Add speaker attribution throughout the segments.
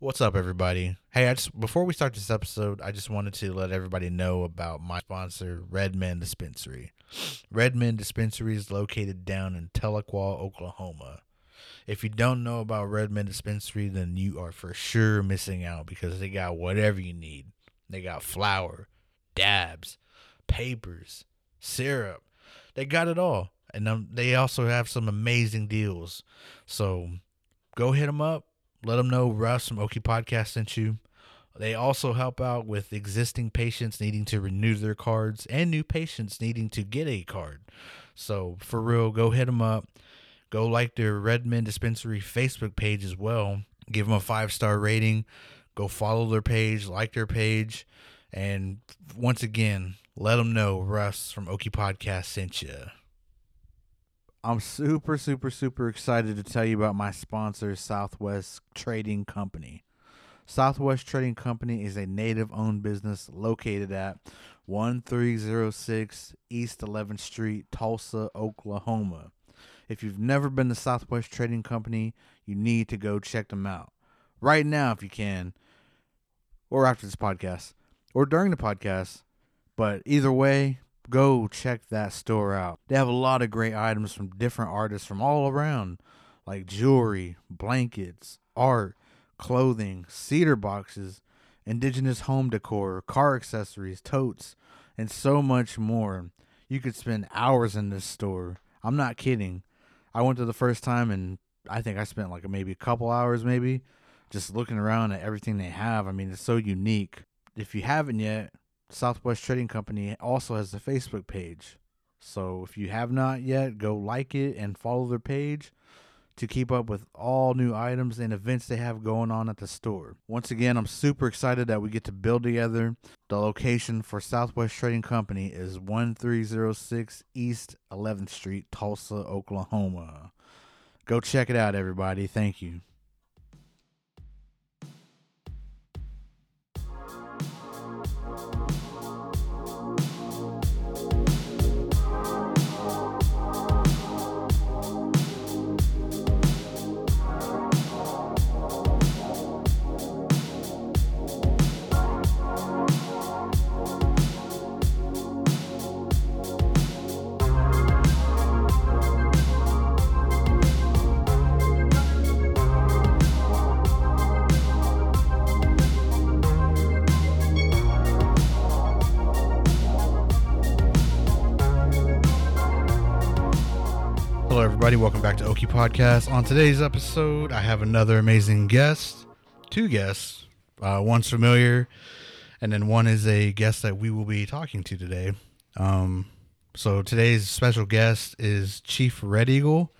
Speaker 1: What's up, everybody? Hey, I just before we start this episode, I just wanted to let everybody know about my sponsor, Redman Dispensary. Redman Dispensary is located down in Tahlequah, Oklahoma. If you don't know about Redman Dispensary, then you are for sure missing out because they got whatever you need. They got flour, dabs, papers, syrup. They got it all. And um, they also have some amazing deals. So go hit them up let them know Russ from Okie Podcast sent you. They also help out with existing patients needing to renew their cards and new patients needing to get a card. So, for real, go hit them up. Go like their Redman Dispensary Facebook page as well. Give them a five star rating. Go follow their page, like their page. And once again, let them know Russ from Okie Podcast sent you. I'm super, super, super excited to tell you about my sponsor, Southwest Trading Company. Southwest Trading Company is a native owned business located at 1306 East 11th Street, Tulsa, Oklahoma. If you've never been to Southwest Trading Company, you need to go check them out right now if you can, or after this podcast, or during the podcast. But either way, go check that store out. They have a lot of great items from different artists from all around, like jewelry, blankets, art, clothing, cedar boxes, indigenous home decor, car accessories, totes, and so much more. You could spend hours in this store. I'm not kidding. I went to the first time and I think I spent like maybe a couple hours, maybe, just looking around at everything they have. I mean, it's so unique. If you haven't yet, Southwest Trading Company also has a Facebook page. So if you have not yet, go like it and follow their page to keep up with all new items and events they have going on at the store. Once again, I'm super excited that we get to build together. The location for Southwest Trading Company is 1306 East 11th Street, Tulsa, Oklahoma. Go check it out, everybody. Thank you. Everybody. Welcome back to Okie Podcast. On today's episode, I have another amazing guest. Two guests. Uh, one's familiar, and then one is a guest that we will be talking to today. Um, so today's special guest is Chief Red Eagle,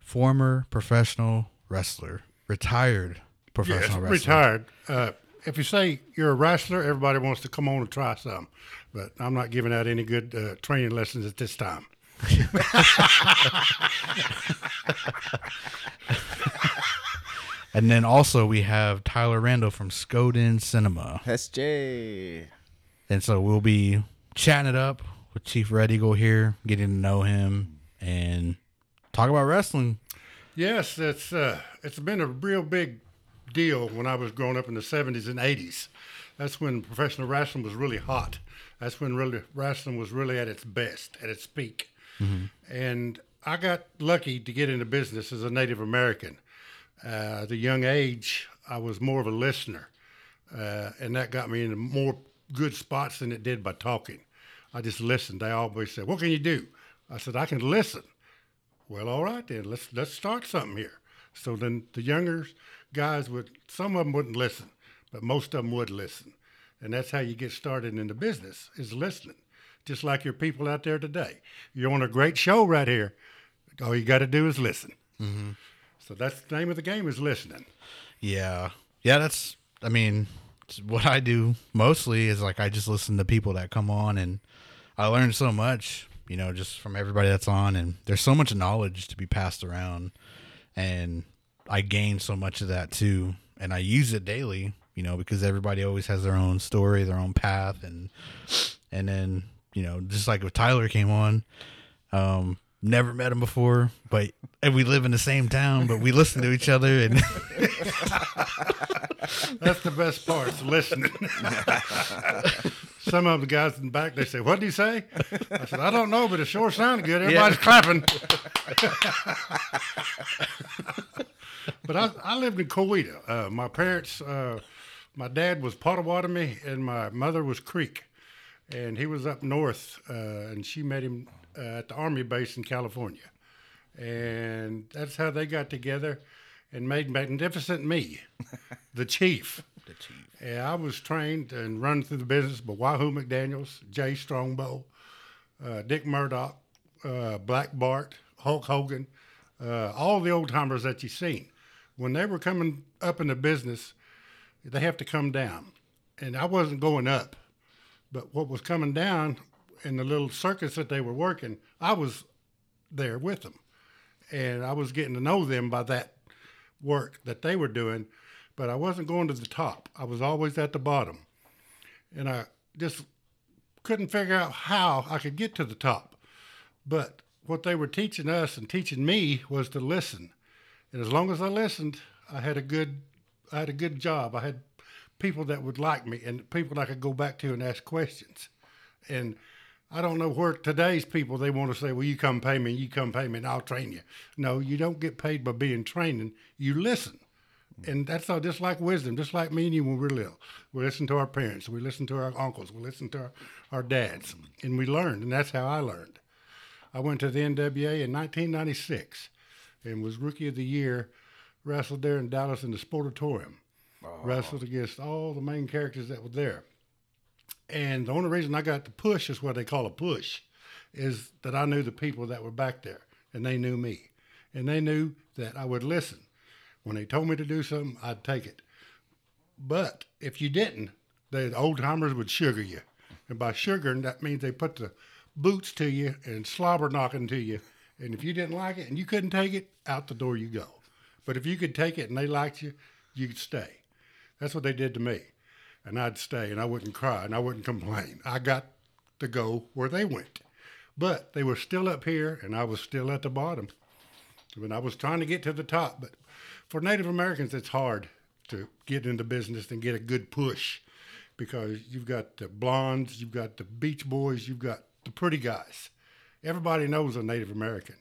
Speaker 1: former professional wrestler, retired professional yes,
Speaker 2: wrestler. Retired. Uh, if you say you're a wrestler, everybody wants to come on and try some, but I'm not giving out any good uh, training lessons at this time.
Speaker 1: and then also we have Tyler Randall from Skoden Cinema.
Speaker 3: SJ.
Speaker 1: And so we'll be chatting it up with Chief Red Eagle here, getting to know him and talk about wrestling.
Speaker 2: Yes, it's uh, it's been a real big deal when I was growing up in the 70s and 80s. That's when professional wrestling was really hot. That's when really wrestling was really at its best, at its peak. Mm-hmm. And I got lucky to get into business as a Native American. Uh, at a young age, I was more of a listener, uh, and that got me into more good spots than it did by talking. I just listened. They always said, "What can you do?" I said, "I can listen." Well, all right then. Let's let's start something here. So then the younger guys would, some of them wouldn't listen, but most of them would listen, and that's how you get started in the business is listening just like your people out there today. You're on a great show right here. All you got to do is listen. Mm-hmm. So that's the name of the game is listening.
Speaker 1: Yeah. Yeah, that's, I mean, what I do mostly is like I just listen to people that come on and I learn so much, you know, just from everybody that's on. And there's so much knowledge to be passed around. And I gain so much of that too. And I use it daily, you know, because everybody always has their own story, their own path. And, and then you know, just like if Tyler came on, um, never met him before, but and we live in the same town, but we listen to each other and That's the
Speaker 2: best parts, listening. Some of the guys in the back, they say, "What did he say?" I said, "I don't know, but it sure sounded good. Everybody's clapping." but I, I lived in Coweta. Uh, my parents, uh, my dad was Potawatomi, and my mother was Creek, and he was up north, uh, and she met him uh, at the Army base in California, and that's how they got together, and made Magnificent Me, the chief.
Speaker 1: The chief.
Speaker 2: Yeah, I was trained and run through the business by Wahoo McDaniels, Jay Strongbow, uh, Dick Murdoch, uh, Black Bart, Hulk Hogan, uh, all the old timers that you've seen. When they were coming up in the business, they have to come down. And I wasn't going up, but what was coming down in the little circus that they were working, I was there with them. And I was getting to know them by that work that they were doing but I wasn't going to the top. I was always at the bottom. And I just couldn't figure out how I could get to the top. But what they were teaching us and teaching me was to listen. And as long as I listened, I had a good I had a good job. I had people that would like me and people I could go back to and ask questions. And I don't know where today's people they want to say, well, you come pay me, you come pay me, and I'll train you. No, you don't get paid by being training. You listen. And that's all just like wisdom, just like me and you when we're little. We listen to our parents, we listen to our uncles, we listen to our, our dads, and we learned, and that's how I learned. I went to the NWA in 1996 and was Rookie of the Year, wrestled there in Dallas in the Sportatorium. Uh-huh. Wrestled against all the main characters that were there. And the only reason I got the push is what they call a push, is that I knew the people that were back there, and they knew me. And they knew that I would listen. When they told me to do something, I'd take it. But if you didn't, the old timers would sugar you. And by sugaring, that means they put the boots to you and slobber knocking to you. And if you didn't like it and you couldn't take it, out the door you go. But if you could take it and they liked you, you could stay. That's what they did to me. And I'd stay and I wouldn't cry and I wouldn't complain. I got to go where they went. But they were still up here and I was still at the bottom. I mean, I was trying to get to the top, but for Native Americans, it's hard to get into business and get a good push because you've got the blondes, you've got the beach boys, you've got the pretty guys. Everybody knows a Native American.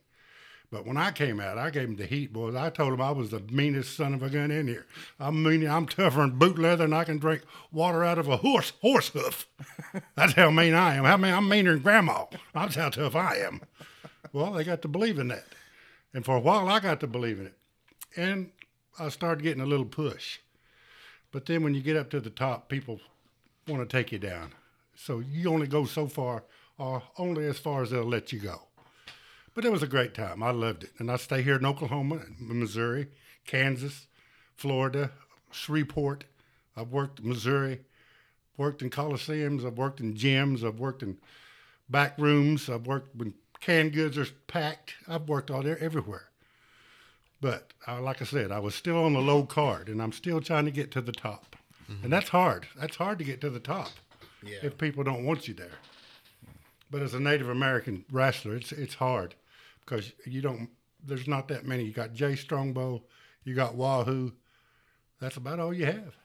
Speaker 2: But when I came out, I gave them the heat, boys. I told them I was the meanest son of a gun in here. I'm mean, I'm tougher than boot leather, and I can drink water out of a horse horse hoof. That's how mean I am. I mean, I'm meaner than grandma. That's how tough I am. Well, they got to believe in that, and for a while, I got to believe in it, and I started getting a little push. But then when you get up to the top, people want to take you down. So you only go so far, or only as far as they'll let you go. But it was a great time. I loved it. And I stay here in Oklahoma, Missouri, Kansas, Florida, Shreveport. I've worked in Missouri, worked in coliseums, I've worked in gyms, I've worked in back rooms, I've worked when canned goods are packed. I've worked all there everywhere. But uh, like I said, I was still on the low card, and I'm still trying to get to the top, and that's hard. That's hard to get to the top
Speaker 1: Yeah.
Speaker 2: if people don't want you there. But as a Native American wrestler, it's it's hard because you don't. There's not that many. You got Jay Strongbow, you got Wahoo. That's about all you have.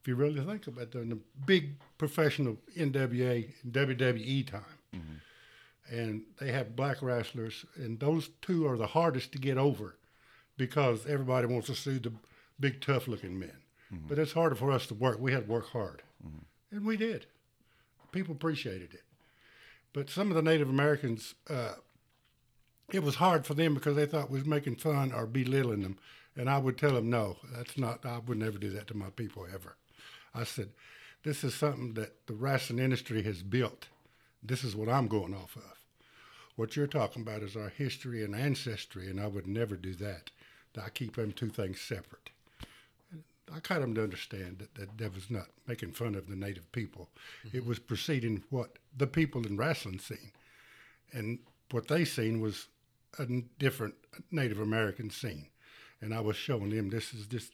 Speaker 2: If you really think about it, in the big professional NWA and WWE time, mm-hmm. and they have black wrestlers, and those two are the hardest to get over because everybody wants to see the big tough looking men. Mm-hmm. But it's harder for us to work. We had to work hard, mm-hmm. and we did. People appreciated it. But some of the Native Americans, uh, it was hard for them because they thought we was making fun or belittling them. And I would tell them, no, that's not, I would never do that to my people ever. I said, this is something that the wrestling industry has built. This is what I'm going off of. What you're talking about is our history and ancestry, and I would never do that. I keep them two things separate. I got them to understand that, that that was not making fun of the native people. It mm-hmm. was preceding what the people in wrestling seen. And what they seen was a different Native American scene. And I was showing them this is just,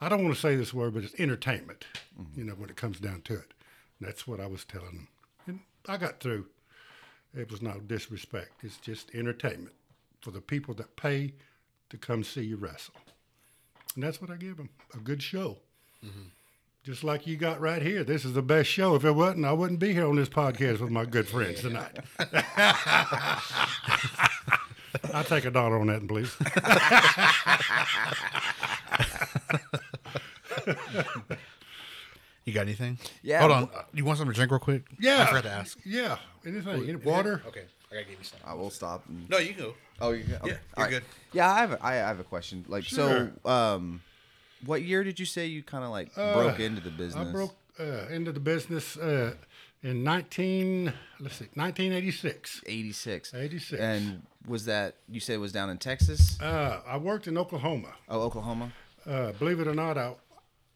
Speaker 2: I don't want to say this word, but it's entertainment, mm-hmm. you know, when it comes down to it. That's what I was telling them. And I got through. It was no disrespect. It's just entertainment for the people that pay to come see you wrestle. And that's what I give them a good show. Mm-hmm. just like you got right here. This is the best show. If it wasn't, I wouldn't be here on this podcast with my good friends tonight. I'll take a dollar on that, please.
Speaker 1: You got anything?
Speaker 3: Yeah,
Speaker 1: Hold on. You want something to drink real quick?
Speaker 2: Yeah.
Speaker 1: I forgot to ask.
Speaker 2: Yeah. Anything. Any water?
Speaker 1: Okay. I gotta give you some.
Speaker 3: I will stop. And,
Speaker 1: No, you can go.
Speaker 3: oh, you okay.
Speaker 1: Yeah, you're good.
Speaker 3: Yeah, I have a, I have a question. Like,
Speaker 2: Sure.
Speaker 3: so, um, what year did you say you kind of like
Speaker 2: Uh,
Speaker 3: broke into the business?
Speaker 2: I broke uh, into the business uh, in 19, let's see, 1986.
Speaker 3: 86.
Speaker 2: 86.
Speaker 3: And was that you said it was down in Texas?
Speaker 2: Uh, I worked in Oklahoma.
Speaker 3: Oh, Oklahoma.
Speaker 2: Uh, believe it or not, I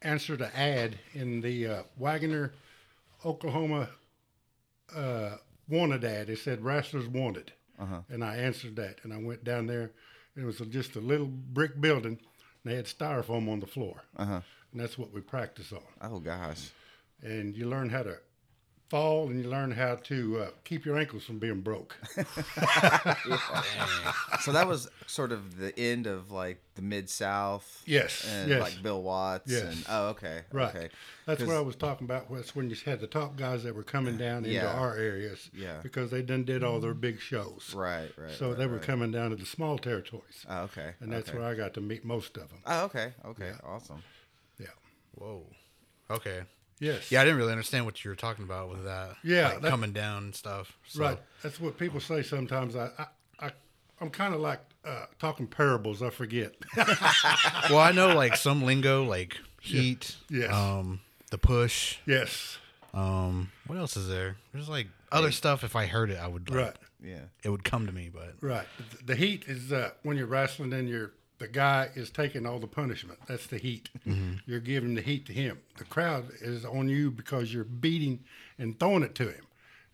Speaker 2: answered an ad in the uh, Wagoner, Oklahoma uh, wanted ad. It said Wrestlers Wanted.
Speaker 3: Uh-huh.
Speaker 2: And I answered that. And I went down there. It was just a little brick building. They had styrofoam on the floor.
Speaker 3: Uh-huh.
Speaker 2: And that's what we practice on.
Speaker 3: Oh gosh.
Speaker 2: And you learn how to fall and you learn how to uh, keep your ankles from being broke.
Speaker 3: So that was sort of the end of like the mid South.
Speaker 2: Yes,
Speaker 3: And
Speaker 2: yes.
Speaker 3: like Bill Watts.
Speaker 2: Yes.
Speaker 3: And oh, okay.
Speaker 2: Right.
Speaker 3: Okay.
Speaker 2: That's
Speaker 3: 'Cause-
Speaker 2: what I was talking about. Was when you had the top guys that were coming down into
Speaker 3: Yeah.
Speaker 2: our areas.
Speaker 3: Yeah.
Speaker 2: Because they done did all their big shows.
Speaker 3: Right. Right.
Speaker 2: So
Speaker 3: right,
Speaker 2: they were
Speaker 3: right.
Speaker 2: coming down to the small territories,
Speaker 3: Oh, okay.
Speaker 2: and that's
Speaker 3: okay.
Speaker 2: where I got to meet most of them.
Speaker 3: Oh, okay. Okay. Awesome.
Speaker 2: Yeah.
Speaker 1: Whoa. Okay.
Speaker 2: Yes.
Speaker 1: Yeah, I didn't really understand what you were talking about with that.
Speaker 2: Yeah,
Speaker 1: like
Speaker 2: that-
Speaker 1: coming down and stuff. So.
Speaker 2: Right. That's what people say sometimes. I, I, I I'm kind of like uh, talking parables. I forget.
Speaker 1: Well, I know like some lingo, like heat.
Speaker 2: Yes.
Speaker 1: Um, the push.
Speaker 2: yes.
Speaker 1: Um, what else is there? There's like other stuff. If I heard it, I would. Like,
Speaker 2: Right.
Speaker 3: Yeah.
Speaker 1: It would come to me, but
Speaker 2: Right. The heat is uh, when you're wrestling and you're the guy is taking all the punishment. That's the heat. You're giving the heat to him. The crowd is on you because you're beating and throwing it to him,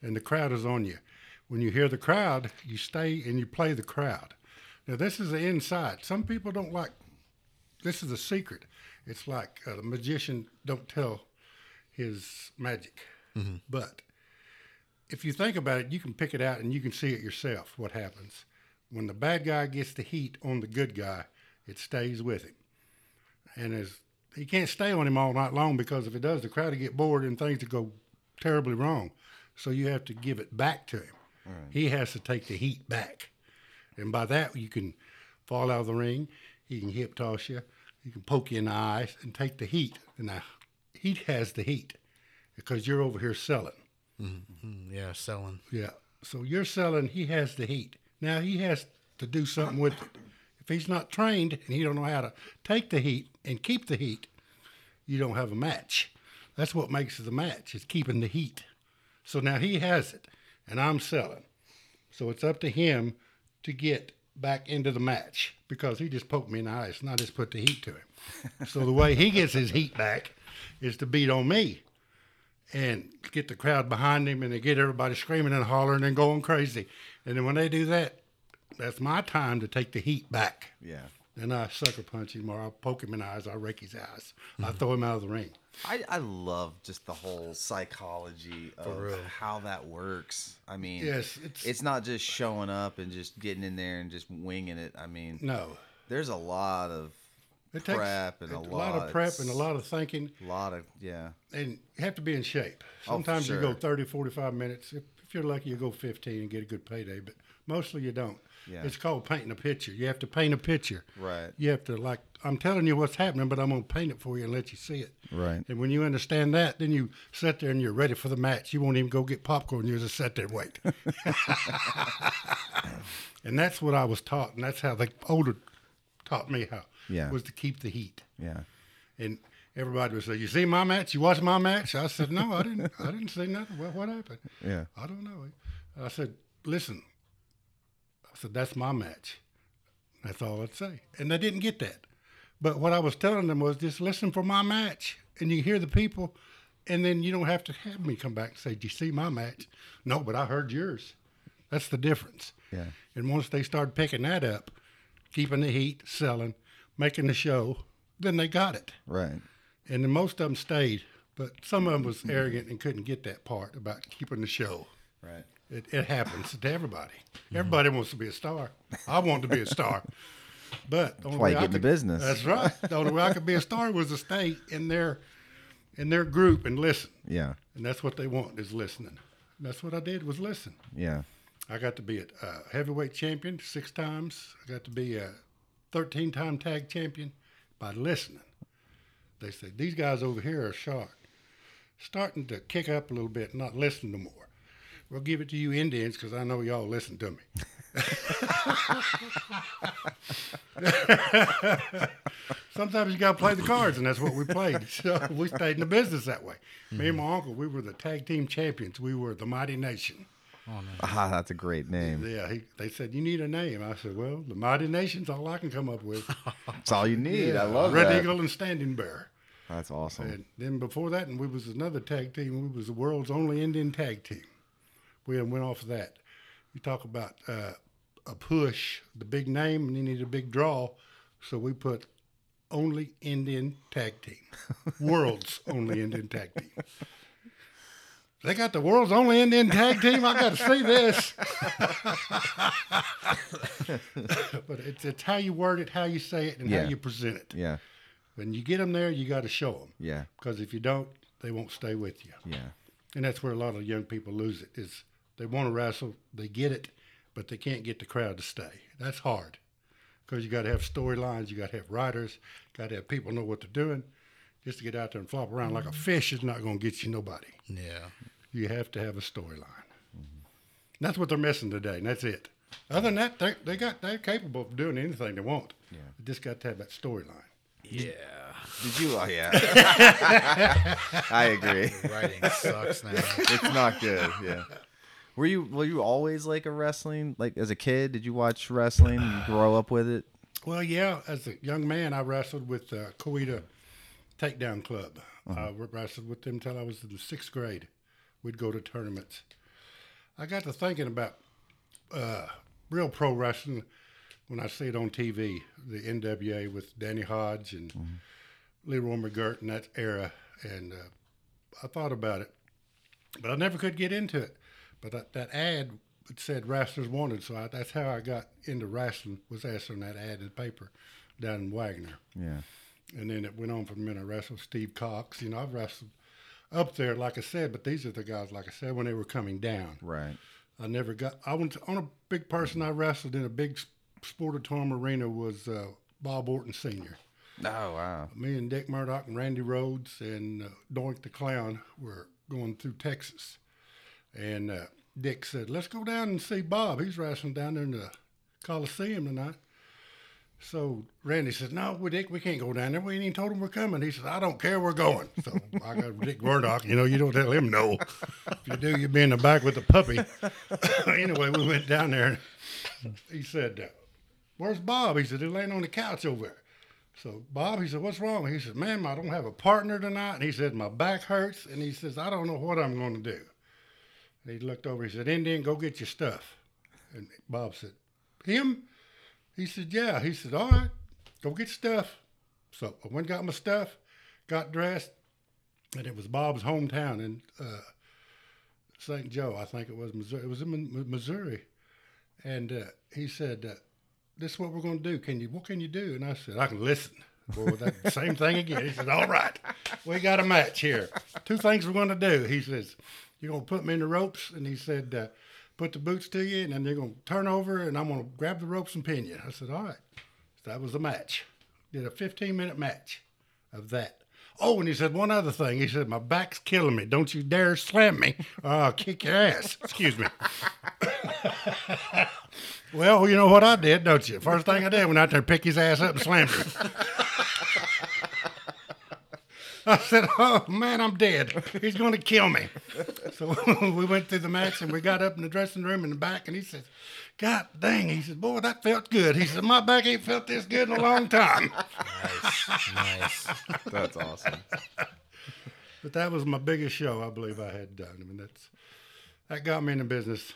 Speaker 2: and the crowd is on you. When you hear the crowd, you stay and you play the crowd. Now this is the inside. Some people don't like. This is a secret. It's like uh, the magician don't tell his magic, but if you think about it, you can pick it out and you can see it yourself what happens. When the bad guy gets the heat on the good guy, it stays with him. And as he can't stay on him all night long because if it does, the crowd will get bored and things will go terribly wrong. So you have to give it back to him. He has to take the heat back. And by that, you can fall out of the ring. He can hip toss you. He can poke you in the eyes and take the heat. And now, he has the heat because you're over here selling.
Speaker 1: mm, yeah, selling.
Speaker 2: Yeah. So you're selling, he has the heat. Now he has to do something with it. If he's not trained and he don't know how to take the heat and keep the heat, you don't have a match. That's what makes it a match, is keeping the heat. So now he has it and I'm selling. So it's up to him to get back into the match because he just poked me in the eyes and I just put the heat to him. so the way he gets his heat back is to beat on me and get the crowd behind him and they get everybody screaming and hollering and going crazy. And then when they do that, that's my time to take the heat back.
Speaker 3: Yeah.
Speaker 2: Then I sucker punch him or I'll poke him in the eyes, I'll rake his eyes. I mm-hmm. throw him out of the ring.
Speaker 3: I, I love just the whole psychology of how that works. I mean,
Speaker 2: Yes, it's-
Speaker 3: it's not just showing up and just getting in there and just winging it. I mean,
Speaker 2: No.
Speaker 3: there's a lot of
Speaker 2: It takes
Speaker 3: prep and a,
Speaker 2: lot of prep and a lot of thinking.
Speaker 3: A lot of yeah,
Speaker 2: And you have to be in shape.
Speaker 3: Oh,
Speaker 2: Sometimes you go
Speaker 3: sure.
Speaker 2: 30, 45 minutes. If, if you're lucky, you go 15 and get a good payday, but mostly you don't.
Speaker 3: Yeah.
Speaker 2: It's called painting a picture. You have to paint a picture.
Speaker 3: Right.
Speaker 2: You have to, like, I'm telling you what's happening, but I'm going to paint it for you and let you see it.
Speaker 3: Right.
Speaker 2: And when you understand that, then you sit there and you're ready for the match. You won't even go get popcorn. You just sit there and wait. and that's what I was taught, and that's how the older taught me how.
Speaker 3: Yeah.
Speaker 2: Was to keep the heat.
Speaker 3: yeah,
Speaker 2: And everybody would say, "You see my match? You watch my match?" I said, "No, I didn't. I didn't see nothing. What, what happened?"
Speaker 3: yeah,
Speaker 2: I don't know. I said, "Listen." I said, "That's my match." That's all I'd say, and they didn't get that. But what I was telling them was, just listen for my match, and you hear the people, and then you don't have to have me come back and say, "Did you see my match?" No, but I heard yours. That's the difference.
Speaker 3: yeah,
Speaker 2: And once they started picking that up, keeping the heat, selling, making the show, then they got it
Speaker 3: right.
Speaker 2: and then most of them stayed, but some of them was arrogant and couldn't get that part about keeping the show.
Speaker 3: Right.
Speaker 2: It, it happens to everybody. Everybody wants to be a star. I want to be a star, but the only
Speaker 3: why you get in the business.
Speaker 2: That's right. The only way I could be a star was to stay in their in their group and listen.
Speaker 4: Yeah.
Speaker 2: And that's what they want is listening. And that's what I did was listen.
Speaker 4: Yeah.
Speaker 2: I got to be a uh, heavyweight champion six times. I got to be a 13 time tag champion by listening. They said, these guys over here are sharp, starting to kick up a little bit, not listen no more. We'll give it to you Indians because I know y'all listen to me. Sometimes you got to play the cards, and that's what we played. So we stayed in the business that way. Me and my uncle, we were the tag team champions. We were the Mighty Nation.
Speaker 4: Ah, that's a great name.
Speaker 2: Yeah, he, they said you need a name. I said, well, the Mighty Nation's all I can come up with.
Speaker 4: That's all you need. I love
Speaker 2: Red
Speaker 4: that.
Speaker 2: Eagle and Standing Bear.
Speaker 4: That's awesome.
Speaker 2: And then before that, and we was another tag team. We was the world's only Indian tag team. We went off of that. You talk about uh, a push, the big name, and you need a big draw. So we put only Indian tag team, world's only Indian tag team. They got the world's only Indian tag team. I got to see this. but it's, it's how you word it, how you say it, and
Speaker 4: Yeah.
Speaker 2: how you present it.
Speaker 4: Yeah.
Speaker 2: When you get them there, you got to show them.
Speaker 4: Yeah.
Speaker 2: Because if you don't, they won't stay with you.
Speaker 4: Yeah.
Speaker 2: And that's where a lot of young people lose it. Is they want to wrestle, they get it, but they can't get the crowd to stay. That's hard. Because you got to have storylines, you got to have writers, got to have people know what they're doing. Just to get out there and flop around like a mm-hmm. fish is not going to get you nobody.
Speaker 1: Yeah.
Speaker 2: You have to have a storyline. Mm-hmm. That's what they're missing today, and that's it. Other than that, they, they got they're capable of doing anything they want. Yeah. They just got to have that storyline.
Speaker 1: Yeah.
Speaker 4: Did you? Oh, yeah. I agree.
Speaker 1: Writing sucks now.
Speaker 4: It's not good. Yeah. Were you were you always like a wrestling like as a kid? Did you watch wrestling? Did you grow up with it?
Speaker 2: Well, yeah, as a young man, I wrestled with uh, Coweta Takedown Club. I wrestled with them until I was in the sixth grade. We'd go to tournaments. I got to thinking about uh, real pro wrestling when I see it on TV, the NWA with Danny Hodge and Leroy McGuirk in that era. And uh, I thought about it, but I never could get into it. But that, that ad it said wrestlers wanted, so I, that's how I got into wrestling. Was answering that ad in the paper down in Wagoner,
Speaker 4: Yeah.
Speaker 2: and then it went on from there. I wrestled Steve Cox. You know, I've wrestled up there, like I said, but these are the guys, like I said, when they were coming down.
Speaker 4: Right.
Speaker 2: I never got. I went to, on a big person I wrestled in a big sportatorium arena was uh, Bob Orton Senior.
Speaker 4: Oh wow.
Speaker 2: Me and Dick Murdoch and Randy Rhodes and uh, Doink the Clown were going through Texas, and uh, Dick said, "Let's go down and see Bob. He's wrestling down there in the Coliseum tonight." So Randy says, "No, we Dick, we can't go down there. We ain't even told him we're coming." He says, "I don't care, we're going." So I got Dick Murdoch. You know, you don't tell him no. If you do, you'll be in the back with the puppy. anyway, we went down there. He said, uh, "Where's Bob?" He said, "He's laying on the couch over there." So Bob, he said, "What's wrong?" He said, "Man, I don't have a partner tonight." And he said, "My back hurts." And he says, "I don't know what I'm going to do." And he looked over. He said, "Indian, go get your stuff." And Bob said, "Him?" He said, "Yeah." He said, "All right, go get stuff." So I went, and got my stuff, got dressed, and it was Bob's hometown in uh, St. Joe, I think it was Missouri. It was in Mi- Missouri, and uh, he said, uh, "This is what we're going to do. Can you? What can you do?" And I said, "I can listen." Boy, that same thing again. He said, "All right, we got a match here. Two things we're going to do." He says, "You're going to put me in the ropes," and he said, uh, "Put the boots to you, and then you're going to turn over, and I'm going to grab the ropes and pin you." I said, "All right." So that was the match. Did a 15 minute match of that. Oh, and he said one other thing. He said, "My back's killing me. Don't you dare slam me, or I'll kick your ass." Excuse me. well, you know what I did, don't you? First thing I did went out there picked his ass up and slammed him. I said, "Oh man, I'm dead. He's going to kill me." So we went through the match and we got up in the dressing room in the back, and he says, "God dang!" He says, "Boy, that felt good." He said, "My back ain't felt this good in a long time."
Speaker 1: Nice. nice.
Speaker 4: That's awesome.
Speaker 2: But that was my biggest show I believe I had done. I mean, that's that got me in the business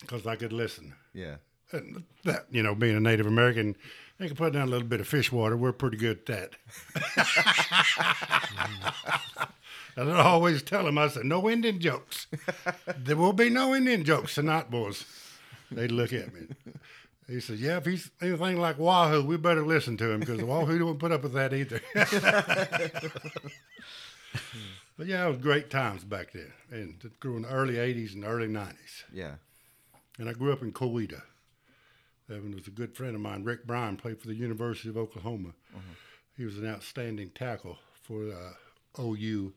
Speaker 2: because I could listen.
Speaker 4: Yeah.
Speaker 2: And that you know, being a Native American, they can put down a little bit of fish water. We're pretty good at that. and I always tell them, I said, no Indian jokes. there will be no Indian jokes tonight, boys. They'd look at me. He said, "Yeah, if he's anything like Wahoo, we better listen to him because Wahoo don't put up with that either." but yeah, it was great times back then, and it grew in the early '80s and early '90s.
Speaker 4: Yeah.
Speaker 2: And I grew up in Coweta. Evan was a good friend of mine. Rick Bryan played for the University of Oklahoma. He was an outstanding tackle for uh, OU,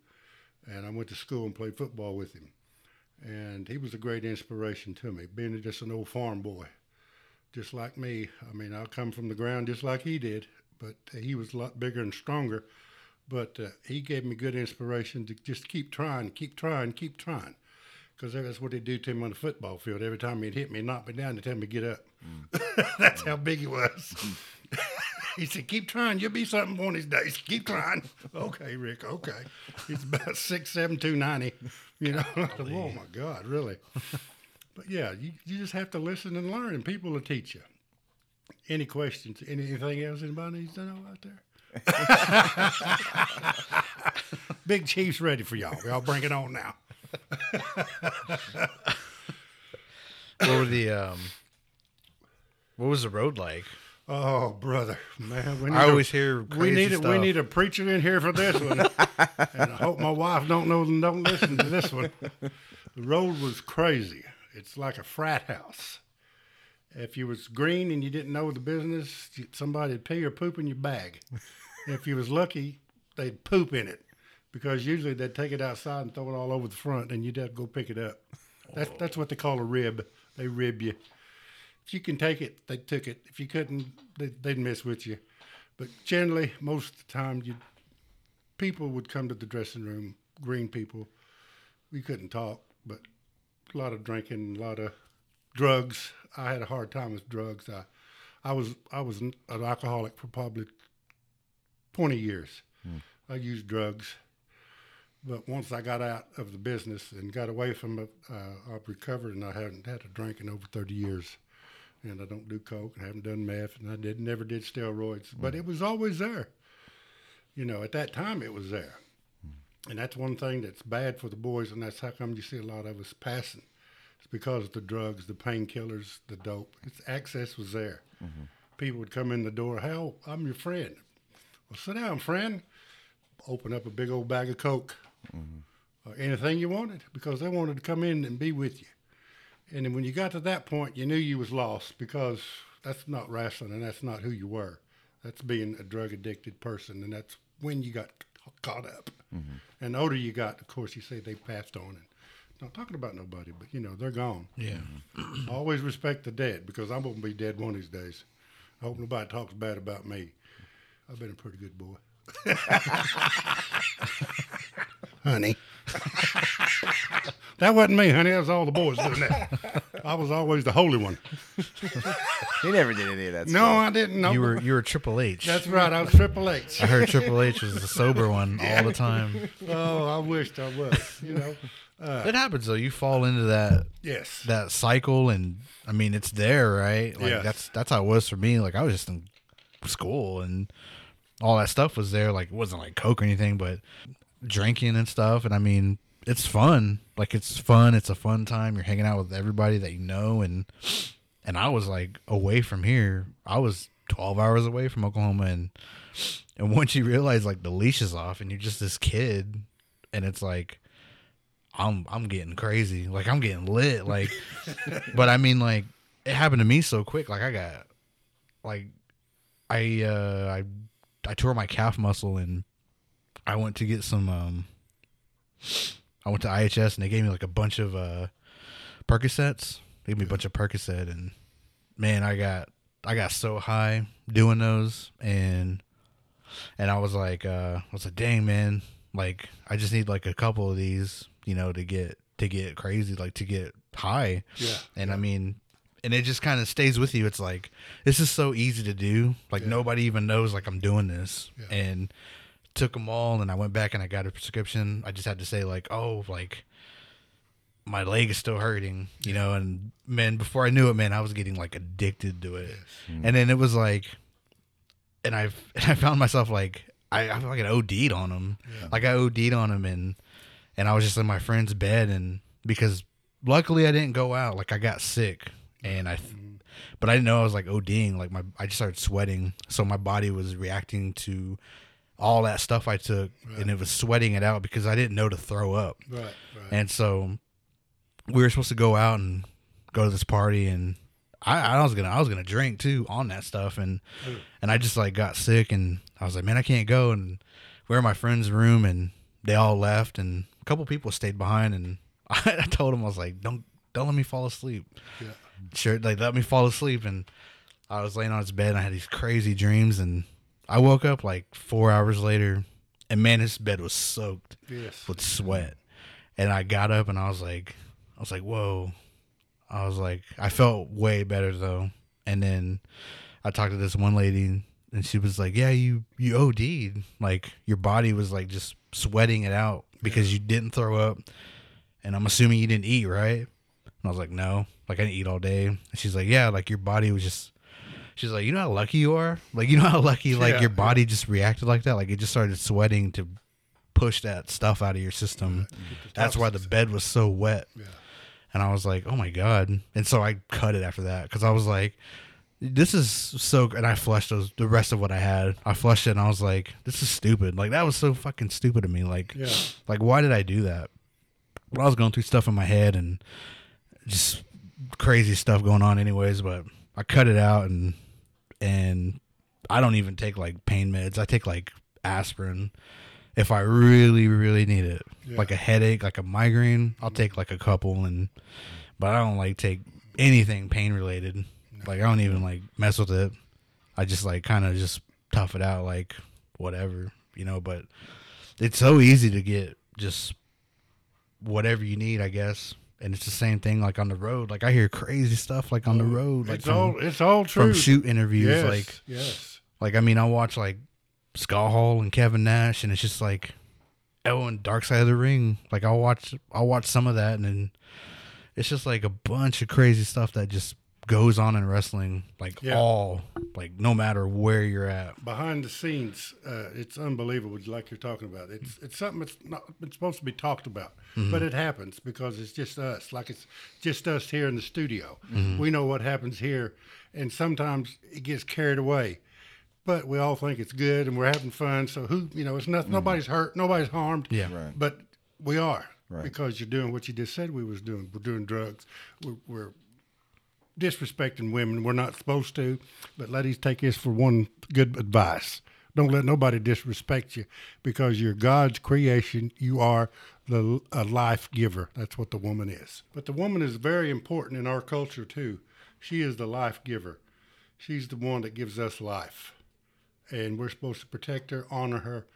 Speaker 2: and I went to school and played football with him. And he was a great inspiration to me, being just an old farm boy, just like me. I mean, I come from the ground just like he did, but he was a lot bigger and stronger. But uh, he gave me good inspiration to just keep trying, keep trying, keep trying because that's what they do to him on the football field. Every time he'd hit me, knock me down, they tell me to get up. Mm. that's how big he was. he said, "Keep trying. You'll be something one of these days. Keep trying." okay, Rick. Okay. He's about six seven, two ninety. You know. oh my God, really. But yeah, you, you just have to listen and learn, and people will teach you. Any questions? Anything else anybody needs to know out there? Big Chief's ready for y'all. Y'all bring it on now.
Speaker 1: What were the um? What was the road like?
Speaker 2: Oh, brother, man, we need
Speaker 1: I
Speaker 2: a-
Speaker 1: always hear
Speaker 2: we need a, we need a preacher in here for this one, and I hope my wife don't know and don't listen to this one. The road was crazy. It's like a frat house. If you was green and you didn't know the business, somebody'd pee or poop in your bag. if you was lucky, they'd poop in it, because usually they'd take it outside and throw it all over the front, and you'd have to go pick it up. That's that's what they call a rib. They rib you. If you can take it, they took it. If you couldn't, they, they'd mess with you. But generally, most of the time, you people would come to the dressing room. Green people, we couldn't talk, but a lot of drinking, a lot of drugs. I had a hard time with drugs. I, I was I was an alcoholic for probably twenty years. Hmm. I used drugs, but once I got out of the business and got away from it, uh, I've recovered, and I haven't had a drink in over thirty years and I don't do coke and haven't done meth and I did never did steroids, but mm. it was always there. You know, at that time it was there. Hmm. And that's one thing that's bad for the boys and that's how come you see a lot of us passing. It's because of the drugs, the painkillers, the dope. It's access was there. Mm-hmm. People would come in the door, Hell, I'm your friend. Well sit down, friend. Open up a big old bag of coke. Or anything you wanted because they wanted to come in and be with you. And then when you got to that point, you knew you was lost because that's not wrestling and that's not who you were. That's being a drug addicted person, and that's when you got caught up. Mm-hmm. And the older you got, of course, you say they passed on. And not talking about nobody, but you know they're gone.
Speaker 1: Yeah.
Speaker 2: Always respect the dead because I'm gonna be dead one of these days. I hope nobody talks bad about me. I've been a pretty good boy. honey. that wasn't me, honey. That was all the boys doing that. I was always the holy one.
Speaker 4: He never did any of that. Stuff.
Speaker 2: No, I didn't know.
Speaker 1: You were you were Triple H.
Speaker 2: That's right. I was Triple H.
Speaker 1: I heard Triple H was the sober one all the time.
Speaker 2: Oh, I wished I was. You know.
Speaker 1: Uh, it happens though. You fall into that
Speaker 2: Yes.
Speaker 1: that cycle, and I mean it's there, right? Like
Speaker 2: Yes.
Speaker 1: that's that's how it was for me. Like I was just in school, and all that stuff was there. Like it wasn't like coke or anything, but drinking and stuff. And I mean, it's fun. Like it's fun. It's a fun time. You're hanging out with everybody that you know, and and I was like away from here. I was 12 hours away from Oklahoma, and and once you realize like the leash is off, and you're just this kid, and it's like. I'm I'm getting crazy. Like I'm getting lit. Like but I mean like it happened to me so quick. Like I got like I uh I I tore my calf muscle and I went to get some um I went to IHS and they gave me like a bunch of uh Percocets. They gave me a bunch of Percocet and man, I got I got so high doing those and and I was like uh I was like dang man, like I just need like a couple of these, you know, to get to get crazy, like to get high.
Speaker 2: Yeah.
Speaker 1: And I mean, and it just kind of stays with you. It's like this is so easy to do. Like nobody even knows like I'm doing this.
Speaker 2: Yeah.
Speaker 1: And took them all, and I went back and I got a prescription. I just had to say like, oh, like my leg is still hurting, you know. And man, before I knew it, man, I was getting like addicted to it. Mm. And then it was like, and I and I found myself like I I feel like I OD'd on him. Like I OD'd on him, and and I was just in my friend's bed, and because luckily I didn't go out. Like I got sick, and I, but I didn't know I was like ODing. Like my I just started sweating, so my body was reacting to all that stuff I took, and it was sweating it out because I didn't know to throw up.
Speaker 2: Right, right.
Speaker 1: And so we were supposed to go out and go to this party, and I, I was gonna I was gonna drink too on that stuff, and and I just like got sick, and I was like, man, I can't go, and we were in my friend's room, and they all left, and a couple people stayed behind, and I, told them I was like, don't don't let me fall asleep.
Speaker 2: Yeah.
Speaker 1: Sure, like let me fall asleep, and I was laying on his bed, and I had these crazy dreams, and I woke up like four hours later, and man, his bed was soaked
Speaker 2: yes.
Speaker 1: with sweat. And I got up and I was like, I was like, whoa. I was like, I felt way better though. And then I talked to this one lady and she was like, yeah, you, you OD'd. Like your body was like just sweating it out because you didn't throw up. And I'm assuming you didn't eat, right? And I was like, no, like I didn't eat all day. And she's like, yeah, like your body was just, she's like, you know how lucky you are? Like, you know how lucky, like
Speaker 2: Yeah,
Speaker 1: your body just reacted like that? Like it just started sweating to push that stuff out of your system. That's why the bed was so wet.
Speaker 2: Yeah.
Speaker 1: And I was like, oh my God. And so I cut it after that because I was like, this is so. And I flushed those, the rest of what I had. I flushed it and I was like, this is stupid. Like, that was so fucking stupid of me. Like, like why did I do that? But I was going through stuff in my head and just crazy stuff going on, anyways. But I cut it out and, and I don't even take like pain meds. I take like aspirin if I really, really need it.
Speaker 2: Yeah.
Speaker 1: Like a headache, like a migraine, I'll take like a couple and but I don't like take anything pain related. Like I don't even like mess with it. I just like kind of just tough it out like whatever, you know, but it's so easy to get just whatever you need, I guess. And it's the same thing like on the road. Like I hear crazy stuff like on the mm. road, like
Speaker 2: it's
Speaker 1: from,
Speaker 2: all it's all true.
Speaker 1: from shoot interviews
Speaker 2: yes,
Speaker 1: like
Speaker 2: yes.
Speaker 1: like I mean, I watch like Scott Hall and Kevin Nash, and it's just like oh, and Dark Side of the Ring. Like I'll watch, I'll watch some of that, and then it's just like a bunch of crazy stuff that just goes on in wrestling. Like
Speaker 2: Yeah.
Speaker 1: all, like no matter where you're at.
Speaker 2: behind the scenes, uh, it's unbelievable, like you're talking about. It's it's something that's not it's supposed to be talked about, mm-hmm. but it happens because it's just us. Like it's just us here in the studio. Mm-hmm. We know what happens here, and sometimes it gets carried away. But we all think it's good, and we're having fun. So who, you know, it's not mm-hmm. nobody's hurt, nobody's harmed.
Speaker 1: Yeah.
Speaker 4: Right.
Speaker 2: But we are
Speaker 4: Right.
Speaker 2: because you're doing what you just said we was doing. We're doing drugs. We're, we're disrespecting women. We're not supposed to, but ladies, take this for one good advice. Don't let nobody disrespect you because you're God's creation. You are the a life giver. That's what the woman is. But the woman is very important in our culture too. She is the life giver. She's the one that gives us life. And we're supposed to protect her, honor her,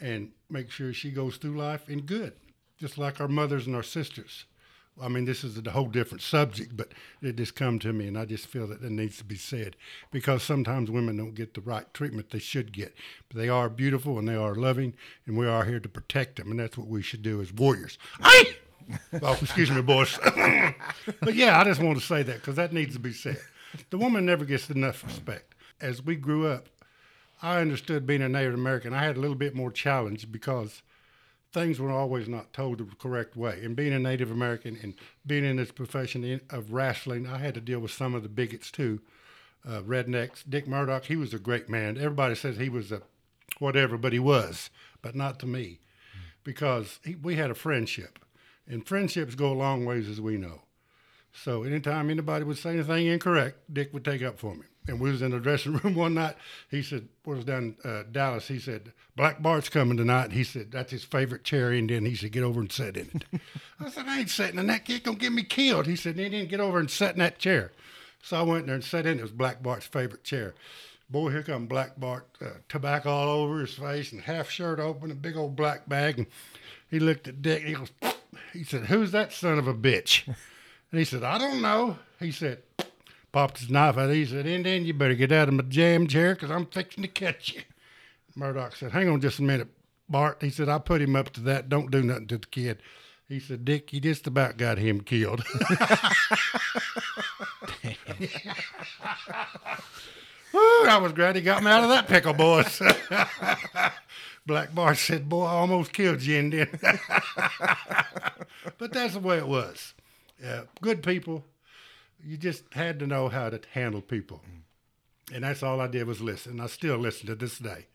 Speaker 2: and make sure she goes through life in good, just like our mothers and our sisters. I mean, this is a whole different subject, but it just come to me, and I just feel that it needs to be said because sometimes women don't get the right treatment they should get. But they are beautiful and they are loving, and we are here to protect them, and that's what we should do as warriors. Oh, excuse me, boys. but yeah, I just want to say that because that needs to be said. The woman never gets enough respect. As we grew up, I understood being a Native American. I had a little bit more challenge because things were always not told the correct way. And being a Native American and being in this profession of wrestling, I had to deal with some of the bigots too. Uh, rednecks. Dick Murdoch, he was a great man. Everybody says he was a whatever, but he was, but not to me, because he, we had a friendship, and friendships go a long ways, as we know. So anytime anybody would say anything incorrect, Dick would take up for me. And we was in the dressing room one night. He said, "We was down uh, Dallas." He said, "Black Bart's coming tonight." He said, "That's his favorite chair." And then he said, "Get over and sit in it." I said, "I ain't sitting in that. Kid gonna get me killed." He said, "Then didn't get over and sit in that chair." So I went there and sat in. It was Black Bart's favorite chair. Boy, here come Black Bart, uh, tobacco all over his face and half shirt open, a big old black bag. And he looked at Dick. He goes, he said, "Who's that son of a bitch?" And he said, I don't know. He said, popped his knife out. He said, Indian, you better get out of my jam chair because I'm fixing to catch you. Murdoch said, hang on just a minute, Bart. He said, I put him up to that. Don't do nothing to the kid. He said, Dick, you just about got him killed. Woo, I was glad he got me out of that pickle, boys. Black Bart said, boy, I almost killed you, Indian. but that's the way it was. Yeah, good people. You just had to know how to handle people. And that's all I did was listen. I still listen to this day.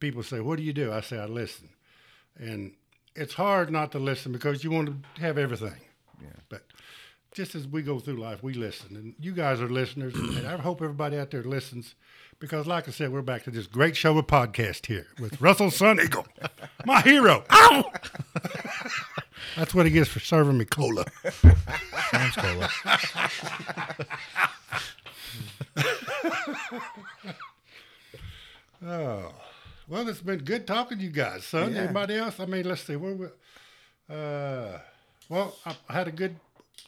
Speaker 2: people say, "What do you do?" I say, "I listen," and it's hard not to listen because you want to have everything. Yeah. But just as we go through life, we listen, and you guys are listeners, and I hope everybody out there listens. Because, like I said, we're back to this great show of podcast here with Russell Sun Eagle, my hero. Ow! That's what he gets for serving me cola.
Speaker 1: Sounds cola.
Speaker 2: Oh, well, it's been good talking to you guys, son.
Speaker 4: Yeah.
Speaker 2: Anybody else? I mean, let's see. Where we, uh, well, I, I had a good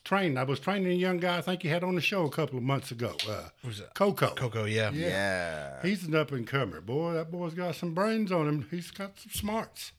Speaker 2: training. I was training a young guy. I think you had on the show a couple of months ago. Uh,
Speaker 1: Who's that?
Speaker 2: Coco.
Speaker 1: Coco, yeah.
Speaker 4: Yeah.
Speaker 2: He's an up and comer, boy. That boy's got some brains on him. He's got some smarts.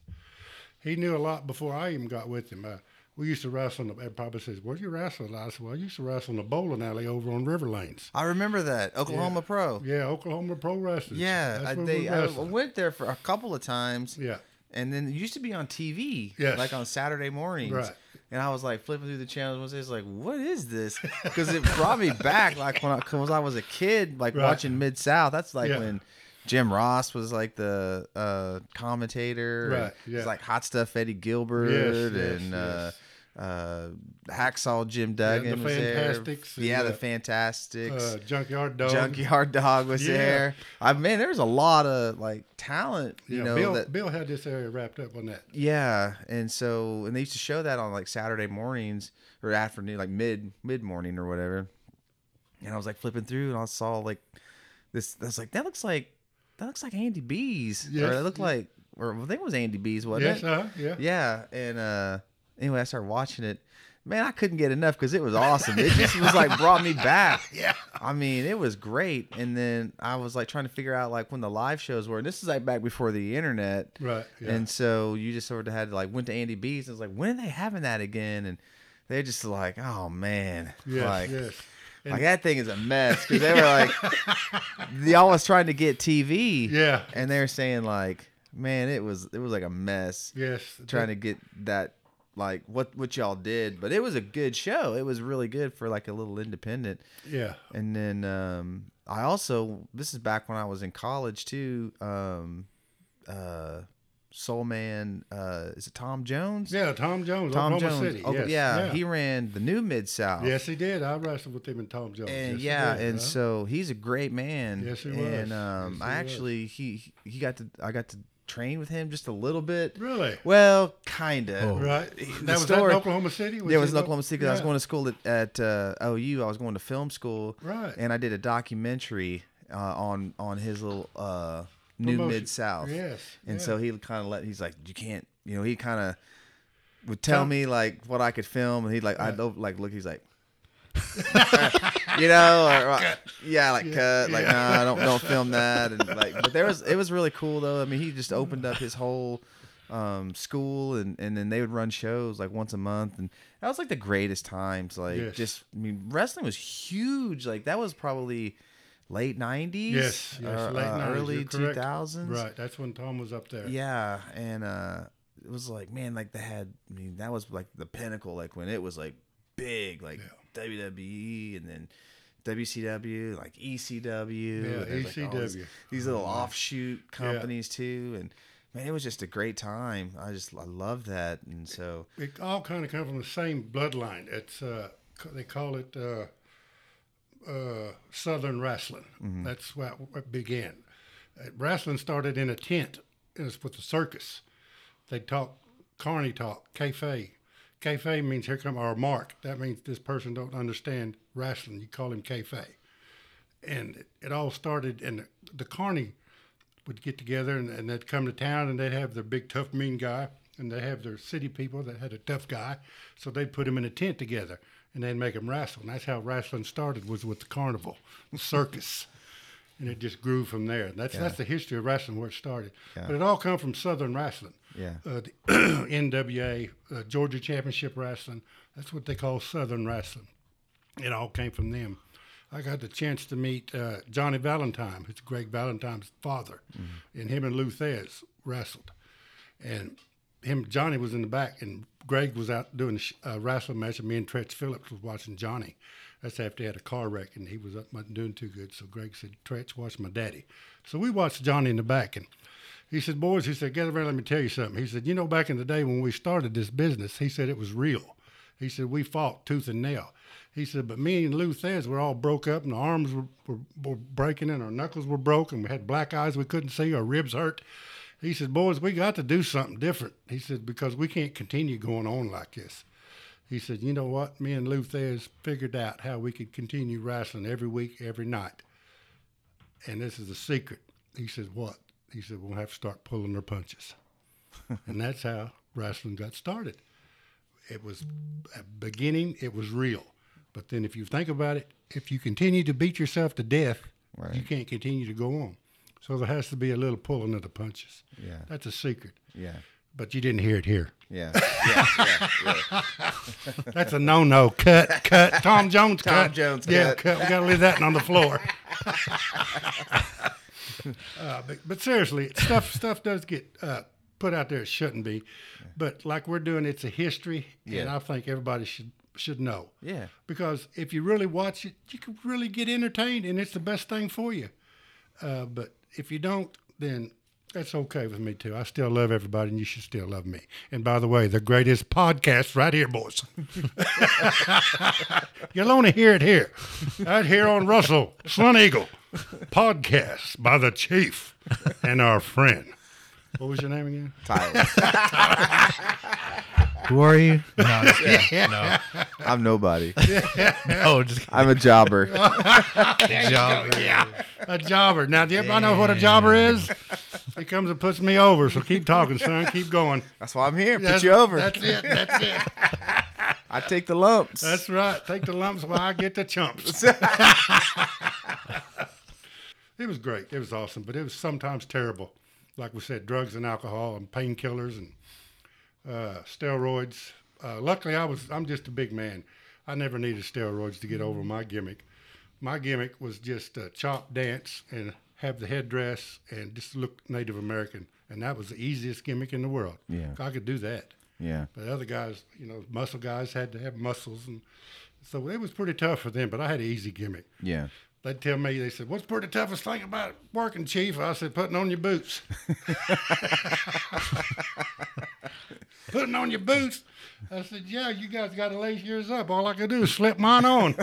Speaker 2: He knew a lot before I even got with him. Uh, we used to wrestle. In the, everybody probably says, "Where you wrestle?" I said, "Well, I used to wrestle in the bowling alley over on River Lanes."
Speaker 4: I remember that Oklahoma Pro.
Speaker 2: Yeah, Oklahoma Pro Wrestling.
Speaker 4: Yeah, I,
Speaker 2: That's where
Speaker 4: they,
Speaker 2: we
Speaker 4: I went there for a couple of times.
Speaker 2: Yeah.
Speaker 4: And then it used to be on TV,
Speaker 2: Yes.
Speaker 4: like on Saturday mornings.
Speaker 2: Right.
Speaker 4: And I was like flipping through the channels one day, it's like, what is this? Because it brought me back, like when I, cause I was a kid, like
Speaker 2: Right.
Speaker 4: watching Mid South. That's like
Speaker 2: Yeah.
Speaker 4: when Jim Ross was like the uh, commentator.
Speaker 2: Right, yeah.
Speaker 4: It's like Hot Stuff Eddie Gilbert
Speaker 2: Yes, yes,
Speaker 4: and uh,
Speaker 2: yes.
Speaker 4: Uh, Hacksaw Jim
Speaker 2: the
Speaker 4: Duggan was there.
Speaker 2: Fantastics and,
Speaker 4: Yeah, the
Speaker 2: uh,
Speaker 4: Fantastics.
Speaker 2: Uh, Junkyard Dog.
Speaker 4: Junkyard Dog was
Speaker 2: Yeah.
Speaker 4: there. I mean, there's a lot of like talent, you
Speaker 2: Yeah,
Speaker 4: know.
Speaker 2: Bill,
Speaker 4: that
Speaker 2: Bill had this area wrapped up on that.
Speaker 4: yeah, and so and they used to show that on like Saturday mornings or afternoon, like mid mid morning or whatever. And I was like flipping through, and I saw like this. I was like, that looks like that looks like Andy B's, or
Speaker 2: Yes.
Speaker 4: it looked like, or I think it was Andy B's, wasn't
Speaker 2: Yes,
Speaker 4: it?
Speaker 2: uh, yeah.
Speaker 4: Yeah, and uh anyway, I started watching it. Man, I couldn't get enough because it was awesome. It just was like brought me back.
Speaker 2: Yeah.
Speaker 4: I mean, it was great. And then I was like trying to figure out like when the live shows were. And this is like back before the internet.
Speaker 2: Right. Yeah.
Speaker 4: And so you just sort of had to like went to Andy B's and was like, when are they having that again? And they're just like, oh man,
Speaker 2: yes,
Speaker 4: like,
Speaker 2: yes. And-
Speaker 4: like that thing is a mess because they were like, y'all was trying to get TV,
Speaker 2: Yeah.
Speaker 4: and they were saying like, man, it was it was like a mess
Speaker 2: Yes.
Speaker 4: trying to get that like what what y'all did, but it was a good show. It was really good for like a little independent.
Speaker 2: Yeah.
Speaker 4: And then um, I also this is back when I was in college too. Um, uh, Soul Man, uh, is it Tom Jones?
Speaker 2: Yeah. Tom Jones.
Speaker 4: Tom
Speaker 2: Oklahoma
Speaker 4: Jones.
Speaker 2: City.
Speaker 4: Oh,
Speaker 2: yes.
Speaker 4: yeah,
Speaker 2: yeah.
Speaker 4: he ran the New Mid South.
Speaker 2: Yes, he did. I wrestled with him and Tom Jones.
Speaker 4: And
Speaker 2: Yes,
Speaker 4: yeah,
Speaker 2: did,
Speaker 4: and
Speaker 2: huh?
Speaker 4: so he's a great man.
Speaker 2: Yes, he was.
Speaker 4: And um,
Speaker 2: Yes,
Speaker 4: I
Speaker 2: he was.
Speaker 4: actually he he got to I got to train with him just a little bit.
Speaker 2: Really?
Speaker 4: Well, kind of.
Speaker 1: Oh.
Speaker 2: Right.
Speaker 4: The
Speaker 2: That was that
Speaker 4: story-
Speaker 2: in Oklahoma City?
Speaker 4: yeah, it was
Speaker 2: he
Speaker 4: in Oklahoma City. 'cause I was going to school at, at uh, OU. I was going to film school,
Speaker 2: Right.
Speaker 4: and I did a documentary uh, on on his little uh, New Mid South.
Speaker 2: Yes.
Speaker 4: And
Speaker 2: yeah.
Speaker 4: so he kind of let he's like, you can't, you know, he kind of would tell
Speaker 2: Tell-
Speaker 4: me like what I could film, and he'd like, I'd like look, he's like. you know, or, uh, yeah, like cut, like no, nah, don't don't film that, and like, but there was it was really cool though. I mean, he just opened up his whole um, school, and and then they would run shows like once a month, and that was like the greatest times. Like,
Speaker 2: Yes.
Speaker 4: just I mean, wrestling was huge. Like that was probably late '90s,
Speaker 2: Yes. Yes.
Speaker 4: uh,
Speaker 2: late
Speaker 4: uh,
Speaker 2: 90s,
Speaker 4: early
Speaker 2: you're correct.
Speaker 4: 2000s,
Speaker 2: Right. That's when Tom was up there.
Speaker 4: yeah, and uh it was like, man, like they had I mean, that was like the pinnacle, like when it was like big, like WWE and then WCW, like ECW.
Speaker 2: Yeah,
Speaker 4: there's, like, these-
Speaker 2: ECW.
Speaker 4: These little offshoot companies too. And man, it was just a great time. I just I love that. And so
Speaker 2: It all kind of come from the same bloodline. It's uh, they call it uh, uh, Southern wrestling.
Speaker 4: Mm-hmm.
Speaker 2: That's what, what began. Uh, wrestling started in a tent. It was with the circus. They talk carny talk, kayfabe. Kayfabe means here come our mark. That means this person don't understand wrestling. You call him kayfabe. And it, all started, and the, carny would get together and, and they'd come to town and they'd have their big tough mean guy and they have their city people that had a tough guy so they'd put him in a tent together and they'd make him wrestle and that's how wrestling started was with the carnival the circus and it just grew from there that's that's the history of wrestling where it started but it all come from southern wrestling
Speaker 4: Yeah.
Speaker 2: uh, the nwa uh, georgia championship wrestling that's what they call southern wrestling it all came from them. I got the chance to meet uh, Johnny Valentine, who's Greg Valentine's father, and him and Lou Thesz wrestled. And him, Johnny was in the back, and Greg was out doing a uh, wrestling match, and me and Tretch Phillips was watching Johnny. That's after he had a car wreck, and he was up, wasn't doing too good. So Greg said, "Tretch, watch my daddy." So we watched Johnny in the back, and He said, boys, he said, get around, let me tell you something. He said, you know, back in the day when we started this business, he said it was real. He said, we fought tooth and nail. He said, but me and Lou Thesz were all broke up and our arms were, were, were breaking and our knuckles were broken. We had black eyes we couldn't see, our ribs hurt. He said, boys, we got to do something different. He said, because we can't continue going on like this. He said, you know what? Me and Lou Thesz figured out how we could continue wrestling every week, every night. And this is the secret. He said, what? He said, we'll have to start pulling their punches. and that's how wrestling got started. It was at beginning, it was real. But then if you think about it, if you continue to beat yourself to death, you can't continue to go on. So there has to be a little pulling of the punches.
Speaker 4: Yeah.
Speaker 2: That's a secret.
Speaker 4: Yeah.
Speaker 2: But you didn't hear it here.
Speaker 4: Yeah. Yeah. yeah, yeah.
Speaker 2: That's a no-no. Cut, cut. Tom Jones cut.
Speaker 4: Tom
Speaker 2: cut.
Speaker 4: Jones
Speaker 2: Yeah,
Speaker 4: cut.
Speaker 2: cut. We got to leave that one on the floor. uh, but, but seriously, stuff stuff does get uh, put out there. It shouldn't be. But like we're doing, it's a history, and I think everybody should should know.
Speaker 4: Yeah.
Speaker 2: Because if you really watch it, you can really get entertained, and it's the best thing for you. Uh, but if you don't, then that's okay with me too. I still love everybody, and you should still love me. And by the way, the greatest podcast right here, boys. You'll only hear it here, right here on Russell Sun Eagle podcast by the Chief and our friend. What was your name again?
Speaker 4: Tyler.
Speaker 1: Who are you? No, just kidding. no,
Speaker 4: I'm nobody.
Speaker 1: no, oh, just
Speaker 4: I'm a jobber.
Speaker 1: kidding. job.
Speaker 2: Yeah, a jobber. Now, do you everybody know what a jobber is? He comes and puts me over. So keep talking, son. Keep going.
Speaker 4: That's why I'm here. Put
Speaker 2: That's-
Speaker 4: you over.
Speaker 2: That's it. That's it.
Speaker 4: I take the lumps.
Speaker 2: That's right. Take the lumps while I get the chumps. it was great. It was awesome, but it was sometimes terrible. Like we said, drugs and alcohol and painkillers and uh, steroids. Uh, luckily, I was. I'm just a big man. I never needed steroids to get over my gimmick. My gimmick was just a chop dance and have the headdress and just look Native American, and that was the easiest gimmick in the world.
Speaker 4: Yeah.
Speaker 2: I could do that.
Speaker 4: yeah.
Speaker 2: But other guys, you know, muscle guys had to have muscles, and so it was pretty tough for them. But I had an easy gimmick.
Speaker 4: Yeah.
Speaker 2: They'd tell me, they said, "What's the pretty toughest thing about working, Chief?" I said, "Putting on your boots." Putting on your boots. I said, "Yeah, you guys got to lace yours up. All I could do is slip mine on."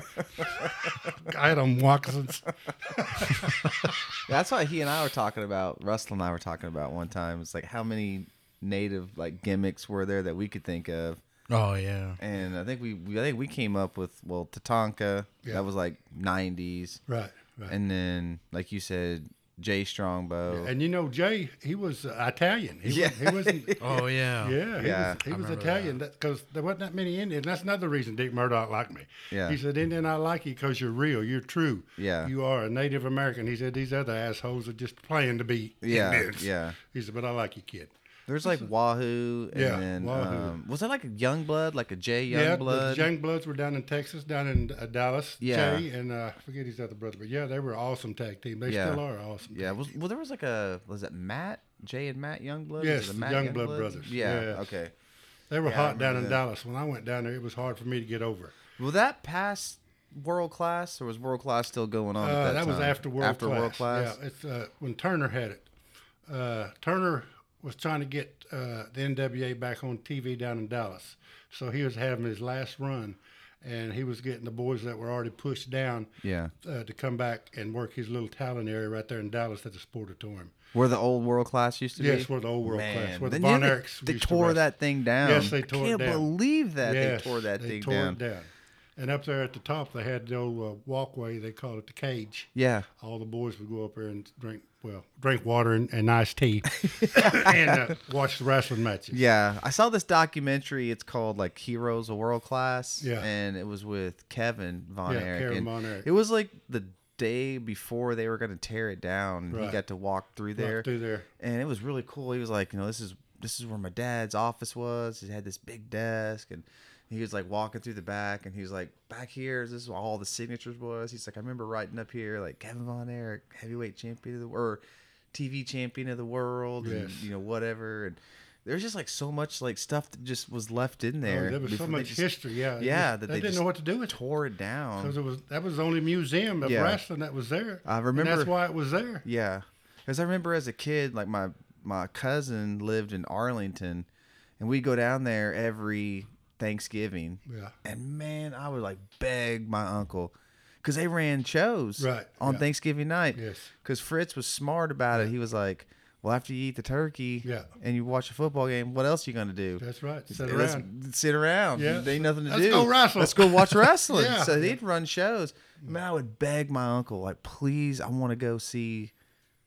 Speaker 2: I had on moccasins.
Speaker 4: That's why he and I were talking about. Russell and I were talking about one time. It's like how many native like gimmicks were there that we could think of,
Speaker 1: Oh yeah.
Speaker 4: and I think we, we I think we came up with well Tatanka.
Speaker 2: Yeah.
Speaker 4: That was like '90s,
Speaker 2: Right, right.
Speaker 4: and then like you said, Jay Strongbow.
Speaker 2: And you know, Jay, he was uh, Italian. He,
Speaker 4: Yeah.
Speaker 2: was, he wasn't.
Speaker 1: Oh yeah.
Speaker 2: Yeah, he
Speaker 4: Yeah,
Speaker 2: was, he was Italian because there wasn't that many Indians. That's another reason Dick Murdoch liked me.
Speaker 4: Yeah.
Speaker 2: He said, Indian, I like you because you're real, you're true.
Speaker 4: Yeah.
Speaker 2: You are a Native American. He said, these other assholes are just playing to be
Speaker 4: Yeah,
Speaker 2: Indians.
Speaker 4: yeah.
Speaker 2: He said, but I like you, kid.
Speaker 4: There's like Wahoo, and
Speaker 2: Yeah,
Speaker 4: then
Speaker 2: Wahoo.
Speaker 4: Um, was that like a Youngblood, like a Jay
Speaker 2: yeah,
Speaker 4: Youngblood?
Speaker 2: the Youngbloods were down in Texas, down in uh, Dallas.
Speaker 4: Yeah.
Speaker 2: Jay and uh, I forget his other brother, but yeah, they were an awesome tag team. They
Speaker 4: Yeah.
Speaker 2: still are awesome.
Speaker 4: yeah, was well there was like a was it Matt Jay and Matt Youngblood?
Speaker 2: Yes, the
Speaker 4: Matt
Speaker 2: Youngblood
Speaker 4: Youngblood?
Speaker 2: brothers.
Speaker 4: Yeah,
Speaker 2: Yes.
Speaker 4: okay.
Speaker 2: They were
Speaker 4: Yeah,
Speaker 2: hot down in
Speaker 4: that.
Speaker 2: Dallas. When I went down there, it was hard for me to get over.
Speaker 4: Well, that pass world class, or was world class still going on?
Speaker 2: Uh,
Speaker 4: at
Speaker 2: that
Speaker 4: that
Speaker 2: was after world
Speaker 4: after
Speaker 2: class.
Speaker 4: world class.
Speaker 2: Yeah, it's uh, when Turner had it. Uh, Turner was trying to get uh, the NWA back on TV down in Dallas, so he was having his last run, and he was getting the boys that were already pushed down
Speaker 4: Yeah.
Speaker 2: uh, to come back and work his little talent area right there in Dallas at the Sportatorium.
Speaker 4: Where the old world class used to
Speaker 2: Yes,
Speaker 4: be.
Speaker 2: Yes, where the old world
Speaker 4: Man,
Speaker 2: class, where the
Speaker 4: then, yeah,
Speaker 2: Von
Speaker 4: they-
Speaker 2: Erichs
Speaker 4: They, tore that thing down.
Speaker 2: Yes, they tore
Speaker 4: I can't
Speaker 2: down.
Speaker 4: believe that
Speaker 2: Yes,
Speaker 4: they tore that
Speaker 2: they
Speaker 4: thing
Speaker 2: tore
Speaker 4: down.
Speaker 2: It down. And up there at the top, they had the old uh, walkway. They called it the cage.
Speaker 4: Yeah.
Speaker 2: all the boys would go up there and drink well drink water and, and iced tea and uh, watch the wrestling matches
Speaker 4: Yeah, I saw this documentary. It's called like Heroes of World Class.
Speaker 2: Yeah.
Speaker 4: and it was with Kevin Von
Speaker 2: Yeah,
Speaker 4: Erich.
Speaker 2: Kevin Von Erich.
Speaker 4: It was like the day before they were going to tear it down. and He got to walk through
Speaker 2: Walk
Speaker 4: there,
Speaker 2: through there
Speaker 4: and it was really cool. He was like, you know, this is this is where my dad's office was. He had this big desk, and he was like walking through the back, and he was like, back here, this is all the signatures was. He's like, I remember writing up here like Kevin Von Erich, heavyweight champion of the or TV champion of the world, and you know whatever. And there's just like so much like stuff that just was left in oh, there.
Speaker 2: oh, there was so much
Speaker 4: just
Speaker 2: history yeah
Speaker 4: yeah,
Speaker 2: just-
Speaker 4: that
Speaker 2: they,
Speaker 4: they
Speaker 2: didn't
Speaker 4: just
Speaker 2: know what to do with it
Speaker 4: tore it down.
Speaker 2: because it was that was the only museum of
Speaker 4: Yeah.
Speaker 2: wrestling that was there
Speaker 4: I remember-
Speaker 2: that's why it was there
Speaker 4: Yeah, because I remember as a kid, like my my cousin lived in Arlington, and we'd go down there every Thanksgiving.
Speaker 2: Yeah.
Speaker 4: And man, I would like beg my uncle because they ran shows
Speaker 2: Right,
Speaker 4: on
Speaker 2: yeah.
Speaker 4: Thanksgiving night.
Speaker 2: Yes.
Speaker 4: Because Fritz was smart about it. He was like, "Well, after you eat the turkey,
Speaker 2: Yeah.
Speaker 4: and you watch a football game, what else are you gonna do?
Speaker 2: That's right. Sit
Speaker 4: Let's
Speaker 2: around.
Speaker 4: sit around.
Speaker 2: Yeah.
Speaker 4: There ain't nothing to do.
Speaker 2: Let's go wrestle.
Speaker 4: Let's go watch wrestling.
Speaker 2: Yeah.
Speaker 4: So they'd run shows. Man, I would beg my uncle, like, please, I want to go see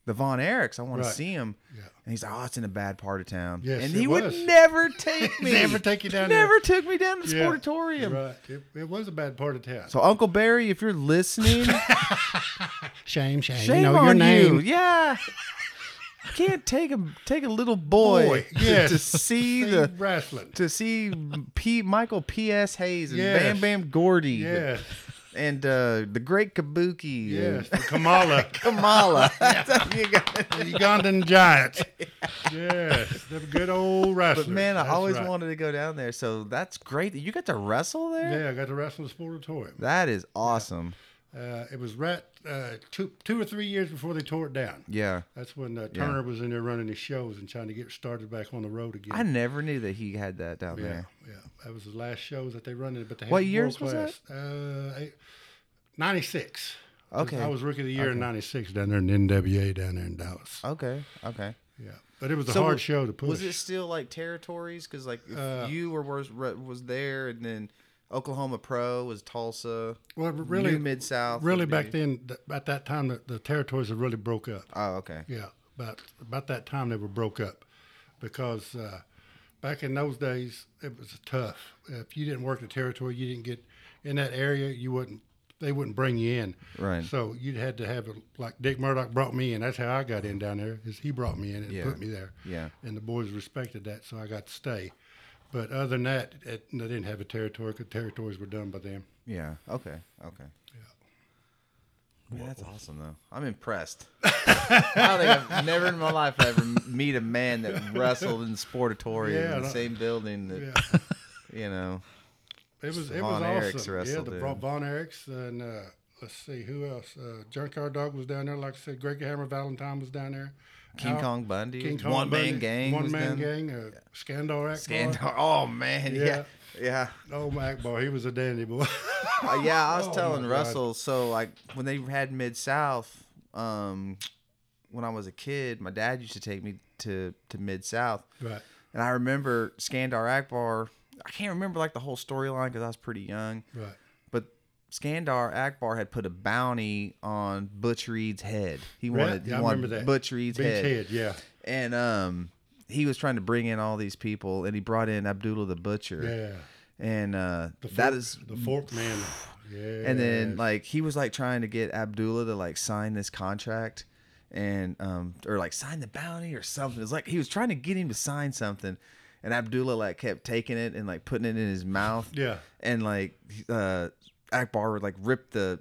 Speaker 4: the Von Erichs. I want
Speaker 2: Right.
Speaker 4: to see him.
Speaker 2: Yeah.
Speaker 4: And he's like, oh, it's in a bad part of town.
Speaker 2: Yes,
Speaker 4: and he would never take me.
Speaker 2: Never take you down there.
Speaker 4: Never took me down to the
Speaker 2: Yeah,
Speaker 4: Sportatorium.
Speaker 2: Right. It, it was a bad part of town.
Speaker 4: So Uncle Barry, if you're listening,
Speaker 2: shame, shame.
Speaker 4: shame
Speaker 2: you know
Speaker 4: on
Speaker 2: your name.
Speaker 4: you. Yeah. You can't take a take a little boy,
Speaker 2: Boy,
Speaker 4: to-
Speaker 2: yes.
Speaker 4: to, see
Speaker 2: See
Speaker 4: the
Speaker 2: wrestling.
Speaker 4: to see P. Michael P.S. Hayes and
Speaker 2: Yes.
Speaker 4: Bam Bam Gordy
Speaker 2: Yes.
Speaker 4: And uh, the Great Kabuki
Speaker 2: Yes.
Speaker 4: and
Speaker 2: the Kamala.
Speaker 4: Kamala.
Speaker 2: The Ugandan Giants. Yes. The good old wrestlers.
Speaker 4: but man, I
Speaker 2: That's
Speaker 4: always
Speaker 2: right.
Speaker 4: wanted to go down there, so that's great you got to wrestle there.
Speaker 2: Yeah, I got to wrestle the sport of Sportatorium.
Speaker 4: That is awesome.
Speaker 2: Uh, it was right uh, two, two or three years before they tore it down.
Speaker 4: Yeah.
Speaker 2: That's when uh, Turner was in there running his shows and trying to get started back on the road again.
Speaker 4: I never knew that he had that down
Speaker 2: yeah,
Speaker 4: there.
Speaker 2: yeah. That was the last shows that they run in. But they had
Speaker 4: What years was
Speaker 2: class. Uh, eight, 96.
Speaker 4: Okay.
Speaker 2: I was rookie of the year in 96 down there in NWA down there in Dallas.
Speaker 4: Okay. Okay.
Speaker 2: Yeah. But it was a
Speaker 4: So
Speaker 2: hard show to push.
Speaker 4: Was it still like territories? Because like if
Speaker 2: Uh,
Speaker 4: you were was was there, and then Oklahoma Pro was Tulsa.
Speaker 2: well, really,
Speaker 4: Mid South.
Speaker 2: really back then, th- at that time, the, the territories had really broke up.
Speaker 4: Oh, okay.
Speaker 2: Yeah, about about that time they were broke up because uh, back in those days it was tough. If you didn't work the territory, you didn't get in that area. You wouldn't. They wouldn't bring you in.
Speaker 4: Right.
Speaker 2: So you'd had to have a, like Dick Murdoch brought me in. That's how I got in down there. Is he brought me in and
Speaker 4: Yeah.
Speaker 2: put me there.
Speaker 4: Yeah.
Speaker 2: And the boys respected that, so I got to stay. But other than that, it, they didn't have a territory because territories were done by them.
Speaker 4: Yeah. Okay. Okay. Yeah. Man, that's awesome though. I'm impressed. I don't think I've never in my life ever meet a man that wrestled in the sportatorium
Speaker 2: Yeah,
Speaker 4: in the same building that
Speaker 2: Yeah.
Speaker 4: you know.
Speaker 2: It was it
Speaker 4: Von
Speaker 2: was awesome. Yeah,
Speaker 4: wrestled
Speaker 2: the
Speaker 4: there.
Speaker 2: Von Von Erichs and uh, let's see who else. Uh, Junkyard Dog was down there. Like I said, Greg Hammer Valentine was down there.
Speaker 4: King Kong Bundy,
Speaker 2: King Kong
Speaker 4: one
Speaker 2: Bundy,
Speaker 4: man gang,
Speaker 2: one man
Speaker 4: down-
Speaker 2: gang. Uh, Skandar Akbar.
Speaker 4: Skandar. Oh man, yeah,
Speaker 2: Yeah.
Speaker 4: yeah.
Speaker 2: Oh, my Akbar, he was a dandy boy.
Speaker 4: Uh, yeah, I was
Speaker 2: Oh,
Speaker 4: telling
Speaker 2: my God.
Speaker 4: Russell. So like when they had Mid South, um, when I was a kid, my dad used to take me to to Mid South,
Speaker 2: right.
Speaker 4: and I remember Skandar Akbar. I can't remember like the whole storyline because I was pretty young,
Speaker 2: Right.
Speaker 4: Skandar Akbar had put a bounty on Butch Reed's head. He wanted, he
Speaker 2: yeah, I
Speaker 4: wanted. Butch Reed's head.
Speaker 2: head. Yeah.
Speaker 4: and um, he was trying to bring in all these people, and he brought in Abdullah the Butcher,
Speaker 2: Yeah.
Speaker 4: and uh,
Speaker 2: The
Speaker 4: that
Speaker 2: fork-
Speaker 4: is
Speaker 2: the fork man. Yeah.
Speaker 4: and then like he was like trying to get Abdullah to like sign this contract and um or like sign the bounty or something. It's like he was trying to get him to sign something and Abdullah like kept taking it and like putting it in his mouth.
Speaker 2: Yeah.
Speaker 4: And like uh Akbar would like rip the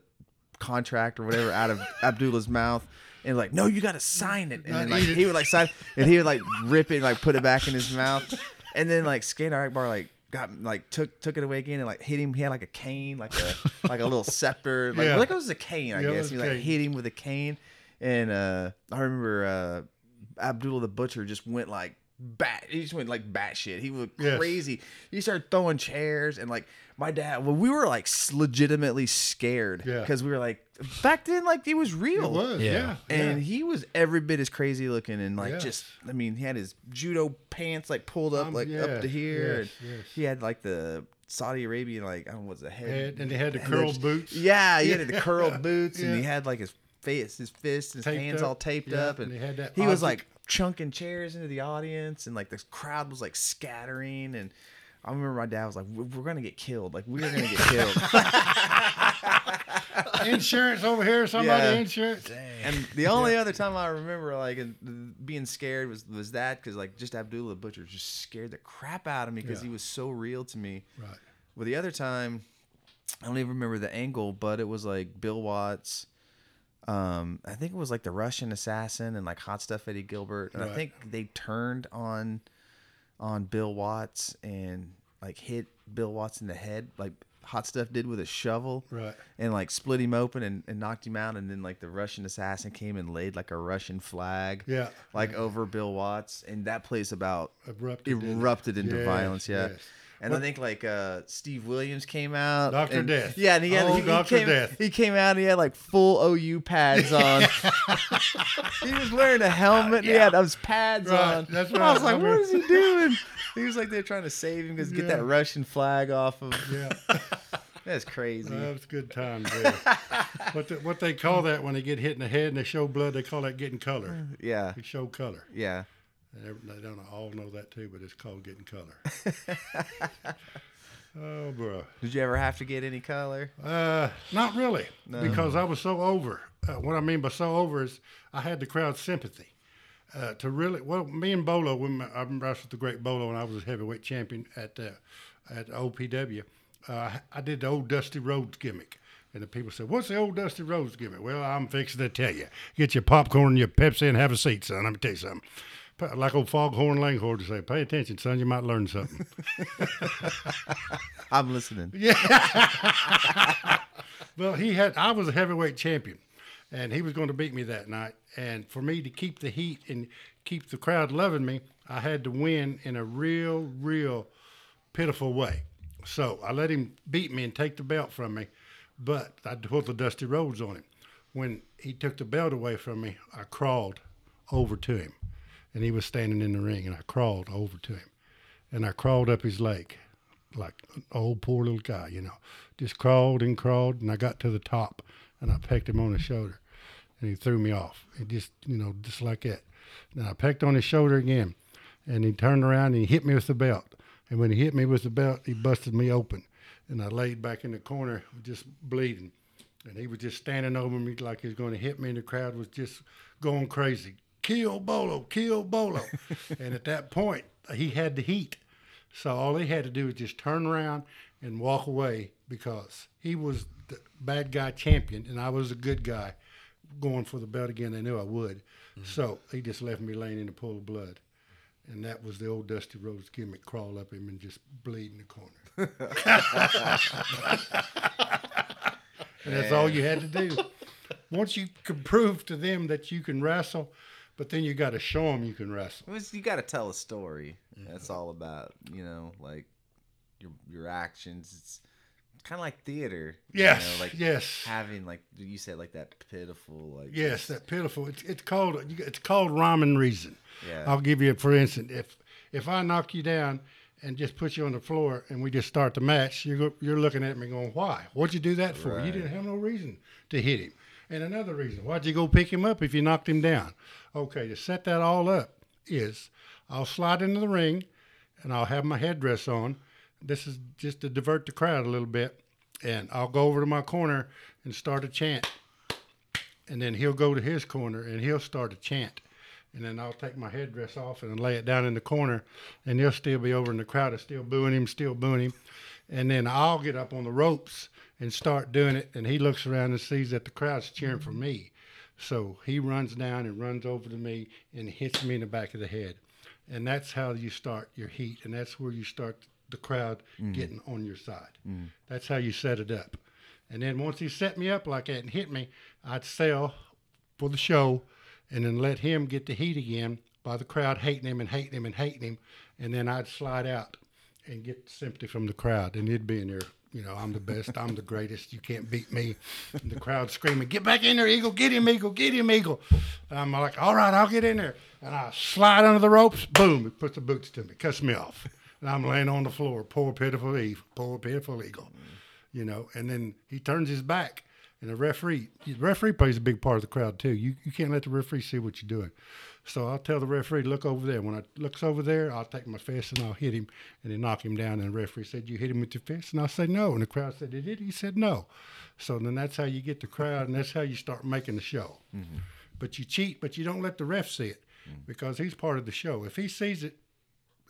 Speaker 4: contract or whatever out of Abdullah's mouth and like, no, you gotta sign it. And then like he would like sign and he would like rip it and like put it back in his mouth. And then like Skandar Akbar like got like took took it away again and like hit him. He had like a cane, like a like a little scepter. Like,
Speaker 2: Yeah.
Speaker 4: like it was a cane, I
Speaker 2: Yeah,
Speaker 4: guess. He like
Speaker 2: cane.
Speaker 4: hit him with a cane. And uh I remember uh Abdullah the Butcher just went like bat he just went like batshit. He was
Speaker 2: Yes.
Speaker 4: crazy. He started throwing chairs and like my dad well we were like legitimately scared
Speaker 2: Yeah.
Speaker 4: because we were like back then like it was real
Speaker 2: It was.
Speaker 1: Yeah.
Speaker 2: Yeah.
Speaker 4: and
Speaker 2: yeah.
Speaker 4: he was every bit as crazy looking and like
Speaker 2: Yes.
Speaker 4: just I mean he had his judo pants like pulled up
Speaker 2: Um,
Speaker 4: like up to here
Speaker 2: yes,
Speaker 4: and
Speaker 2: yes.
Speaker 4: he had like the Saudi Arabian like I don't know what's the head
Speaker 2: Head- and he had the
Speaker 4: head-
Speaker 2: curled boots.
Speaker 4: yeah he had the
Speaker 2: Yeah.
Speaker 4: curled boots and he had like his face his fists his
Speaker 2: Taped
Speaker 4: hands
Speaker 2: up.
Speaker 4: all taped
Speaker 2: Yeah,
Speaker 4: up and,
Speaker 2: and he had that
Speaker 4: he was like chunking chairs into the audience and like the crowd was like scattering and I remember my dad was like we're we're gonna get killed like we're gonna get killed
Speaker 2: insurance over here. Somebody
Speaker 4: Yeah.
Speaker 2: insurance.
Speaker 4: And the only other time I remember like being scared was was that because like just Abdullah the Butcher just scared the crap out of me because
Speaker 2: Yeah.
Speaker 4: he was so real to me.
Speaker 2: Right.
Speaker 4: Well, the other time, I don't even remember the angle, but it was like Bill Watts. Um, I think it was like the Russian assassin and like Hot Stuff Eddie Gilbert, and I think they turned on on Bill Watts and like hit Bill Watts in the head, like hot stuff did with a shovel,
Speaker 2: Right.
Speaker 4: and like split him open and, and knocked him out, and then like the Russian assassin came and laid like a Russian flag,
Speaker 2: Yeah.
Speaker 4: like over Bill Watts, and that place about
Speaker 2: Erupted,
Speaker 4: erupted into
Speaker 2: Yes,
Speaker 4: violence. Yeah.
Speaker 2: yes.
Speaker 4: And I think like uh, Steve Williams came out.
Speaker 2: Dr.
Speaker 4: and-
Speaker 2: Death.
Speaker 4: Yeah, and he had
Speaker 2: Oh,
Speaker 4: he, he came,
Speaker 2: Death.
Speaker 4: he came out and he had like full OU pads on. he was wearing a helmet. and He had those pads
Speaker 2: Right,
Speaker 4: on.
Speaker 2: that's right.
Speaker 4: I was like, what is he doing? He was like they're trying to save him because get that Russian flag off of.
Speaker 2: Yeah.
Speaker 4: That's crazy.
Speaker 2: That was good times there. what, the, what they call that when they get hit in the head and they show blood, they call that getting color.
Speaker 4: yeah,
Speaker 2: They show color.
Speaker 4: yeah.
Speaker 2: And they don't all know that too, but it's called getting color. oh, bro.
Speaker 4: Did you ever have to get any color?
Speaker 2: Uh, not really, because I was so over. Uh, what I mean by so over is I had the crowd's sympathy. Uh, to really, well, me and Bolo, when I wrestled the great Bolo, and I was a heavyweight champion at uh, at OPW. Uh, I did the old Dusty Rhodes gimmick, and the people said, "What's the old Dusty Rhodes gimmick?" Well, I'm fixing to tell you. Get your popcorn and your Pepsi and have a seat, son. Let me tell you something. Like old Foghorn Leghorn to say, "Pay attention, son. You might learn something."
Speaker 4: I'm listening. Yeah.
Speaker 2: Well, he had. I was a heavyweight champion, and he was going to beat me that night. And for me to keep the heat and keep the crowd loving me, I had to win in a real, real pitiful way. So I let him beat me and take the belt from me, but I put the Dusty Rhodes on him. When he took the belt away from me, I crawled over to him, and he was standing in the ring, and I crawled over to him, and I crawled up his leg, like an old poor little guy, you know, just crawled and crawled, and I got to the top, and I pecked him on the shoulder, and he threw me off. He just, you know, just like that. Then I pecked on his shoulder again, and he turned around and he hit me with the belt. And when he hit me with the belt, he busted me open, and I laid back in the corner, just bleeding. And he was just standing over me like he was going to hit me, and the crowd was just going crazy. Kill Bolo, kill Bolo. and at that point, he had the heat. So all he had to do was just turn around and walk away because he was the bad guy champion and I was a good guy going for the belt again. They knew I would. Mm-hmm. So he just left me laying in a pool of blood. And that was the old Dusty Rhodes gimmick crawl up him and just bleed in the corner. and that's all you had to do. Once you can prove to them that you can wrestle, but then you got to show them you can wrestle.
Speaker 4: Was- you got to tell a story. That's all about, you know, like your your actions. It's kind of like theater. you
Speaker 2: Yes,
Speaker 4: know, like
Speaker 2: yes.
Speaker 4: having like you said, like that pitiful, like
Speaker 2: Yes, that pitiful. It's it's called it's called rhyme and reason.
Speaker 4: Yeah.
Speaker 2: I'll give you for instance, if if I knock you down and just put you on the floor and we just start the match, you're you're looking at me going, "Why? What'd you do that for? You didn't have no reason to hit him." And another reason, why'd you go pick him up if you knocked him down? Okay, to set that all up is I'll slide into the ring and I'll have my headdress on. This is just to divert the crowd a little bit. And I'll go over to my corner and start a chant and then he'll go to his corner and he'll start a chant. And then I'll take my headdress off and lay it down in the corner, and he'll still be over in the crowd, still booing him, still booing him. And then I'll get up on the ropes and start doing it, and he looks around and sees that the crowd's cheering for me. So he runs down and runs over to me and hits me in the back of the head. And that's how you start your heat, and that's where you start the crowd mm. getting on your side. Mm. That's how you set it up. And then once he set me up like that and hit me, I'd sell for the show and then let him get the heat again by the crowd hating him and hating him and hating him. And then I'd slide out and get sympathy from the crowd. And he'd be in there, you know, I'm the best, I'm the greatest, you can't beat me. And the crowd screaming, Get back in there, Eagle, get him, Eagle, get him, Eagle. I'm like, All right, I'll get in there. And I slide under the ropes, boom, he puts the boots to me, cuts me off. And I'm laying on the floor, poor pitiful Eve, poor pitiful Eagle you know, and then he turns his back, and the referee, the referee plays a big part of the crowd too. You you can't let the referee see what you're doing. So I'll tell the referee, look over there. When I looks over there, I'll take my fist and I'll hit him, and then knock him down. And the referee said, "You hit him with your fist," and I say, "No." And the crowd said, "Did it?" He said, "No." So then that's how you get the crowd, and that's how you start making the show. Mm-hmm. But you cheat, but you don't let the ref see it mm. because he's part of the show. If he sees it,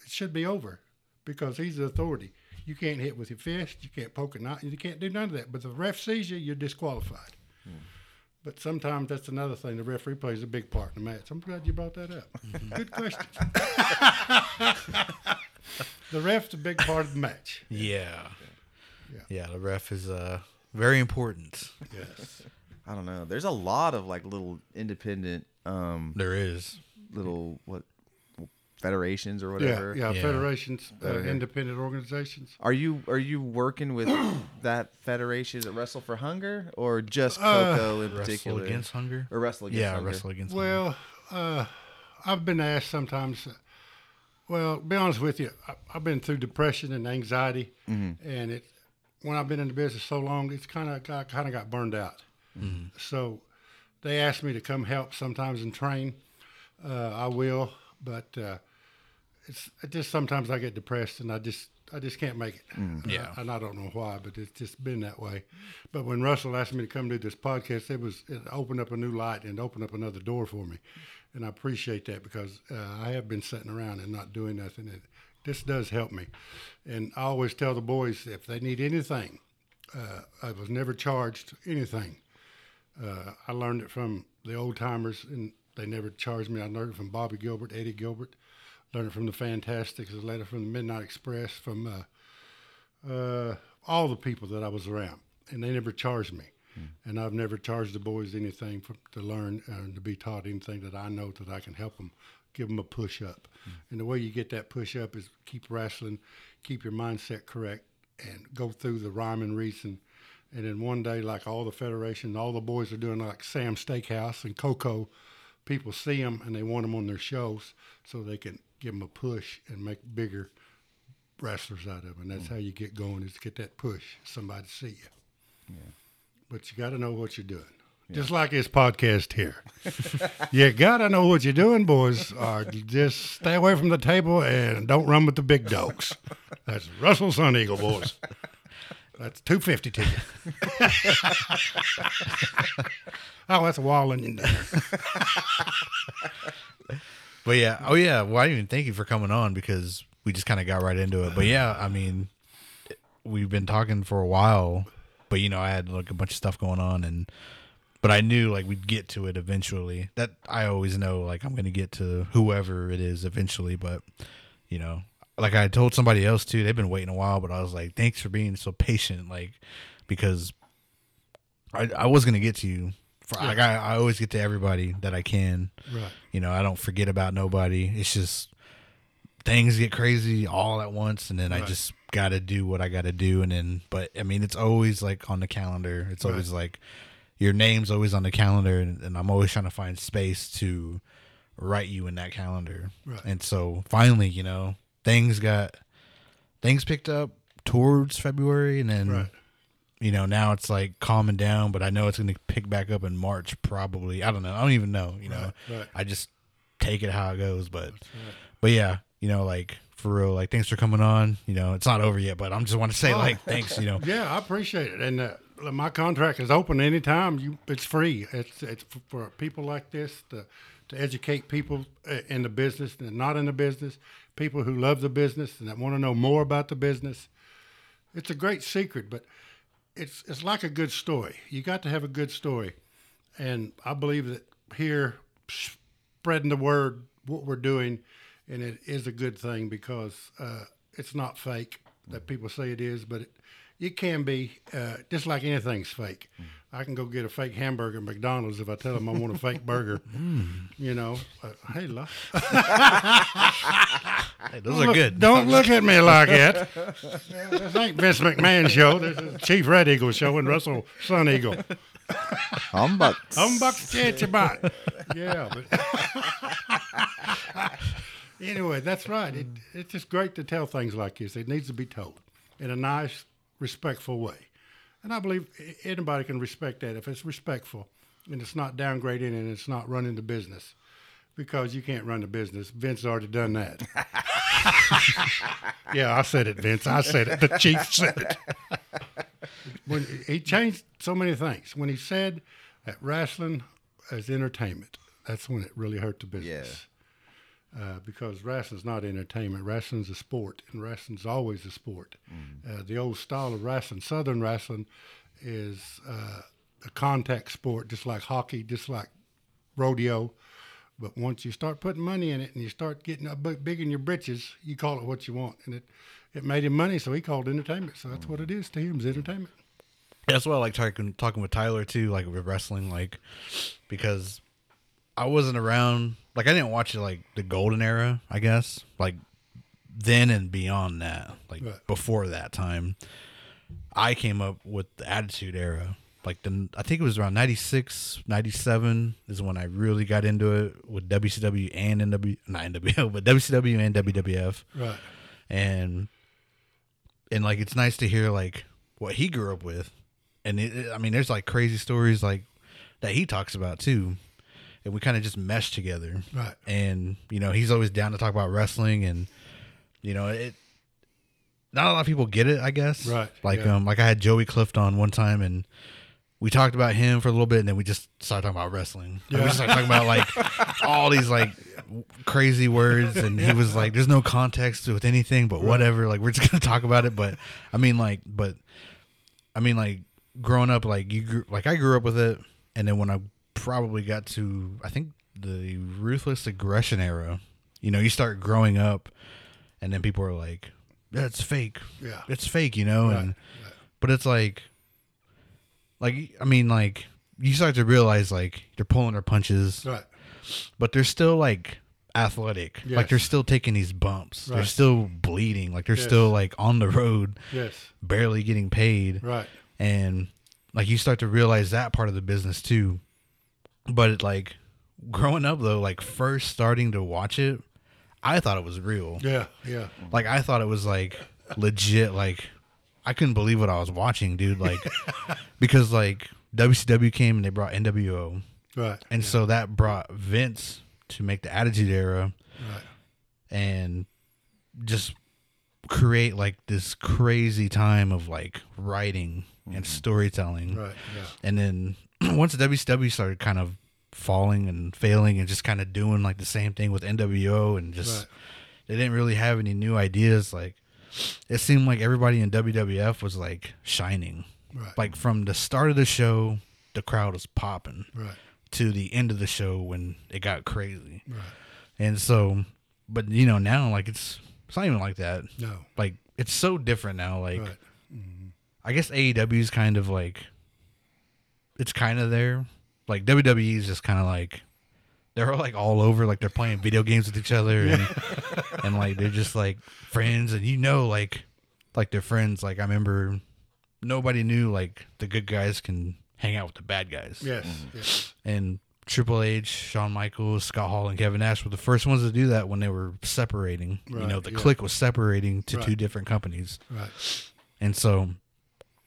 Speaker 2: it should be over because he's the authority. You can't hit with your fist, you can't poke a knot, you can't do none of that. But the ref sees you, you're disqualified. Mm. But sometimes that's another thing. The referee plays a big part in the match. I'm glad you brought that up. Good question. the ref's a big part of the match.
Speaker 1: Yeah. Yeah, the ref is uh very important.
Speaker 2: Yes.
Speaker 4: I don't know. There's a lot of like little independent, um,
Speaker 1: There is.
Speaker 4: little what federations or whatever.
Speaker 2: yeah,
Speaker 1: Yeah.
Speaker 2: federations, uh, independent organizations.
Speaker 4: Are you are you working with that federation? Is it Wrestle for Hunger or just
Speaker 2: Uh,
Speaker 4: Coco in
Speaker 1: Wrestle
Speaker 4: particular?
Speaker 1: against hunger.
Speaker 4: or Wrestle Against
Speaker 1: yeah,
Speaker 4: Hunger?
Speaker 1: wrestle against. hunger.
Speaker 2: Well, uh, I've been asked sometimes. uh, Well, to be honest with you, I, I've been through depression and anxiety, and it when I've been in the business so long, it's kind of got kind of got burned out. So they asked me to come help sometimes and train. Uh, I will, but uh, it's it just sometimes I get depressed and I just I just can't make it.
Speaker 1: Yeah.
Speaker 2: and I don't know why, but it's just been that way. But when Russell asked me to come do this podcast, it was it opened up a new light and opened up another door for me, and I appreciate that because uh, I have been sitting around and not doing nothing. And this does help me, and I always tell the boys if they need anything, uh, I was never charged anything. Uh, I learned it from the old timers, and they never charged me. I learned it from Bobby Gilbert, Eddie Gilbert. Learned it from the Fantastics. A letter from the Midnight Express, from uh, uh, all the people that I was around, and they never charged me. And I've never charged the boys anything for, to learn and to be taught anything that I know that I can help them, give them a push up. And the way you get that push up is keep wrestling, keep your mindset correct, and go through the rhyme and reason. And then one day, like all the federation, all the boys are doing like Sam Steakhouse and Coco, people see them and they want them on their shows so they can give them a push and make bigger wrestlers out of them. And that's hmm. how you get going is to get that push, somebody to see you. Yeah. But you got to know what you're doing. Just like this podcast here. you got to know what you're doing, boys, uh, or just stay away from the table and don't run with the big dogs. That's Russell Sun Eagle, boys. That's 250 to you. oh, that's a wall onion dinner.
Speaker 1: But yeah, oh yeah. Well, I even thank you for coming on because we just kind of got right into it. But yeah, I mean, we've been talking for a while, but you know, I had like a bunch of stuff going on, and but I knew like we'd get to it eventually. That I always know like I'm gonna get to whoever it is eventually. But you know, like I told somebody else too, they've been waiting a while, but I was like, thanks for being so patient, like because I I was gonna get to you. For, Like I, I always get to everybody that I can.
Speaker 2: Right.
Speaker 1: You know, I don't forget about nobody. It's just things get crazy all at once, and then I just got to do what I got to do. And then, but I mean, it's always like on the calendar. It's always like your name's always on the calendar, and, and I'm always trying to find space to write you in that calendar.
Speaker 2: Right.
Speaker 1: And so finally, you know, things got things picked up towards February, and then
Speaker 2: Right.
Speaker 1: You know now it's like calming down but i know it's going to pick back up in march probably i don't know i don't even know you know
Speaker 2: Right, right.
Speaker 1: i just take it how it goes but but yeah you know like for real like thanks for coming on you know it's not over yet but i'm just want to say
Speaker 2: Oh.
Speaker 1: like thanks you know
Speaker 2: Yeah, I appreciate it. And uh, my contract is open anytime. You, it's free. It's it's for people like this to to educate people uh, in the business and not in the business, people who love the business and that want to know more about the business. It's a great secret, but it's it's like a good story. You got to have a good story, and I believe that here, spreading the word, what we're doing, and it is a good thing because uh, it's not fake that people say it is, but it, it can be. Uh, just like anything's fake. I can go get a fake hamburger at McDonald's if I tell them I want a fake burger. You know, uh, hey, look.
Speaker 1: hey, those are good
Speaker 2: Don't look at me like that. This ain't Vince McMahon show. This is Chief Red Eagle show and Russell Sun Eagle.
Speaker 4: Humbug.
Speaker 2: Humbucks get your bot. Yeah, but anyway, that's right. It, it's just great to tell things like this. It needs to be told in a nice, respectful way, and I believe anybody can respect that if it's respectful and it's not downgrading and it's not running the business. Because you can't run the business. Vince already done that. yeah, I said it, Vince. I said it. The chief said it when he changed so many things. When he said that wrestling is entertainment, that's when it really hurt the business. Uh, because wrestling's not entertainment. Wrestling's a sport, and wrestling's always a sport. Uh, the old style of wrestling, Southern wrestling, is uh, a contact sport, just like hockey, just like rodeo. But once you start putting money in it and you start getting up big big in your britches, you call it what you want, and it it made him money, so he called it entertainment. So that's what it is to him, is entertainment.
Speaker 1: That's why I like talking talking with Tyler too, like with wrestling, like because I wasn't around. Like I didn't watch it like the golden era, I guess, like then and beyond that, like
Speaker 2: Right.
Speaker 1: before that time. I came up with the Attitude Era. Like the, I think it was around 96, 97 is when I really got into it with WCW and NW, not NWO, but WCW and WWF
Speaker 2: Right.
Speaker 1: and and like it's nice to hear like what he grew up with and it, i mean there's like crazy stories like that he talks about too and we kind of just mesh together.
Speaker 2: Right.
Speaker 1: and you know he's always down to talk about wrestling and you know it not a lot of people get it i guess.
Speaker 2: Right,
Speaker 1: like
Speaker 2: yeah.
Speaker 1: um like i had joey clift on one time and we talked about him for a little bit and then we just started talking about wrestling. Like, we started talking about like all these like crazy words and he was like there's no context with anything but whatever like we're just gonna talk about it. But i mean like but i mean like growing up like you grew, like i grew up with it and then when i probably got to i think the ruthless aggression era you know you start growing up and then people are like that's fake
Speaker 2: Yeah.
Speaker 1: it's fake you know
Speaker 2: Right,
Speaker 1: and but it's like like i mean like you start to realize like they're pulling their punches
Speaker 2: Right.
Speaker 1: but they're still like athletic. Like they're still taking these bumps. They're still bleeding. Like they're
Speaker 2: Yes.
Speaker 1: still like on the road,
Speaker 2: Yes.
Speaker 1: barely getting paid.
Speaker 2: Right.
Speaker 1: And like you start to realize that part of the business too. But like growing up though, like first starting to watch it, I thought it was real.
Speaker 2: Yeah. Yeah.
Speaker 1: Like I thought it was like legit. Like I couldn't believe what I was watching, dude. Like because like WCW came and they brought NWO.
Speaker 2: Right.
Speaker 1: And so that brought Vince to make the Attitude Era
Speaker 2: Right.
Speaker 1: and just create like this crazy time of like writing and storytelling.
Speaker 2: Mm-hmm. Right. Yeah.
Speaker 1: And then once the WCW started kind of falling and failing and just kind of doing like the same thing with NWO and just
Speaker 2: Right.
Speaker 1: they didn't really have any new ideas like it seemed like everybody in WWF was like shining.
Speaker 2: Right.
Speaker 1: Like from the start of the show, the crowd was popping
Speaker 2: Right.
Speaker 1: to the end of the show when it got crazy.
Speaker 2: Right.
Speaker 1: And so, but you know, now like it's it's not even like that.
Speaker 2: No.
Speaker 1: Like it's so different now. Like
Speaker 2: Right. Mm-hmm.
Speaker 1: I guess AEW is kind of like it's kind of there. Like WWE is just kind of like they're like all over. Like they're playing video games with each other and and like they're just like friends. And you know, like like they're friends. Like I remember nobody knew like the good guys can hang out with the bad guys
Speaker 2: Yes. Mm-hmm. Yes.
Speaker 1: and Triple H, Shawn Michaels, Scott Hall, and Kevin Nash were the first ones to do that when they were separating. you know, the
Speaker 2: yeah.
Speaker 1: click was separating to two different companies.
Speaker 2: Right.
Speaker 1: And so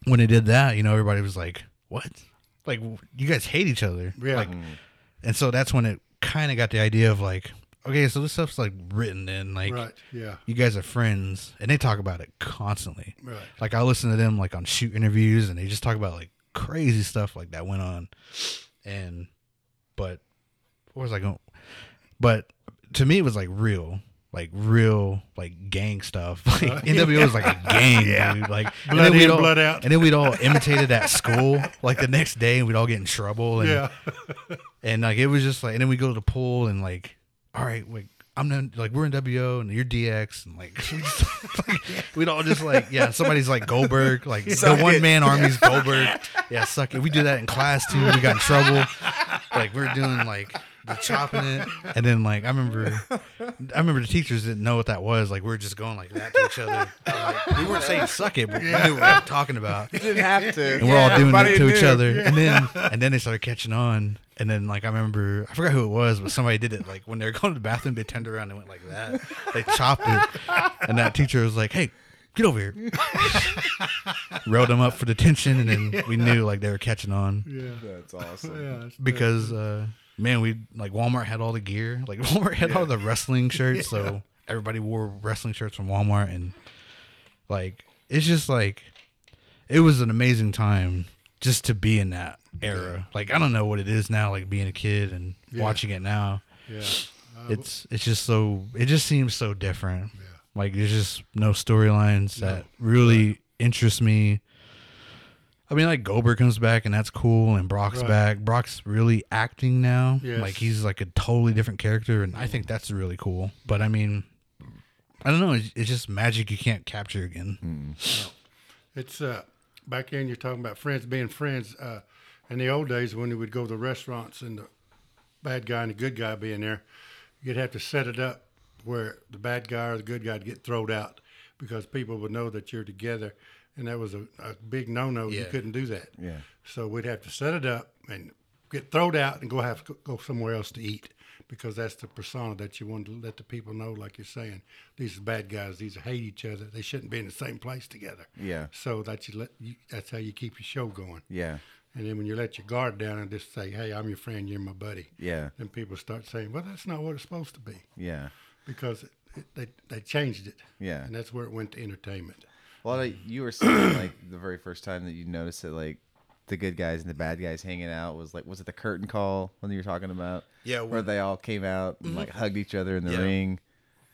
Speaker 1: when they did that, you know, everybody was like, "What? Like you guys hate each other?"
Speaker 2: Yeah.
Speaker 1: Like, mm-hmm. and so that's when it kind of got the idea of like, okay, so this stuff's like written in, like
Speaker 2: right. Yeah.
Speaker 1: you guys are friends, and they talk about it constantly.
Speaker 2: Right.
Speaker 1: Like I listen to them like on shoot interviews, and they just talk about like crazy stuff like that went on, and but what was I going? But to me, it was like real, like real, like gang stuff. Like uh, NWO was like a gang, dude. Like and
Speaker 2: Blood
Speaker 1: then we'd
Speaker 2: in,
Speaker 1: all-
Speaker 2: blood out.
Speaker 1: and then we'd all imitated at school. Like the next day, and we'd all get in trouble. And,
Speaker 2: Yeah.
Speaker 1: and like it was just like, and then we go to the pool and like, all right, like I'm not like we're in WO and you're DX and like, like we'd all just like yeah, somebody's like Goldberg, like the one man army's Goldberg. Yeah, suck it. We do that in class too. We got in trouble. Like we're doing like the chopping it, and then like I remember, I remember the teachers didn't know what that was. Like we were just going like that to each other. Like, we weren't saying suck it, but we knew what we were talking about
Speaker 4: You didn't have to.
Speaker 1: and we're all doing it
Speaker 4: Everybody
Speaker 1: to each
Speaker 4: knew.
Speaker 1: other. And then and then they started catching on. And then like I remember I forgot who it was, but somebody did it like when they were going to the bathroom, they turned around and went like that. They chopped it. And that teacher was like, Hey, get over here. Rode them up for detention and then we knew like they were catching on.
Speaker 2: Yeah.
Speaker 4: That's awesome.
Speaker 2: Yeah. it's-
Speaker 1: Because uh man, we like Walmart had all the gear. Like Walmart had all the wrestling shirts, so everybody wore wrestling shirts from Walmart and like it's just like it was an amazing time just to be in that era. Like I don't know what it is now, like being a kid and
Speaker 2: Yeah.
Speaker 1: watching it now.
Speaker 2: Yeah.
Speaker 1: Uh, it's it's just so it just seems so different.
Speaker 2: Yeah.
Speaker 1: Like there's just no storylines that really interest me. I mean, like Goldberg comes back and that's cool, and Brock's
Speaker 2: Right.
Speaker 1: back. Brock's really acting now.
Speaker 2: Yes.
Speaker 1: Like he's like a totally different character, and I think that's really cool. But I mean, I don't know. It's, it's just magic you can't capture again.
Speaker 2: It's uh, back in. you're talking about friends being friends. Uh, in the old days when we would go to the restaurants and the bad guy and the good guy being there, you'd have to set it up where the bad guy or the good guy'd get thrown out because people would know that you're together, and that was a, a big no-no. You couldn't do that.
Speaker 4: Yeah.
Speaker 2: So we'd have to set it up and get thrown out and go have to go somewhere else to eat because that's the persona that you want to let the people know, like you're saying. These are bad guys. These hate each other. They shouldn't be in the same place together.
Speaker 4: Yeah.
Speaker 2: So that you let you, that's how you keep your show going.
Speaker 4: Yeah.
Speaker 2: And then when you let your guard down and just say, "Hey, I'm your friend. You're my buddy,"
Speaker 4: Yeah.
Speaker 2: then people start saying, "Well, that's not what it's supposed to be,"
Speaker 4: Yeah.
Speaker 2: because it, it, they they changed it.
Speaker 4: Yeah.
Speaker 2: And that's where it went to entertainment.
Speaker 4: Well, like, you were saying like the very first time that you noticed that like the good guys and the bad guys hanging out was like was it the curtain call when you were talking about?
Speaker 1: Yeah,
Speaker 4: Where they all came out and like hugged each other in the
Speaker 1: Yeah.
Speaker 4: ring,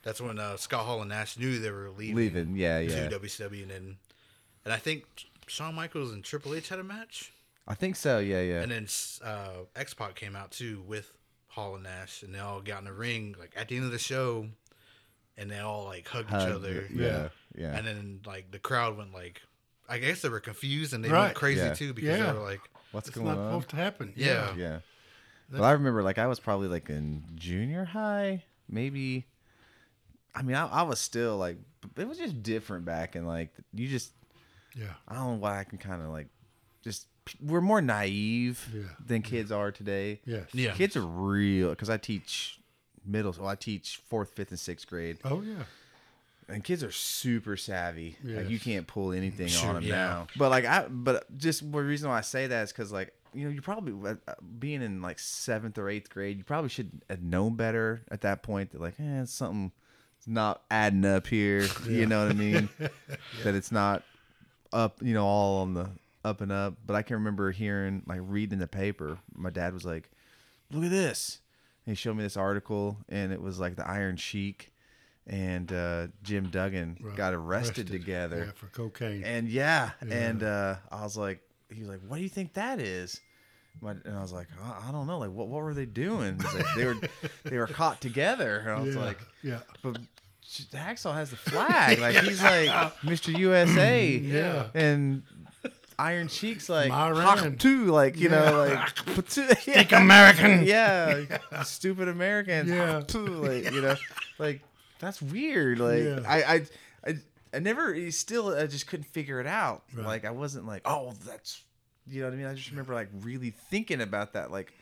Speaker 1: That's when uh, Scott Hall and Nash knew they were leaving.
Speaker 4: leaving. Yeah, yeah.
Speaker 1: to WCW, and then, and I think Shawn Michaels and Triple H had a match,
Speaker 4: I think so. Yeah, yeah.
Speaker 1: and then uh, X Pac came out too with Hall and Nash, and they all got in the ring like at the end of the show, and they all like hugged,
Speaker 4: Hugged,
Speaker 1: each other.
Speaker 4: Yeah. Yeah.
Speaker 1: And then like the crowd went like, I guess they were confused and they
Speaker 2: Right.
Speaker 1: went crazy
Speaker 4: Yeah.
Speaker 1: too because
Speaker 2: Yeah.
Speaker 1: they were like,
Speaker 4: What's
Speaker 2: It's
Speaker 4: going
Speaker 2: not
Speaker 4: on?
Speaker 2: supposed to happen.
Speaker 1: Yeah.
Speaker 4: Yeah. Well, I remember like I was probably like in junior high, maybe. I mean, I, I was still like, it was just different back and like you just,
Speaker 2: Yeah.
Speaker 4: I don't know why I can kind of like, just we're more naive
Speaker 2: Yeah.
Speaker 4: than kids are today.
Speaker 2: Yes.
Speaker 1: yeah,
Speaker 4: Kids are real because I teach middle, well, I teach fourth, fifth, and sixth grade,
Speaker 2: Oh yeah.
Speaker 4: and kids are super savvy. Like you can't pull anything
Speaker 1: Sure,
Speaker 4: on them
Speaker 1: yeah.
Speaker 4: now. But like I, but just the reason why I say that is because like you know you probably uh, being in like seventh or eighth grade, you probably should have known better at that point. That like, eh, something not adding up here. You know what I mean? That it's not up, you know, all on the up and up. But I can remember hearing like reading the paper. My dad was like, "Look at this." He showed me this article, and it was like the Iron Sheik and uh, Jim Duggan
Speaker 2: Right.
Speaker 4: got arrested, together.
Speaker 2: Yeah, for cocaine.
Speaker 4: And yeah, and uh, I was like, he was like, "What do you think that is?" My, and I was like, I, I don't know. Like, what what were they doing? Like, they were they were caught together. And I was
Speaker 2: yeah.
Speaker 4: like,
Speaker 2: yeah.
Speaker 4: but Hacksaw has the flag. Like he's like Mr. USA.
Speaker 2: Yeah.
Speaker 4: And Iron Sheik's like
Speaker 2: Iran.
Speaker 4: Hawk too. Like you know, like
Speaker 2: Think American.
Speaker 4: yeah, stupid Americans.
Speaker 2: Yeah.
Speaker 4: too. Like you know, like that's weird. Like
Speaker 2: Yeah.
Speaker 4: I, I, I, I never. he Still, I just couldn't figure it out.
Speaker 2: Right.
Speaker 4: Like I wasn't like, oh, that's. You know what I mean? I just remember like really thinking about that. Like,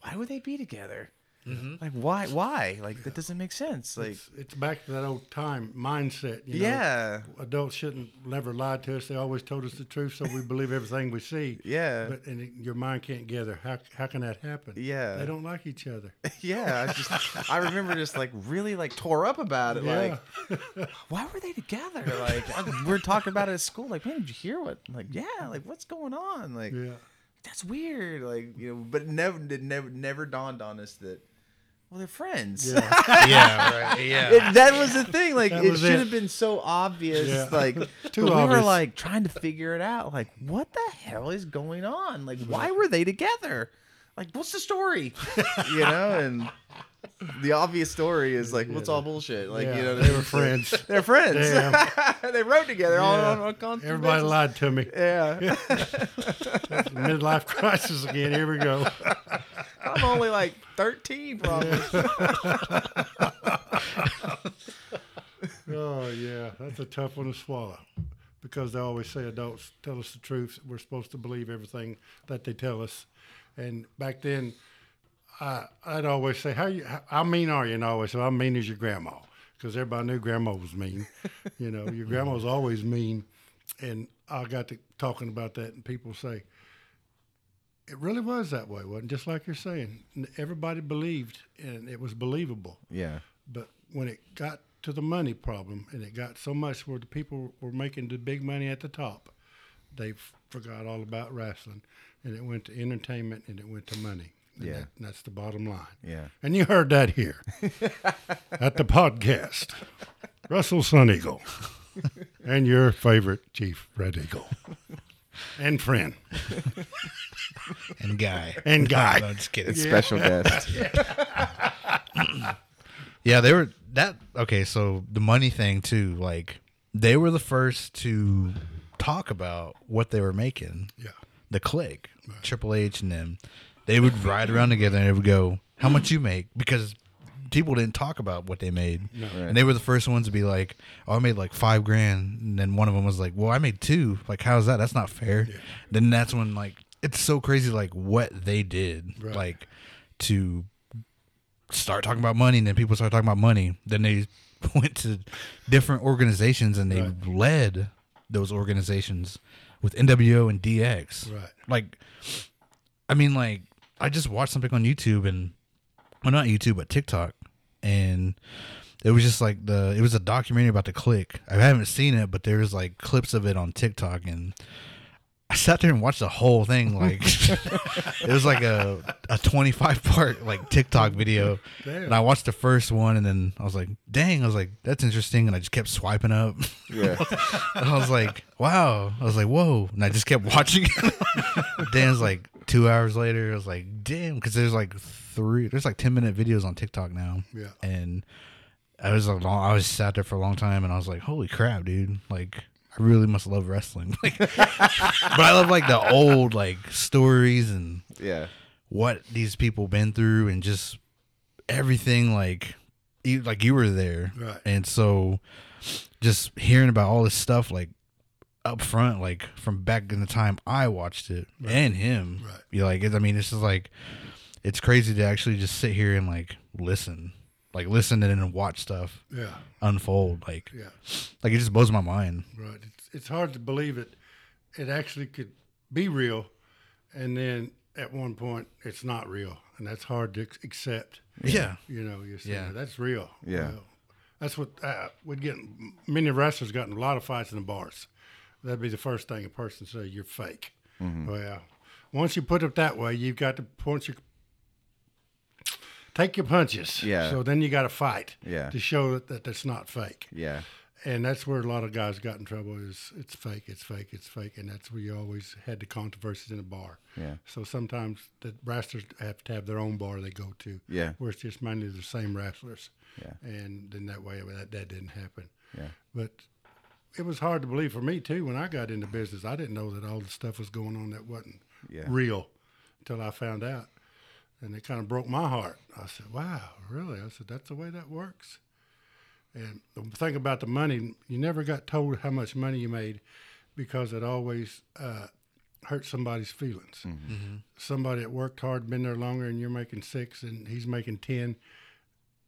Speaker 4: why would they be together? Mm-hmm. Like why? Why? Like that doesn't make sense. Like
Speaker 2: It's, it's back to that old time mindset. You know?
Speaker 4: yeah,
Speaker 2: Adults shouldn't never lie to us. They always told us the truth, so we believe everything we see.
Speaker 4: yeah,
Speaker 2: But and it, your mind can't gather. How how can that happen?
Speaker 4: Yeah.
Speaker 2: They don't like each other.
Speaker 4: yeah. I just I remember just like really like tore up about it.
Speaker 2: Yeah.
Speaker 4: Like why were they together? Like I- we're talking about it at school. Like man, did you hear what? Like yeah, like what's going on? Like
Speaker 2: yeah.
Speaker 4: that's weird. Like you know, but never it never never dawned on us that well they're friends.
Speaker 2: Yeah.
Speaker 1: yeah, right, yeah.
Speaker 4: It, that was the thing. Like
Speaker 2: That
Speaker 4: it should
Speaker 2: it.
Speaker 4: have been so obvious.
Speaker 2: Yeah.
Speaker 4: Like
Speaker 2: Too
Speaker 4: but we were like trying to figure it out. Like what the hell is going on? Like why were they together? Like what's the story? you know, and the obvious story is like what's all bullshit. Like
Speaker 2: yeah.
Speaker 4: you know,
Speaker 2: they were friends.
Speaker 4: They're friends.
Speaker 2: Damn.
Speaker 4: they wrote together all
Speaker 2: Yeah.
Speaker 4: on a constant
Speaker 2: Everybody
Speaker 4: basis.
Speaker 2: lied to me.
Speaker 4: Yeah,
Speaker 2: Midlife crisis again. Here we go.
Speaker 4: I'm only like 13, probably.
Speaker 2: Oh yeah, that's a tough one to swallow, because they always say adults tell us the truth. We're supposed to believe everything that they tell us, and back then, I I'd always say, "How you? How, mean are you?" And I always say, "I'm mean as your grandma," because everybody knew grandma was mean. you know, your grandma was always mean, and I got to talking about that, and people say. It really was that way, wasn't it? just like you're saying. Everybody believed, and it was believable.
Speaker 4: yeah,
Speaker 2: But when it got to the money problem, and it got so much where the people were making the big money at the top, they forgot all about wrestling, and it went to entertainment and it went to money. And
Speaker 4: Yeah.
Speaker 2: that- and that's the bottom line.
Speaker 4: yeah.
Speaker 2: And you heard that here at the podcast. Russell Sun Eagle and your favorite Chief Red Eagle. and friend
Speaker 1: and guy
Speaker 2: and guy.
Speaker 1: No, just kidding.
Speaker 4: Special guest.
Speaker 1: Yeah, they were that okay, so the money thing too, like they were the first to talk about what they were making.
Speaker 2: Yeah.
Speaker 1: The Kliq, Triple H and them. They would ride around together and they would go, How much you make? Because people didn't talk about what they made. And they were the first ones to be like, Oh, I made like five grand and then one of them was like, Well, I made two. Like, how's that? That's not fair. Then that's when like it's so crazy like what they did.
Speaker 2: Right.
Speaker 1: Like to start talking about money and then people start talking about money then they went to different organizations and they
Speaker 2: Right.
Speaker 1: led those organizations with nwo and dx
Speaker 2: Right.
Speaker 1: like i mean like i just watched something on youtube and well not youtube but tiktok and it was just like the it was a documentary about the Kliq i haven't seen it but there's like clips of it on tiktok and I sat there and watched the whole thing. Like it was like a a twenty five part like TikTok video,
Speaker 2: Damn.
Speaker 1: and I watched the first one, and then I was like, "Dang!" I was like, "That's interesting," and I just kept swiping up.
Speaker 4: Yeah.
Speaker 1: I was like, "Wow!" I was like, "Whoa!" And I just kept watching. It. Dan's like two hours later. I was like, "Damn!" Because there's like three, there's like ten minute videos on TikTok now.
Speaker 2: Yeah.
Speaker 1: and I was a long, I was sat there for a long time, and I was like, "Holy crap, dude!" Like. I really must love wrestling, like, but I love like the old like stories and
Speaker 4: Yeah.
Speaker 1: what these people been through and just everything like you like you were there
Speaker 2: Right.
Speaker 1: and so just hearing about all this stuff like up front like from back in the time i watched it and him
Speaker 2: Right.
Speaker 1: you like i mean this is like it's crazy to actually just sit here and like listen like listen and then watch stuff
Speaker 2: Yeah.
Speaker 1: unfold like
Speaker 2: Yeah.
Speaker 1: like it just blows my mind
Speaker 2: Right. It's, it's hard to believe it. It actually could be real, and then at one point it's not real, and that's hard to accept.
Speaker 1: yeah
Speaker 2: You know, you say
Speaker 1: Yeah.
Speaker 2: that's real.
Speaker 4: Yeah.
Speaker 2: Well, that's what uh, we'd get. Many wrestlers got in a lot of fights in the bars. That'd be the first thing a person say you're fake. Well, once you put it that way, you've got to once you take your punches.
Speaker 4: Yeah.
Speaker 2: So then you got to fight.
Speaker 4: Yeah.
Speaker 2: To show that, that that's not fake
Speaker 4: Yeah.
Speaker 2: and that's where a lot of guys got in trouble is it's fake it's fake it's fake and that's where you always had the controversies in a bar
Speaker 4: Yeah.
Speaker 2: so sometimes the wrestlers have to have their own bar they go to
Speaker 4: Yeah.
Speaker 2: where it's just mainly the same wrestlers
Speaker 4: Yeah.
Speaker 2: and then that way that, that didn't happen
Speaker 4: Yeah.
Speaker 2: but it was hard to believe for me too when i got into business i didn't know that all the stuff was going on that wasn't
Speaker 4: Yeah.
Speaker 2: real until i found out and it kind of broke my heart. I said wow really? I said that's the way that works. And the thing about the money, you never got told how much money you made because it always uh, hurt somebody's feelings. Somebody that worked hard, been there longer, and you're making six, and he's making ten.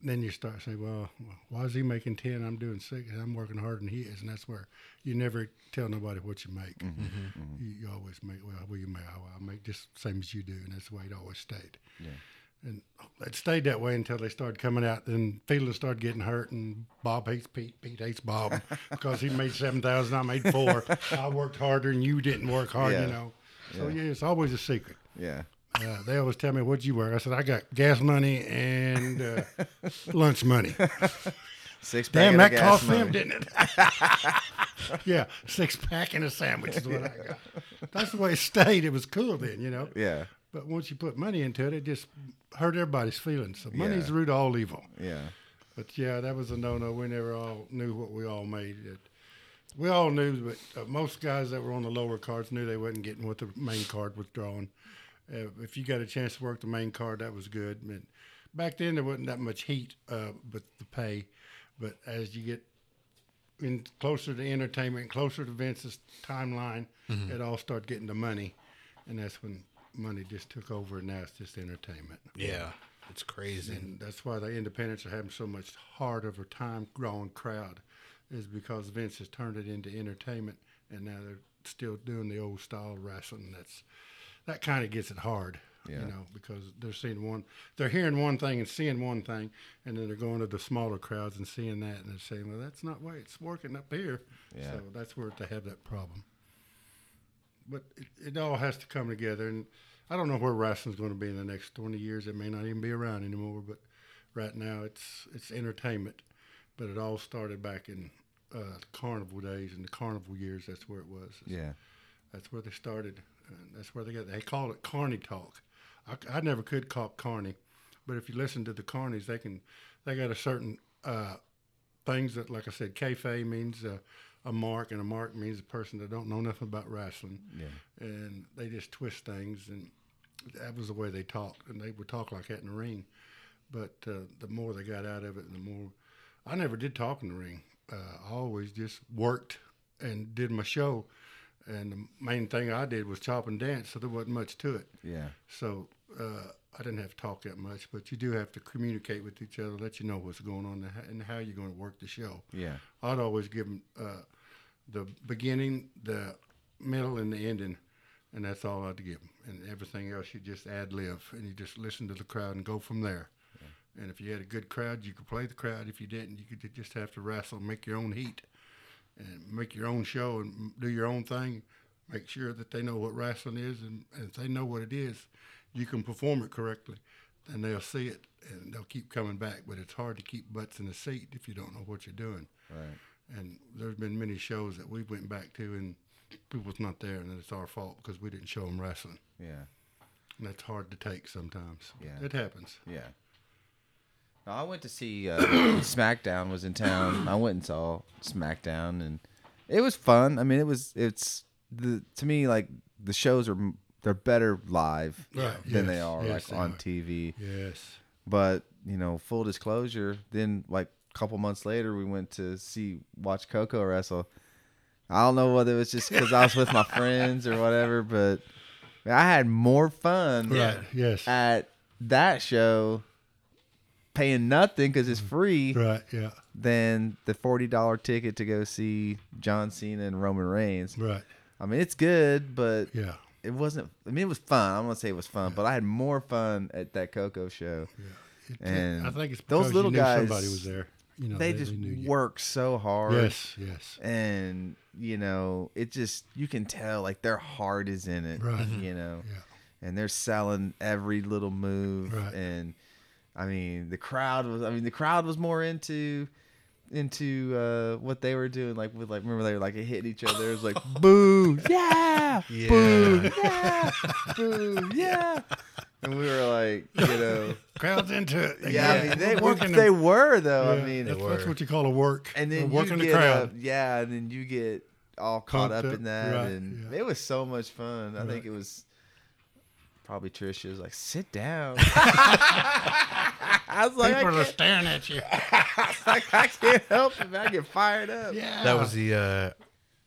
Speaker 2: Then you start saying, "Well, why is he making ten? I'm doing six, and I'm working harder than he is." And that's where you never tell nobody what you make. Mm-hmm. Mm-hmm. You, you always make well, well, you make well, I make just the same as you do, and that's the way it always stayed. And it stayed that way until they started coming out. Then feelers started getting hurt, and Bob hates Pete. Pete hates Bob because he made seven thousand. I made four. I worked harder, and you didn't work hard.
Speaker 4: Yeah.
Speaker 2: You know. So yeah, it's always a secret.
Speaker 4: Yeah.
Speaker 2: Uh, they always tell me, "What'd you work?" I said, "I got gas money and uh, lunch money."
Speaker 4: Six pack
Speaker 2: Damn, that
Speaker 4: gas
Speaker 2: cost
Speaker 4: money.
Speaker 2: them, didn't it? yeah, six pack and a sandwich is what I got. That's the way it stayed. It was cool then, you know.
Speaker 4: Yeah.
Speaker 2: But once you put money into it, it just hurt everybody's feelings. So money's
Speaker 4: Yeah.
Speaker 2: the root of all evil.
Speaker 4: Yeah.
Speaker 2: But yeah, that was a no-no. We never all knew what we all made. It, we all knew, but uh, most guys that were on the lower cards knew they wasn't getting what the main card was drawing. Uh, if you got a chance to work the main card, that was good. But back then, there wasn't that much heat uh, with the pay. But as you get in closer to entertainment, closer to Vince's timeline, it all started getting the money, and that's when money just took over. And now it's just entertainment.
Speaker 1: yeah it's crazy
Speaker 2: And that's why the independents are having so much harder of a time growing crowd, is because Vince has turned it into entertainment, and now they're still doing the old style wrestling. That's that kind of gets it hard,
Speaker 4: Yeah.
Speaker 2: you know, because they're seeing one, they're hearing one thing and seeing one thing, and then they're going to the smaller crowds and seeing that, and they're saying, well, that's not why it's working up here.
Speaker 4: Yeah.
Speaker 2: So that's where they have that problem. But it, it all has to come together, and I don't know where wrestling's going to be in the next 20 years. It may not even be around anymore, but right now it's it's entertainment. But it all started back in uh, the carnival days and the carnival years. That's where it was.
Speaker 4: Yeah.
Speaker 2: That's where they started. That's where they got. They call it Carney talk. I, I never could it Carney, but if you listen to the Carneys, they can. They got a certain uh, things that, like I said, kayfabe means uh, a mark, and a mark means a person that don't know nothing about wrestling.
Speaker 4: Yeah.
Speaker 2: And they just twist things, and that was the way they talked, and they would talk like that in the ring. But uh, the more they got out of it, the more. I never did talk in the ring. Uh, I always just worked and did my show, and the main thing I did was chop and dance, so there wasn't much to it.
Speaker 4: Yeah.
Speaker 2: So uh, I didn't have to talk that much, but you do have to communicate with each other, let you know what's going on and how, you're going to work the show.
Speaker 4: Yeah.
Speaker 2: I'd always give them uh, the beginning, the middle, and the ending, and that's all I'd give them. And everything else, you just ad lib, and you just listen to the crowd and go from there. Yeah. And if you had a good crowd, you could play the crowd. If you didn't, you could just have to wrestle, and make your own heat, and make your own show and do your own thing. Make sure that they know what wrestling is, and, and if they know what it is, you can perform it correctly. Then they'll see it and they'll keep coming back. But it's hard to keep butts in the seat if you don't know what you're doing.
Speaker 4: Right.
Speaker 2: And there's been many shows that we went back to and people's not there, and it's our fault because we didn't show them wrestling.
Speaker 4: Yeah.
Speaker 2: And that's hard to take sometimes.
Speaker 4: Yeah.
Speaker 2: It happens.
Speaker 4: Yeah. No, I went to see uh, SmackDown was in town. I went and saw SmackDown, and it was fun. I mean, it was it's the to me like the shows are they're better live
Speaker 2: Right,
Speaker 4: than they are
Speaker 2: yes,
Speaker 4: like
Speaker 2: they
Speaker 4: on
Speaker 2: are.
Speaker 4: TV.
Speaker 2: Yes.
Speaker 4: But you know, full disclosure, then like a couple months later, we went to see watch Coco wrestle. I don't know whether it was just because I was with my friends or whatever, but I had more fun
Speaker 2: Right. Yes.
Speaker 4: at that show paying nothing because it's mm. free
Speaker 2: Right. Yeah.
Speaker 4: than the forty dollar ticket to go see John Cena and Roman Reigns.
Speaker 2: Right.
Speaker 4: I mean, it's good, but
Speaker 2: Yeah.
Speaker 4: it wasn't. I mean, it was fun. I'm gonna say it was fun, but I had more fun at that Coco show.
Speaker 2: It-
Speaker 4: And
Speaker 2: I think it's
Speaker 4: those little guys,
Speaker 2: somebody was there. You know,
Speaker 4: they, just
Speaker 2: knew you.
Speaker 4: work so hard.
Speaker 2: Yes. Yes.
Speaker 4: and you know it just you can tell like their heart is in it
Speaker 2: Right.
Speaker 4: you know
Speaker 2: Yeah.
Speaker 4: and they're selling every little move
Speaker 2: Right.
Speaker 4: and i mean the crowd was i mean the crowd was more into into uh what they were doing like with like remember they were like hitting each other it was like boo yeah
Speaker 1: Yeah.
Speaker 4: boo yeah boo yeah and we were like you know
Speaker 2: Crowd's into it. They
Speaker 4: yeah i mean they
Speaker 2: We're
Speaker 4: were
Speaker 2: working
Speaker 4: they
Speaker 2: them.
Speaker 4: were though
Speaker 2: Yeah,
Speaker 4: i mean
Speaker 2: that's, that's what you call a work.
Speaker 4: and then
Speaker 2: working
Speaker 4: you
Speaker 2: the
Speaker 4: get,
Speaker 2: crowd.
Speaker 4: uh, yeah, and then you get all caught
Speaker 2: Pumped
Speaker 4: up
Speaker 2: up,
Speaker 4: in that,
Speaker 2: right,
Speaker 4: and
Speaker 2: yeah.
Speaker 4: it was so much fun. I think it was probably Trisha was like, "Sit down." I was like, I
Speaker 2: People are staring at you.
Speaker 4: like, I can't help it. man. I get fired up.
Speaker 2: Yeah.
Speaker 1: That was the uh,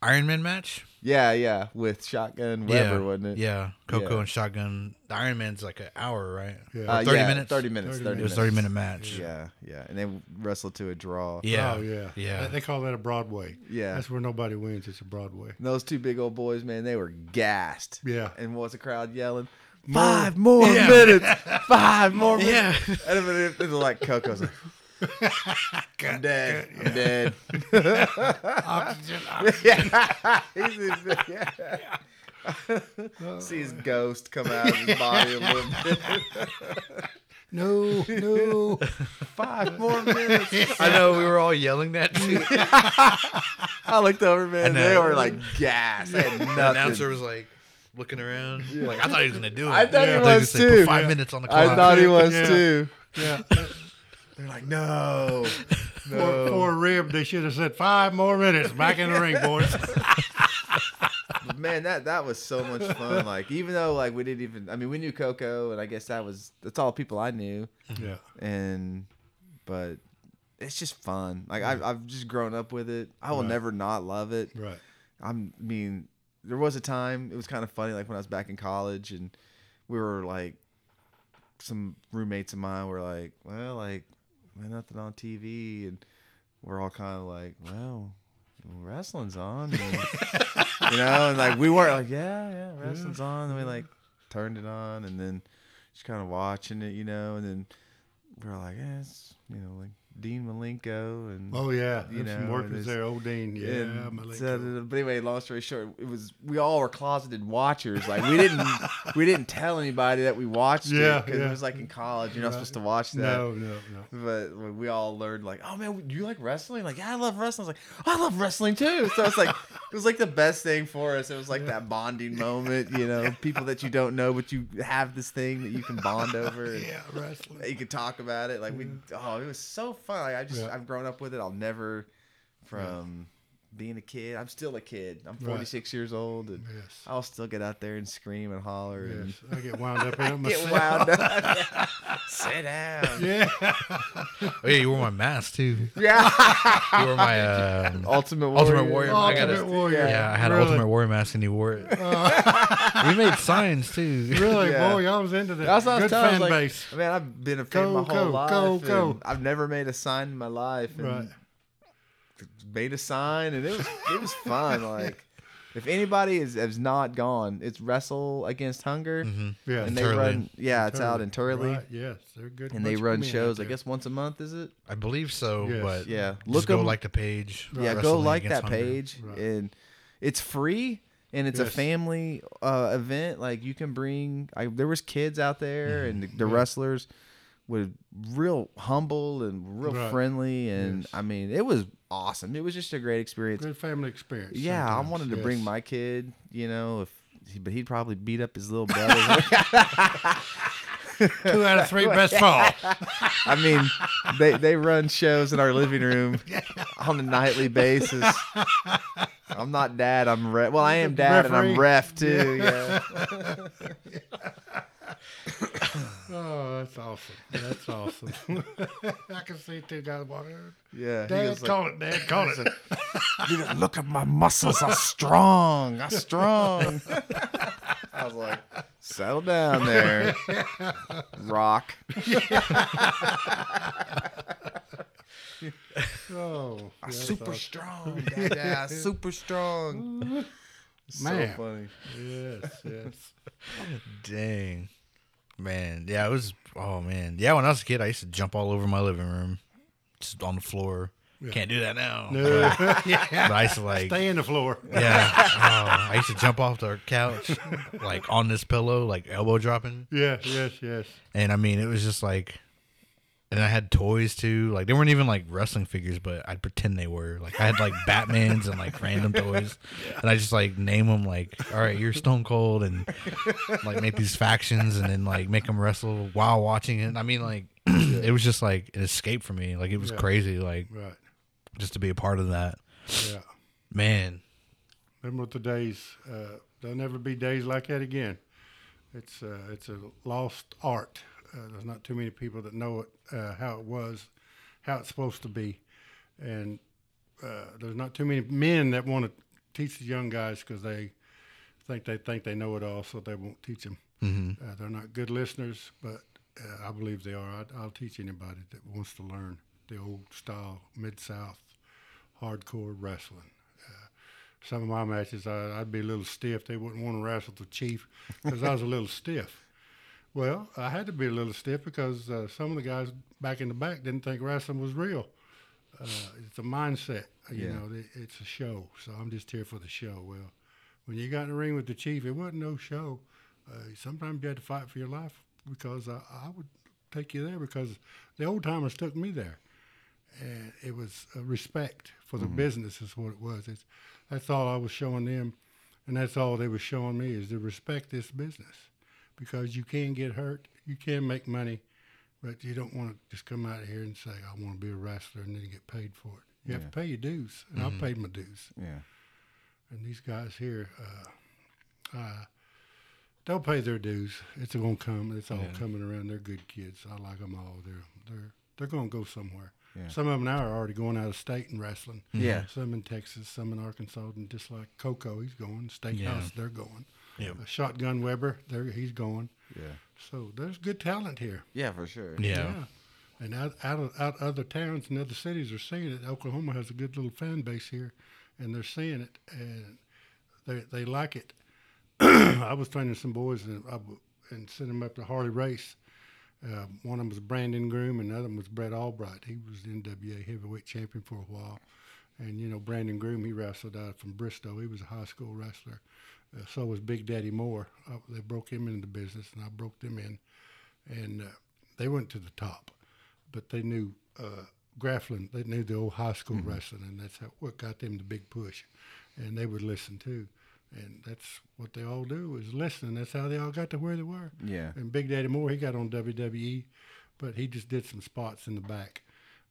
Speaker 1: Iron Man match.
Speaker 4: yeah, yeah, with Shotgun Weber,
Speaker 1: yeah,
Speaker 4: wasn't it?
Speaker 1: Yeah, Coco
Speaker 4: Yeah.
Speaker 1: and Shotgun. The Iron Man's like an hour, right?
Speaker 2: Yeah.
Speaker 4: Uh,
Speaker 1: thirty
Speaker 4: yeah,
Speaker 1: minutes.
Speaker 4: Thirty minutes.
Speaker 2: 30
Speaker 4: Thirty
Speaker 1: It was
Speaker 4: minutes.
Speaker 1: a thirty minute match.
Speaker 4: Yeah, yeah, and they wrestled to a draw.
Speaker 1: Yeah.
Speaker 2: Oh yeah.
Speaker 1: Yeah.
Speaker 2: They, they call that a Broadway.
Speaker 4: Yeah.
Speaker 2: That's where nobody wins. It's a Broadway.
Speaker 4: And those two big old boys, man, they were gassed.
Speaker 2: Yeah.
Speaker 4: And what's the crowd yelling?
Speaker 2: More.
Speaker 4: Five more
Speaker 1: Yeah.
Speaker 4: minutes. Five more minutes.
Speaker 1: Yeah.
Speaker 4: And then it was like Coco's like, I'm dead. I'm dead.
Speaker 2: Oxygen.
Speaker 4: yeah. He's yeah. See his ghost come out of his body a little bit.
Speaker 2: No, no.
Speaker 4: Five more minutes.
Speaker 1: I know we were all yelling that too.
Speaker 4: I looked over, man. They were like gas.
Speaker 1: The announcer was like looking around. Like I thought he was gonna do it.
Speaker 4: I thought he
Speaker 1: I
Speaker 4: was
Speaker 1: was
Speaker 4: too.
Speaker 1: Put five minutes on the clock.
Speaker 4: I thought he was
Speaker 2: Yeah.
Speaker 4: too.
Speaker 2: Yeah.
Speaker 4: They're like, no.
Speaker 2: For,
Speaker 4: No.
Speaker 2: for a rib, they should have said five more minutes. Back in the ring, boys.
Speaker 4: Man, that that was so much fun. Like even though like we didn't even I mean we knew Coco and I guess that was that's all people I knew. Mm-hmm.
Speaker 2: yeah.
Speaker 4: And but it's just fun. Like I've I've just grown up with it. I will
Speaker 2: Right.
Speaker 4: never not love it.
Speaker 2: Right.
Speaker 4: I'm I mean, there was a time it was kind of funny like when I was back in college and we were like some roommates of mine were like, Well, like man, nothing on TV and we're all kind of like, Well, wrestling's on and, you know, and like we weren't like, Yeah, yeah, wrestling's on and we like turned it on and then just kind of watching it, you know, and then we were like, Yeah, it's you know, like Dean Malenko and
Speaker 2: Oh yeah.
Speaker 4: You
Speaker 2: There's some
Speaker 4: know,
Speaker 2: workers there. Old Dean. Yeah.
Speaker 4: so- but anyway, long story short, it was we all were closeted watchers. Like we didn't we didn't tell anybody that we watched
Speaker 2: Yeah,
Speaker 4: it because
Speaker 2: yeah.
Speaker 4: it was like in college. You're not supposed to watch that.
Speaker 2: no, no, no.
Speaker 4: But we all learned like, oh man, do you like wrestling? Like, yeah, I love wrestling. I was like, I love wrestling too. So it's like It was like the best thing for us. It was like that bonding moment, you know, people that you don't know, but you have this thing that you can bond over. And
Speaker 2: Yeah, wrestling.
Speaker 4: You can talk about it. Like we, oh, it was so fun. Like, I just,
Speaker 2: Yeah.
Speaker 4: I've grown up with it. I'll never, from being a kid. I'm still a kid. I'm
Speaker 2: Right.
Speaker 4: 46 years old, and
Speaker 2: Yes.
Speaker 4: I'll still get out there and scream and holler and
Speaker 2: Yes, I get wound up in it
Speaker 4: get
Speaker 2: myself.
Speaker 4: wound up. Sit down.
Speaker 2: Yeah,
Speaker 1: Oh yeah, you wore my mask too.
Speaker 4: Yeah.
Speaker 1: You wore my uh,
Speaker 4: Ultimate Warrior.
Speaker 1: Ultimate Warrior. I got
Speaker 2: Ultimate
Speaker 1: it.
Speaker 2: Warrior.
Speaker 1: yeah, I had
Speaker 2: really?
Speaker 1: an Ultimate Warrior mask and he wore it. we made signs too.
Speaker 2: Really,
Speaker 4: Yeah.
Speaker 2: boy, I was into that.
Speaker 4: That's what I was
Speaker 2: Good fan
Speaker 4: you, like,
Speaker 2: base.
Speaker 4: Man, I've been a fan
Speaker 2: Go,
Speaker 4: my whole
Speaker 2: go,
Speaker 4: life.
Speaker 2: go,
Speaker 4: and
Speaker 2: go.
Speaker 4: I've never made a sign in my life. And
Speaker 2: Right.
Speaker 4: Made a sign, and it was it was fun. Like, if anybody is has not gone, it's Wrestle Against Hunger,
Speaker 2: Yeah,
Speaker 4: and they
Speaker 1: Turley.
Speaker 4: run. Yeah, it's out in Turley,
Speaker 2: Right, yes, they're good.
Speaker 4: and they run shows. I guess once a month. Is it?
Speaker 1: I believe so,
Speaker 2: Yes.
Speaker 1: but
Speaker 4: Yeah.
Speaker 1: just
Speaker 4: Look
Speaker 1: go
Speaker 4: 'em-
Speaker 1: like the page.
Speaker 4: Yeah, go like that
Speaker 1: Hunger.
Speaker 4: page,
Speaker 2: Right.
Speaker 4: and it's free. And it's a family uh, event. Like you can bring. I, there was kids out there,
Speaker 2: Mm-hmm.
Speaker 4: and the, the wrestlers were real humble and real
Speaker 2: Right.
Speaker 4: friendly. And
Speaker 2: Yes.
Speaker 4: I mean, it was awesome. It was just a great experience.
Speaker 2: Good family experience.
Speaker 4: Yeah, I wanted to
Speaker 2: yes.
Speaker 4: bring my kid. You know, if but he'd probably beat up his little brother.
Speaker 2: two out of three best fall.
Speaker 4: I mean, they they run shows in our living room on a nightly basis. I'm not dad. I'm ref. Well, I am dad, and I'm
Speaker 2: Referee.
Speaker 4: ref too. Yeah.
Speaker 2: Oh, that's awesome. That's awesome. I can see two guys walking.
Speaker 4: Yeah. he
Speaker 2: Dad,
Speaker 4: goes like,
Speaker 2: call it. Dad, call it.
Speaker 4: "You gotta look at my muscles. I'm strong. I'm strong. I was like, settle down there, Rock.
Speaker 2: Oh,
Speaker 4: I'm
Speaker 2: that's
Speaker 4: super
Speaker 2: awesome.
Speaker 4: strong, Dad. Super strong. So
Speaker 2: Man.
Speaker 4: funny.
Speaker 2: Yes, yes.
Speaker 1: Dang, man. Yeah, it was. Oh man. Yeah, when I was a kid, I used to jump all over my living room, just on the floor. Can't do that now.
Speaker 2: No.
Speaker 1: But
Speaker 2: yeah.
Speaker 1: I used to like.
Speaker 2: Stay in the floor.
Speaker 1: Yeah. Oh, I used to jump off the couch, like on this pillow, like elbow dropping.
Speaker 2: Yes, yes, yes.
Speaker 1: And I mean, it was just like, and I had toys too. Like they weren't even like wrestling figures, but I'd pretend they were. Like I had like Batman's and like random toys, and I just like name them like, all right, you're Stone Cold, and like make these factions, and then like make them wrestle while watching it. I mean, like it was just like an escape for me. Like it was
Speaker 2: Yeah.
Speaker 1: crazy. Like
Speaker 2: Right.
Speaker 1: just to be a part of that,
Speaker 2: Yeah.
Speaker 1: man.
Speaker 2: Remember the days. Uh, there'll never be days like that again. It's uh, it's a lost art. Uh, there's not too many people that know it, uh, how it was, how it's supposed to be, and uh, there's not too many men that want to teach the young guys because they think they think they know it all, so they won't teach them.
Speaker 1: hmm
Speaker 2: Uh, they're not good listeners, but uh, I believe they are. I, I'll teach anybody that wants to learn the old style, mid South, hardcore wrestling. Some of my matches, I, I'd be a little stiff. They wouldn't want to wrestle the chief because I was a little stiff. Well, I had to be a little stiff because uh, some of the guys back in the back didn't think wrestling was real. Uh, it's a mindset, you
Speaker 4: Yeah.
Speaker 2: know. it- It's a show, so I'm just here for the show. Well, when you got in the ring with the chief, it wasn't no show. Uh, sometimes you had to fight for your life because I, I would take you there because the old timers took me there, and it was uh, respect for the business is what it was. It's, that's all I was showing them, and that's all they were showing me is to respect this business because you can get hurt, you can make money, but you don't want to just come out of here and say I want to be a wrestler and then get paid for it. You have to pay your dues, and I paid my dues
Speaker 4: Yeah.
Speaker 2: and these guys here, uh, uh, they'll pay their dues. It's going to come. It's all coming around. They're good kids. I like them all. They're they're they're going to go somewhere.
Speaker 4: Yeah.
Speaker 2: Some of them now are already going out of state and wrestling.
Speaker 4: Yeah.
Speaker 2: Some in Texas, some in Arkansas, and just like Coco, he's going. Steakhouse,
Speaker 1: Yeah.
Speaker 2: they're going.
Speaker 1: Yep.
Speaker 2: Uh, Shotgun Weber, there he's going.
Speaker 4: Yeah.
Speaker 2: So there's good talent here.
Speaker 4: Yeah, for sure.
Speaker 1: Yeah.
Speaker 2: And out out of out other towns and other cities are seeing it. Oklahoma has a good little fan base here, and they're seeing it and they they like it. I was training some boys and I, w- and sent them up to Harley Race. Uh, one of them was Brandon Groom, and the other one was Brent Albright. He was the NWA heavyweight champion for a while. And you know Brandon Groom, he wrestled out from Bristow. He was a high school wrestler. Uh, so was Big Daddy Moore. Uh, they broke him into the business, and I broke them in. And uh, they went to the top, but they knew uh, grappling. They knew the old high school wrestling, and that's how, what got them the big push. and they would listen too. And that's what they all do is listen. That's how they all got to where they were.
Speaker 4: Yeah.
Speaker 2: And Big Daddy Moore, he got on WWE, but he just did some spots in the back.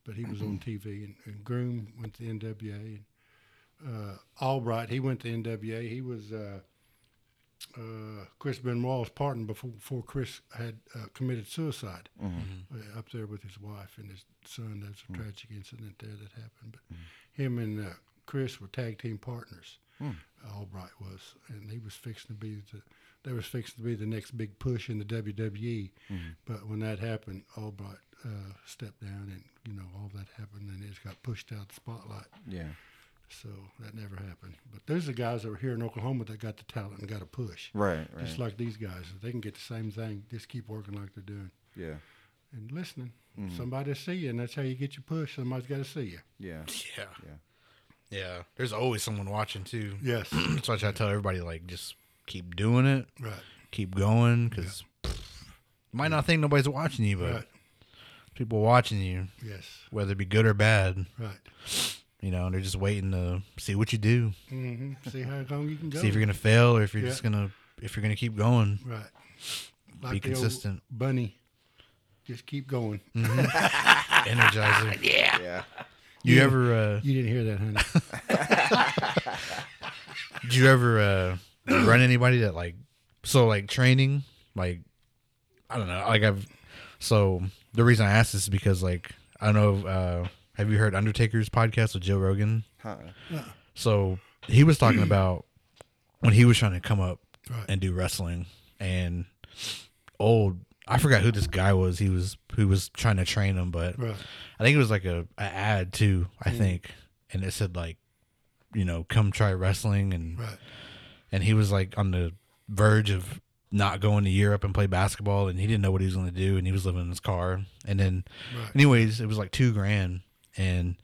Speaker 2: But he was on TV. And, and Groom went to NWA. And, uh, Albright, he went to NWA. He was uh, uh, Chris Benoit's partner before, before Chris had uh, committed suicide uh, up there with his wife and his son. There's a tragic incident there that happened. But him and uh, Chris were tag team partners. Albright was, and he was fixing to be the. They was fixing to be the next big push in the WWE, but when that happened, Albright uh, stepped down, and you know all that happened, and it just got pushed out the spotlight.
Speaker 4: Yeah.
Speaker 2: So that never happened. But there's the guys that were here in Oklahoma that got the talent and got a push.
Speaker 4: Right. Right.
Speaker 2: Just like these guys, they can get the same thing. Just keep working like they're doing
Speaker 4: yeah.
Speaker 2: and listening.
Speaker 4: Mm-hmm.
Speaker 2: Somebody see you, and that's how you get your push. Somebody's got to see you.
Speaker 4: Yeah.
Speaker 1: Yeah.
Speaker 4: Yeah.
Speaker 1: Yeah. There's always someone watching too.
Speaker 2: Yes.
Speaker 1: That's why I try to tell everybody like just keep doing it,
Speaker 2: right.
Speaker 1: keep going, because you might not think nobody's watching you, but
Speaker 2: Right.
Speaker 1: People watching you,
Speaker 2: Yes.
Speaker 1: whether it be good or bad.
Speaker 2: Right.
Speaker 1: You know, they're just waiting to see what you do,
Speaker 2: hmm See how long you can go.
Speaker 1: see if you're gonna fail or if you're
Speaker 2: Yeah.
Speaker 1: just gonna if you're gonna keep going.
Speaker 2: right.
Speaker 1: Be
Speaker 2: the old
Speaker 1: consistent.
Speaker 2: bunny. Just keep going.
Speaker 1: Energizer.
Speaker 4: Yeah.
Speaker 1: You ever uh,
Speaker 2: You didn't hear that, honey.
Speaker 1: did you ever uh, run anybody that like so like training like I don't know like I've so the reason I asked this is because like I don't know uh, have you heard Undertaker's podcast with Joe Rogan?
Speaker 4: Huh.
Speaker 1: So he was talking about when he was trying to come up
Speaker 2: Right.
Speaker 1: and do wrestling and old I forgot who this guy was. He was who was trying to train him, but
Speaker 2: right.
Speaker 1: I think it was like a, a ad too, I think. And it said like, you know, come try wrestling and
Speaker 2: Right.
Speaker 1: and he was like on the verge of not going to Europe and play basketball and he didn't know what he was going to do and he was living in his car. And then
Speaker 2: Right.
Speaker 1: anyways, it was like 2 grand and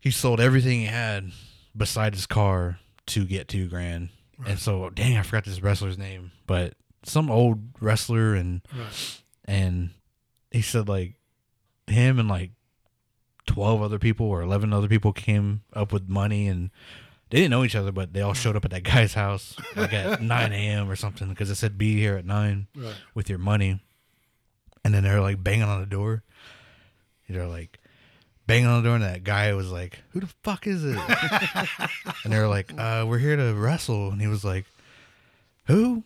Speaker 1: he sold everything he had beside his car to get 2 grand. And so dang, I forgot this wrestler's name, but some old wrestler and
Speaker 2: Right.
Speaker 1: and he said like him and like 12 other people or 11 other people came up with money and they didn't know each other but they all showed up at that guy's house like at 9 a.m or something because it said be here at 9
Speaker 2: Right.
Speaker 1: with your money and then they're like banging on the door they're like banging on the door and that guy was like who the fuck is it and they were like uh we're here to wrestle and he was like who?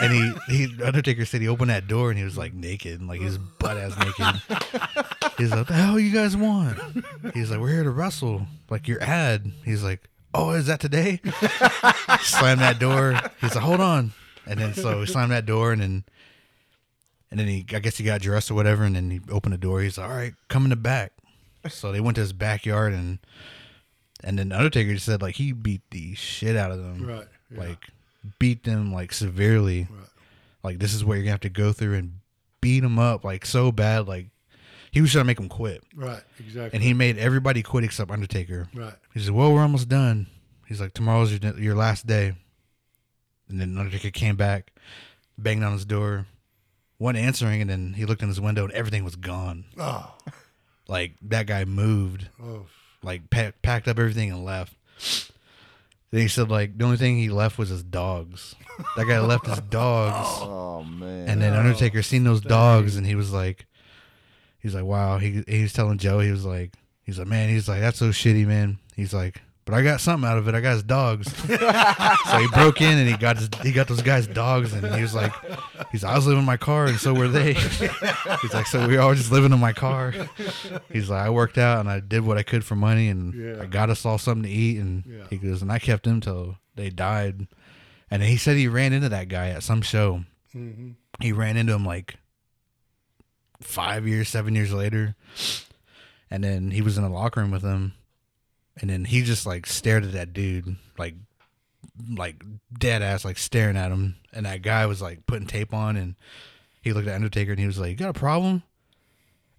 Speaker 1: And he, he Undertaker said he opened that door and he was like naked, like his butt ass naked. He's like, "What the hell you guys want?" He's like, "We're here to wrestle." Like your ad. He's like, "Oh, is that today?" Slam that door. He's like, "Hold on," and then so he slammed that door and then. And then he, I guess he got dressed or whatever, and then he opened the door. He's like, "All right, come in the back." So they went to his backyard, and and then Undertaker just said like he beat the shit out of them,
Speaker 2: Right. Yeah.
Speaker 1: like beat them like severely.
Speaker 2: Right.
Speaker 1: Like this is what you're gonna have to go through and beat them up like so bad. Like he was trying to make them quit,
Speaker 2: Right. Exactly.
Speaker 1: and he made everybody quit except Undertaker.
Speaker 2: right.
Speaker 1: He said, "Well, we're almost done." He's like, "Tomorrow's your your last day." And then Undertaker came back, banged on his door, wasn't answering, and then he looked in his window and everything was gone.
Speaker 2: Oh.
Speaker 1: Like that guy moved,
Speaker 2: Oh.
Speaker 1: like pack, packed up everything and left. Then he said, like the only thing he left was his dogs. That guy left his dogs.
Speaker 4: Oh man.
Speaker 1: And then
Speaker 2: Oh,
Speaker 1: Undertaker seen those dogs, and he was like, he's like, wow. He he was telling Joe, he was like, he's like, man, he's like, that's so shitty, man. He's like, but I got something out of it. I got his dogs. so he broke in and he got his, he got those guys' dogs, and he was like, he's like, I was living in my car, and so were they. he's like, so we were all just living in my car. He's like, I worked out and I did what I could for money, and
Speaker 2: Yeah.
Speaker 1: I got us all something to eat, and
Speaker 2: Yeah.
Speaker 1: he goes, and I kept them till they died. And he said he ran into that guy at some show
Speaker 2: hmm
Speaker 1: he ran into him like five years, seven years later. And then he was in the locker room with him. And then he just like stared at that dude, like, like dead ass, like staring at him. And that guy was like putting tape on. And he looked at Undertaker and he was like, You got a problem?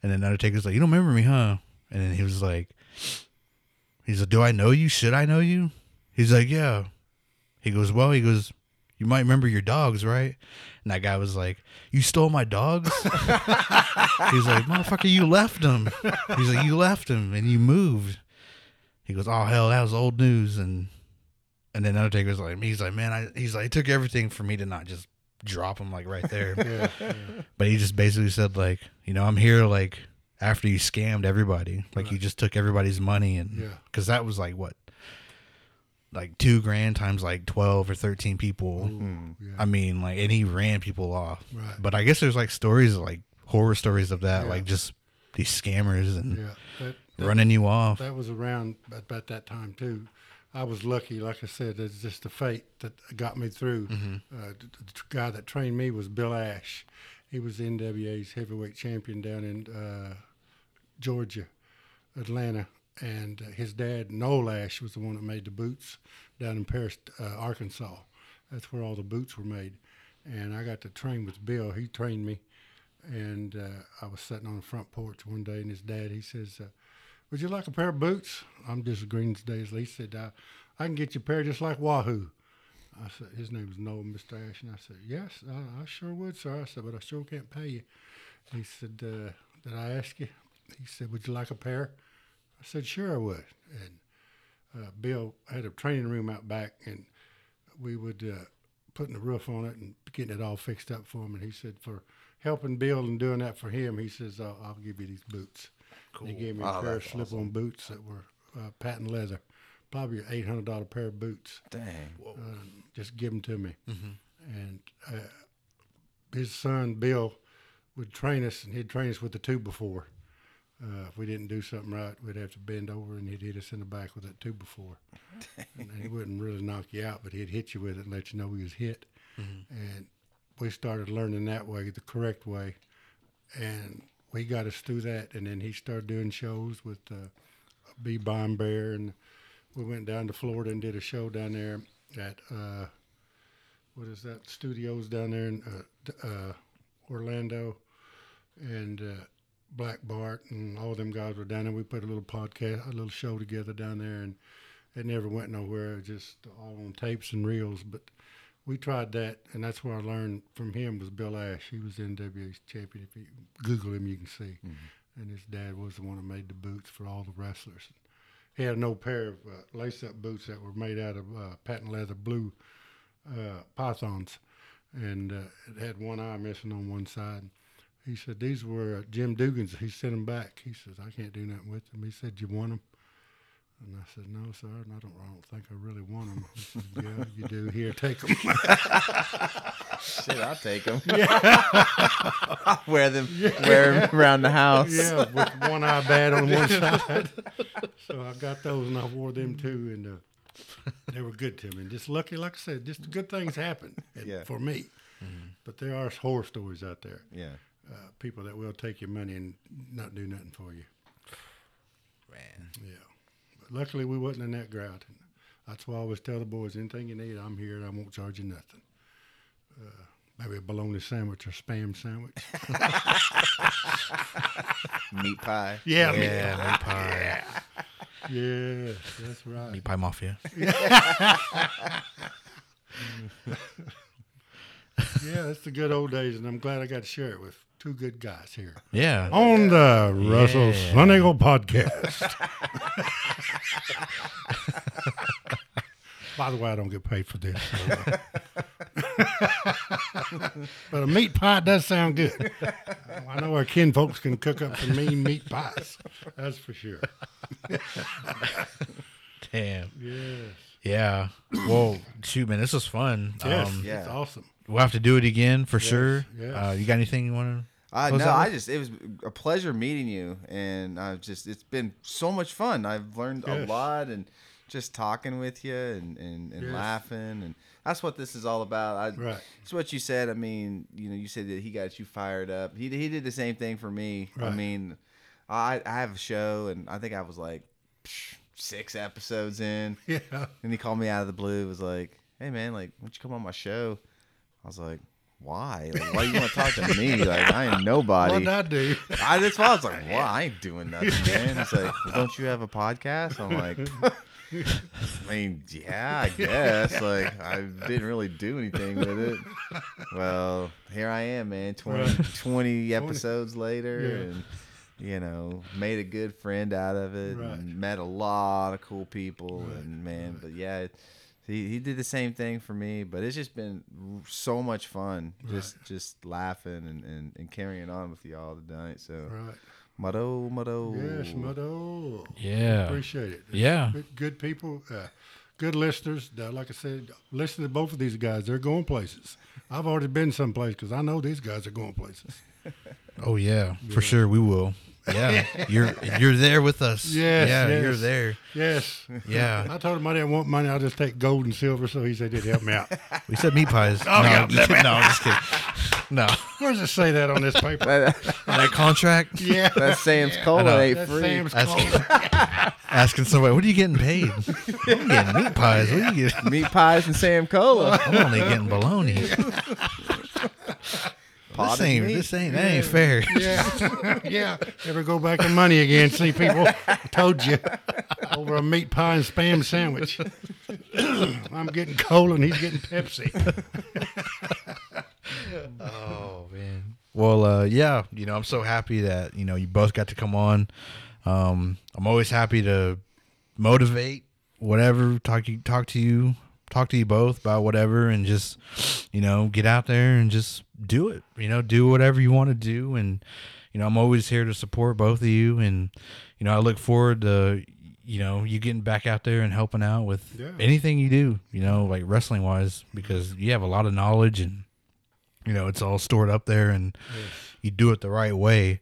Speaker 1: And then Undertaker's like, You don't remember me, huh? And then he was like, He's like, Do I know you? Should I know you? He's like, Yeah. He goes, Well, he goes, You might remember your dogs, right? And that guy was like, You stole my dogs? He's like, Motherfucker, you left them. He's like, You left them and you moved. He goes, Oh hell, that was old news and And then Undertaker's like, he's like, man, I, he's like, it took everything for me to not just drop him like right there.
Speaker 2: Yeah, yeah.
Speaker 1: But he just basically said like, you know, I'm here like after you scammed everybody, like you just took everybody's money and
Speaker 2: Yeah.
Speaker 1: because that was like what, like two grand times like twelve or thirteen people.
Speaker 2: Ooh, yeah.
Speaker 1: I mean, like, and he ran people off.
Speaker 2: Right.
Speaker 1: But I guess there's like stories like horror stories of that,
Speaker 2: Yeah.
Speaker 1: like just these scammers and
Speaker 2: yeah. That, that,
Speaker 1: running you off.
Speaker 2: that was around about that time too. I was lucky, like I said, it's just the fate that got me through.
Speaker 1: Mm-hmm.
Speaker 2: Uh, the, the guy that trained me was Bill Ash. He was the NWA's heavyweight champion down in uh, Georgia, Atlanta, and uh, his dad Noel Ash was the one that made the boots down in Paris, uh, Arkansas. That's where all the boots were made, and I got to train with Bill. He trained me, and uh, I was sitting on the front porch one day, and his dad he says. Uh, would you like a pair of boots? I'm disagreeing today. He said, uh, I can get you a pair just like Wahoo. I said, his name was Noel. Ash. And I said, yes, I, I sure would, sir. I said, but I sure can't pay you. He said, uh, did I ask you? He said, would you like a pair? I said, sure I would. And uh, Bill had a training room out back, and we would uh, putting the roof on it and getting it all fixed up for him. And he said, for helping Bill and doing that for him, he says, I'll, I'll give you these boots. Cool. He gave me a
Speaker 4: Oh,
Speaker 2: pair of slip-on boots that were uh, patent leather, probably an eight hundred dollar pair of boots.
Speaker 4: Dang.
Speaker 2: Um, just give them to me, and uh, his son Bill would train us, and he'd train us with the two before. Uh, if we didn't do something right, we'd have to bend over, and he'd hit us in the back with that two before. and he wouldn't really knock you out, but he'd hit you with it and let you know he was hit. And we started learning that way, the correct way, and we got us through that. And then he started doing shows with uh, B. Bomb Bear, and we went down to Florida and did a show down there at uh, what is that studios down there in uh, uh, Orlando, and uh, Black Bart and all them guys were down there. We put a little podcast, a little show together down there, and it never went nowhere. It was just all on tapes and reels, but. We tried that, and that's where I learned from him was Bill Ash. He was NWA's champion. If you Google him, you can see. And his dad was the one that made the boots for all the wrestlers. He had an old pair of uh, lace-up boots that were made out of uh, patent leather blue uh, pythons, and uh, it had one eye missing on one side. He said these were uh, Jim Duggan's. He sent them back. He says I can't do nothing with them. He said you want them, and I said no, sir. And I don't. I don't think I really want them. He said yeah, you do. Here, take them.
Speaker 4: Shit, I'll take them. I'll wear them, wear 'em around the house.
Speaker 2: yeah, with one eye bad on one side. so I got those and I wore them too, and uh, they were good to me. And just lucky, like I said, just good things happen
Speaker 4: Yeah.
Speaker 2: for me. But there are horror stories out there.
Speaker 4: Yeah.
Speaker 2: Uh, people that will take your money and not do nothing for you.
Speaker 1: Man.
Speaker 2: Yeah. But luckily, we wasn't in that crowd. And that's why I always tell the boys, anything you need, I'm here and I won't charge you nothing. Uh, maybe a bologna sandwich or spam sandwich.
Speaker 4: Meat pie.
Speaker 2: Yeah, meat
Speaker 1: Yeah, meat pie.
Speaker 2: Yes, that's right.
Speaker 1: Meat pie mafia.
Speaker 2: Yeah, that's the good old days, and I'm glad I got to share it with two good guys here
Speaker 1: Yeah.
Speaker 2: on the Russell
Speaker 1: Yeah.
Speaker 2: Sun Eagle podcast. By the way, I don't get paid for this. so, uh, but a meat pie does sound good. I know our kin folks can cook up some mean meat pies. That's for sure.
Speaker 1: Damn.
Speaker 2: Yes.
Speaker 1: Yeah. Well, shoot, man, this was fun.
Speaker 2: Yes.
Speaker 1: Um,
Speaker 4: yeah.
Speaker 2: That's awesome.
Speaker 1: We'll have to do it again for sure.
Speaker 2: yes.
Speaker 1: Uh, you got anything you want to?
Speaker 4: Uh, no,
Speaker 1: out
Speaker 4: I just it was a pleasure meeting you, and I've just it's been so much fun. I've learned a lot, and just talking with you and and, and
Speaker 2: Yes.
Speaker 4: laughing, and that's what this is all about. I,
Speaker 2: Right.
Speaker 4: It's what you said. I mean, you know, you said that he got you fired up. He he did the same thing for me. I mean, I I have a show, and I think I was like psh, six episodes in,
Speaker 2: Yeah.
Speaker 4: and he called me out of the blue. Was like, "Hey man, like, why don't you come on my show?" I was like, "Why? Like, why do you want to talk to me? Like, I ain't nobody."
Speaker 2: What I do?
Speaker 4: I why I was like, "Well, I ain't doing nothing, man." He's like, well, "Don't you have a podcast?" I'm like, "I mean, yeah, I guess. Like, I didn't really do anything with it." Well, here I am, man. 20,
Speaker 2: Right.
Speaker 4: 20 episodes later,
Speaker 2: Yeah.
Speaker 4: and you know, made a good friend out of it,
Speaker 2: Right.
Speaker 4: and met a lot of cool people, and man, but yeah. It, he, he did the same thing for me, but it's just been so much fun, just just laughing and, and, and carrying on with y'all tonight. So,
Speaker 2: Right.
Speaker 4: Mado, Mado.
Speaker 2: Yes, Mado.
Speaker 1: Yeah.
Speaker 2: Appreciate it.
Speaker 1: Yeah.
Speaker 2: Good, good people, uh, good listeners. Uh, like I said, listen to both of these guys. They're going places. I've already been someplace because I know these guys are going places.
Speaker 1: Oh yeah, for sure we will. Yeah, you're you're there with us.
Speaker 2: Yes,
Speaker 1: yeah,
Speaker 2: yes.
Speaker 1: you're there.
Speaker 2: Yes.
Speaker 1: Yeah,
Speaker 2: I told him I didn't want money. I'll just take gold and silver. So he said he'd help me out.
Speaker 1: we said meat pies.
Speaker 2: Oh,
Speaker 1: no,
Speaker 2: yeah,
Speaker 1: I'm just kidding. no, I'm just kidding. No,
Speaker 2: Where does it say that on this paper?
Speaker 4: That, uh,
Speaker 1: on that contract,
Speaker 2: yeah.
Speaker 4: that Sam's
Speaker 1: I
Speaker 4: Cola ain't
Speaker 2: That's
Speaker 4: free.
Speaker 2: Sam's
Speaker 1: That's-
Speaker 2: Cola.
Speaker 1: asking somebody, "What are you getting paid?" I'm getting meat pies. What are you getting?
Speaker 4: Meat pies and Sam Cola.
Speaker 1: I'm only getting bologna. This
Speaker 4: Potted
Speaker 1: ain't this ain't that ain't fair.
Speaker 2: Yeah. yeah. Ever go back to money again? See, people, I told you. Over a meat pie and spam sandwich. I'm getting cola and he's getting Pepsi.
Speaker 1: Oh man. Well, uh, yeah, you know, I'm so happy that you know you both got to come on. Um, I'm always happy to motivate, whatever, talk talk to you, talk to you both about whatever, and just you know get out there and just do it. You know, do whatever you want to do, and you know I'm always here to support both of you, and you know I look forward to you know you getting back out there and helping out with
Speaker 2: Yeah.
Speaker 1: anything you do. You know, like wrestling wise, because you have a lot of knowledge and you know it's all stored up there and you do it the right way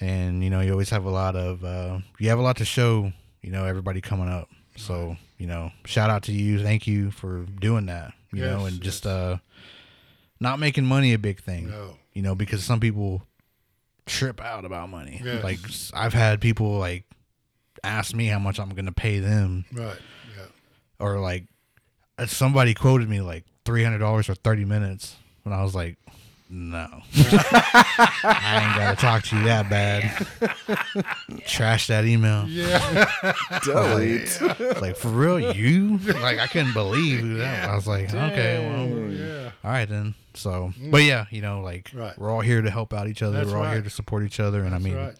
Speaker 1: and you know you always have a lot of uh you have a lot to show you know everybody coming up so you know shout out to you thank you for doing that you know
Speaker 2: Yes,
Speaker 1: and just uh not making money a big thing
Speaker 2: No.
Speaker 1: you know because some people trip out about money
Speaker 2: Yes.
Speaker 1: like I've had people like ask me how much i'm gonna pay them
Speaker 2: Right. Yeah.
Speaker 1: or like uh, somebody quoted me like three hundred dollars for thirty minutes when I was like, no, I ain't gotta talk to you that bad. Trash that email.
Speaker 2: Yeah.
Speaker 4: Delete.
Speaker 1: It's like for real, you like I couldn't believe who that. I was like, okay, well,
Speaker 2: yeah.
Speaker 1: all right then. So, mm. but yeah, you know, like
Speaker 2: Right.
Speaker 1: we're all here to help out each other.
Speaker 2: That's
Speaker 1: we're all here to support each other, and
Speaker 2: That's
Speaker 1: I mean,
Speaker 2: right.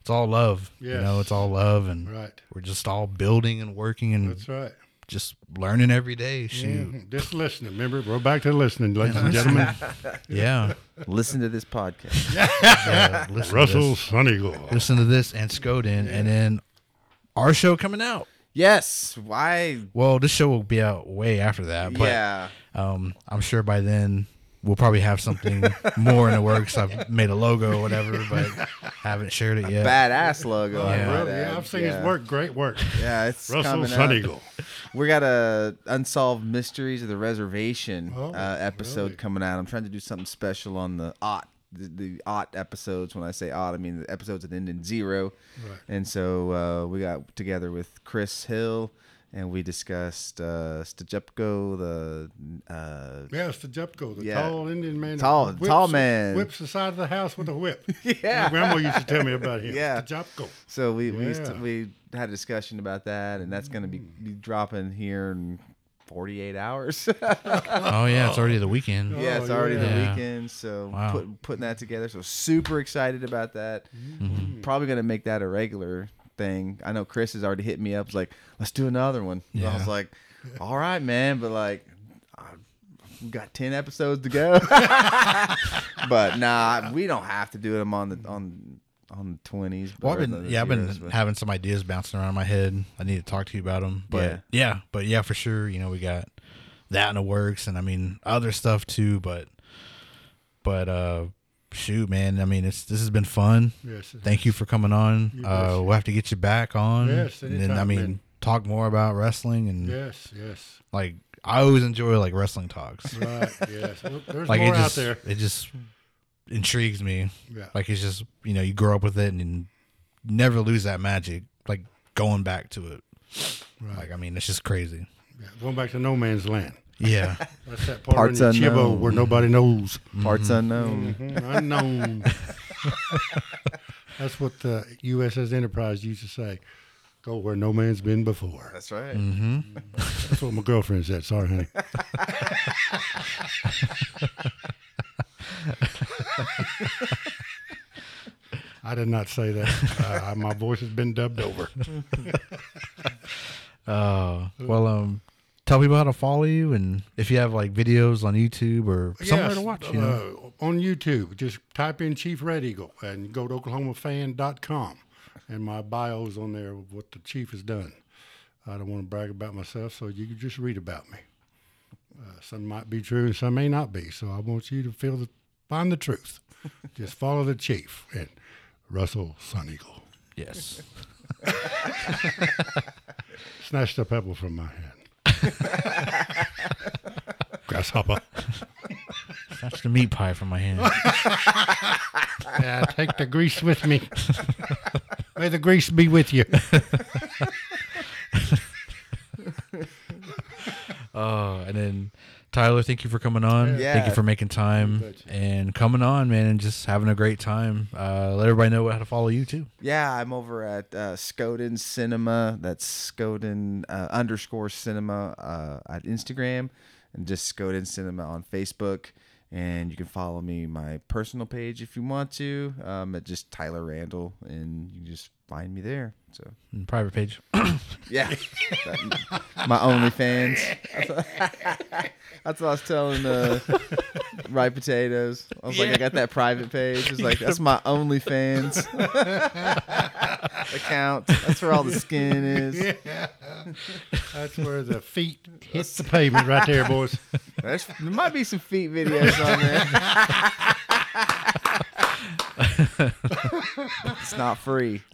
Speaker 1: it's all love. You know, it's all love, and
Speaker 2: Right.
Speaker 1: we're just all building and working and
Speaker 2: That's right.
Speaker 1: Just learning every day. Shoot,
Speaker 2: Mhm. Just listening. Remember, we're back to listening, ladies and gentlemen.
Speaker 1: yeah.
Speaker 4: Listen to this podcast.
Speaker 1: yeah listen to
Speaker 2: Russell
Speaker 1: this.
Speaker 2: Sunnygore.
Speaker 1: listen to this and Skoden, and then our show coming out.
Speaker 4: Yes. Why?
Speaker 1: Well, this show will be out way after that, but
Speaker 4: yeah.
Speaker 1: um, I'm sure by then we'll probably have something more in the works. I've made a logo or whatever, but haven't shared it yet.
Speaker 4: Badass logo. I
Speaker 1: Yeah.
Speaker 2: Yeah. I've seen
Speaker 4: yeah.
Speaker 2: his work. Great work.
Speaker 4: Yeah, it's
Speaker 2: Russell
Speaker 4: coming up. We got a unsolved mysteries of the reservation
Speaker 2: Oh,
Speaker 4: uh, episode
Speaker 2: really?
Speaker 4: coming out. I'm trying to do something special on the ot the, the ot episodes. When I say ot, I mean the episodes that end in zero.
Speaker 2: Right.
Speaker 4: And so uh, we got together with Chris Hill, and we discussed uh, Stajepko, the uh,
Speaker 2: Yeah, it's the
Speaker 4: Yeah.
Speaker 2: tall Indian man.
Speaker 4: Tall-
Speaker 2: whips-
Speaker 4: tall man.
Speaker 2: Whips the side of the house with a whip.
Speaker 4: Yeah.
Speaker 2: My grandma used to tell me about him.
Speaker 4: Yeah.
Speaker 2: The Jepko.
Speaker 4: So we we, used to, we had a discussion about that, and that's going to be, be dropping here in 48 hours.
Speaker 1: Oh yeah, it's already the weekend.
Speaker 4: yeah, it's
Speaker 2: Oh,
Speaker 4: already the weekend, so
Speaker 1: Wow.
Speaker 4: put, putting that together. So super excited about that.
Speaker 1: Mm-hmm.
Speaker 4: Probably going to make that a regular thing. I know Chris has already hit me up. Was like, let's do another one. And I was like, all right, man, but like. We got ten episodes to go, but nah, we don't have to do them on the on on the twenties.
Speaker 1: Well, I've been yeah, I've been having some ideas bouncing around in my head. I need to talk to you about them. But
Speaker 4: Yeah.
Speaker 1: yeah. but yeah, for sure. You know, we got that in the works, and I mean other stuff too. But but uh, shoot, man. I mean, it's this has been fun.
Speaker 2: Yes.
Speaker 1: Thank
Speaker 2: is.
Speaker 1: you for coming on.
Speaker 2: You
Speaker 1: Uh, we'll have to get you back on.
Speaker 2: Yes,
Speaker 1: and then I mean,
Speaker 2: man.
Speaker 1: talk more about wrestling and
Speaker 2: Yes, yes.
Speaker 1: like I always enjoy like wrestling talks.
Speaker 2: Right, yes. Well, there's
Speaker 1: like
Speaker 2: more
Speaker 1: it just
Speaker 2: out there.
Speaker 1: it just intrigues me.
Speaker 2: Yeah.
Speaker 1: Like it's just you know you grow up with it and you never lose that magic. Like going back to it.
Speaker 2: Right.
Speaker 1: Like I mean, it's just crazy.
Speaker 2: Yeah. Going back to no man's land.
Speaker 1: Yeah,
Speaker 2: That's that part
Speaker 4: Parts
Speaker 2: in the Chibo
Speaker 4: unknown.
Speaker 2: where nobody knows.
Speaker 4: parts unknown.
Speaker 2: Mhm, Unknown. That's what the USS Enterprise used to say. Go where no man's been before.
Speaker 4: That's right.
Speaker 1: hmm
Speaker 2: That's what my girlfriend said. Sorry, honey. I did not say that. Uh, my voice has been dubbed over.
Speaker 1: Uh, well, um, tell people how to follow you and if you have like videos on YouTube or somewhere
Speaker 2: Yes,
Speaker 1: to watch. You know,
Speaker 2: uh, on YouTube, just type in Chief Red Eagle and go to OklahomaFan.com. And my bio's on there of what the Chief has done. I don't want to brag about myself, so you can just read about me. Uh, some might be true and some may not be. So I want you to feel the, find the truth. just follow the Chief and Russell Sun Eagle.
Speaker 1: yes.
Speaker 2: Snatched a pebble from my hand. Grasshopper.
Speaker 1: That's the meat pie from my hand.
Speaker 2: Yeah, take the grease with me. May the grease be with you.
Speaker 1: Oh, and then Tyler, thank you for coming on.
Speaker 4: Yeah.
Speaker 1: Thank you for making time and coming on, man, and just having a great time. Uh, let everybody know how to follow you too.
Speaker 4: Yeah, I'm over at uh, Skoden Cinema. That's Skoden uh, underscore Cinema uh, at Instagram, and just Skoden Cinema on Facebook. And you can follow me my personal page if you want to, um, at just Tyler Randall, and you can just find me there. So
Speaker 1: And private page.
Speaker 4: yeah, my OnlyFans. That's what, that's what I was telling uh, Ripe Potatoes. I was like, I got that private page. It's like that's my OnlyFans account. That's where all the skin is. Yeah.
Speaker 2: That's where the feet hit the pavement right there, boys.
Speaker 4: There's, there might be some feet videos on there. it's not free.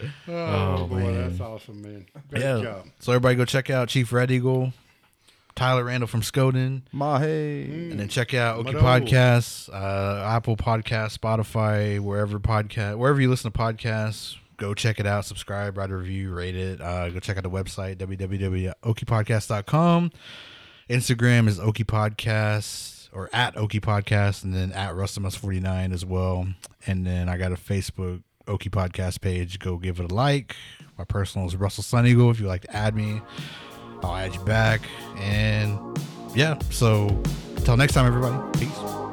Speaker 2: Oh, boy,
Speaker 1: man.
Speaker 2: that's awesome, man. Great
Speaker 1: yeah.
Speaker 2: job.
Speaker 1: So everybody go check out Chief Red Eagle, Tyler Randall from Skoden.
Speaker 4: Mahe.
Speaker 1: And then check out Oki
Speaker 2: Mado.
Speaker 1: Podcasts, uh, Apple Podcasts, Spotify, wherever podcast, wherever you listen to podcasts. Go check it out. Subscribe, write a review, rate it. Uh, go check out the website www.okipodcast.com. Instagram is Oki Podcast or at Oki Podcast, and then at Rustamus49 as well. And then I got a Facebook Oki Podcast page. Go give it a like. My personal is Russell Sun Eagle. If you'd like to add me, I'll add you back. And yeah, so until next time, everybody. Peace.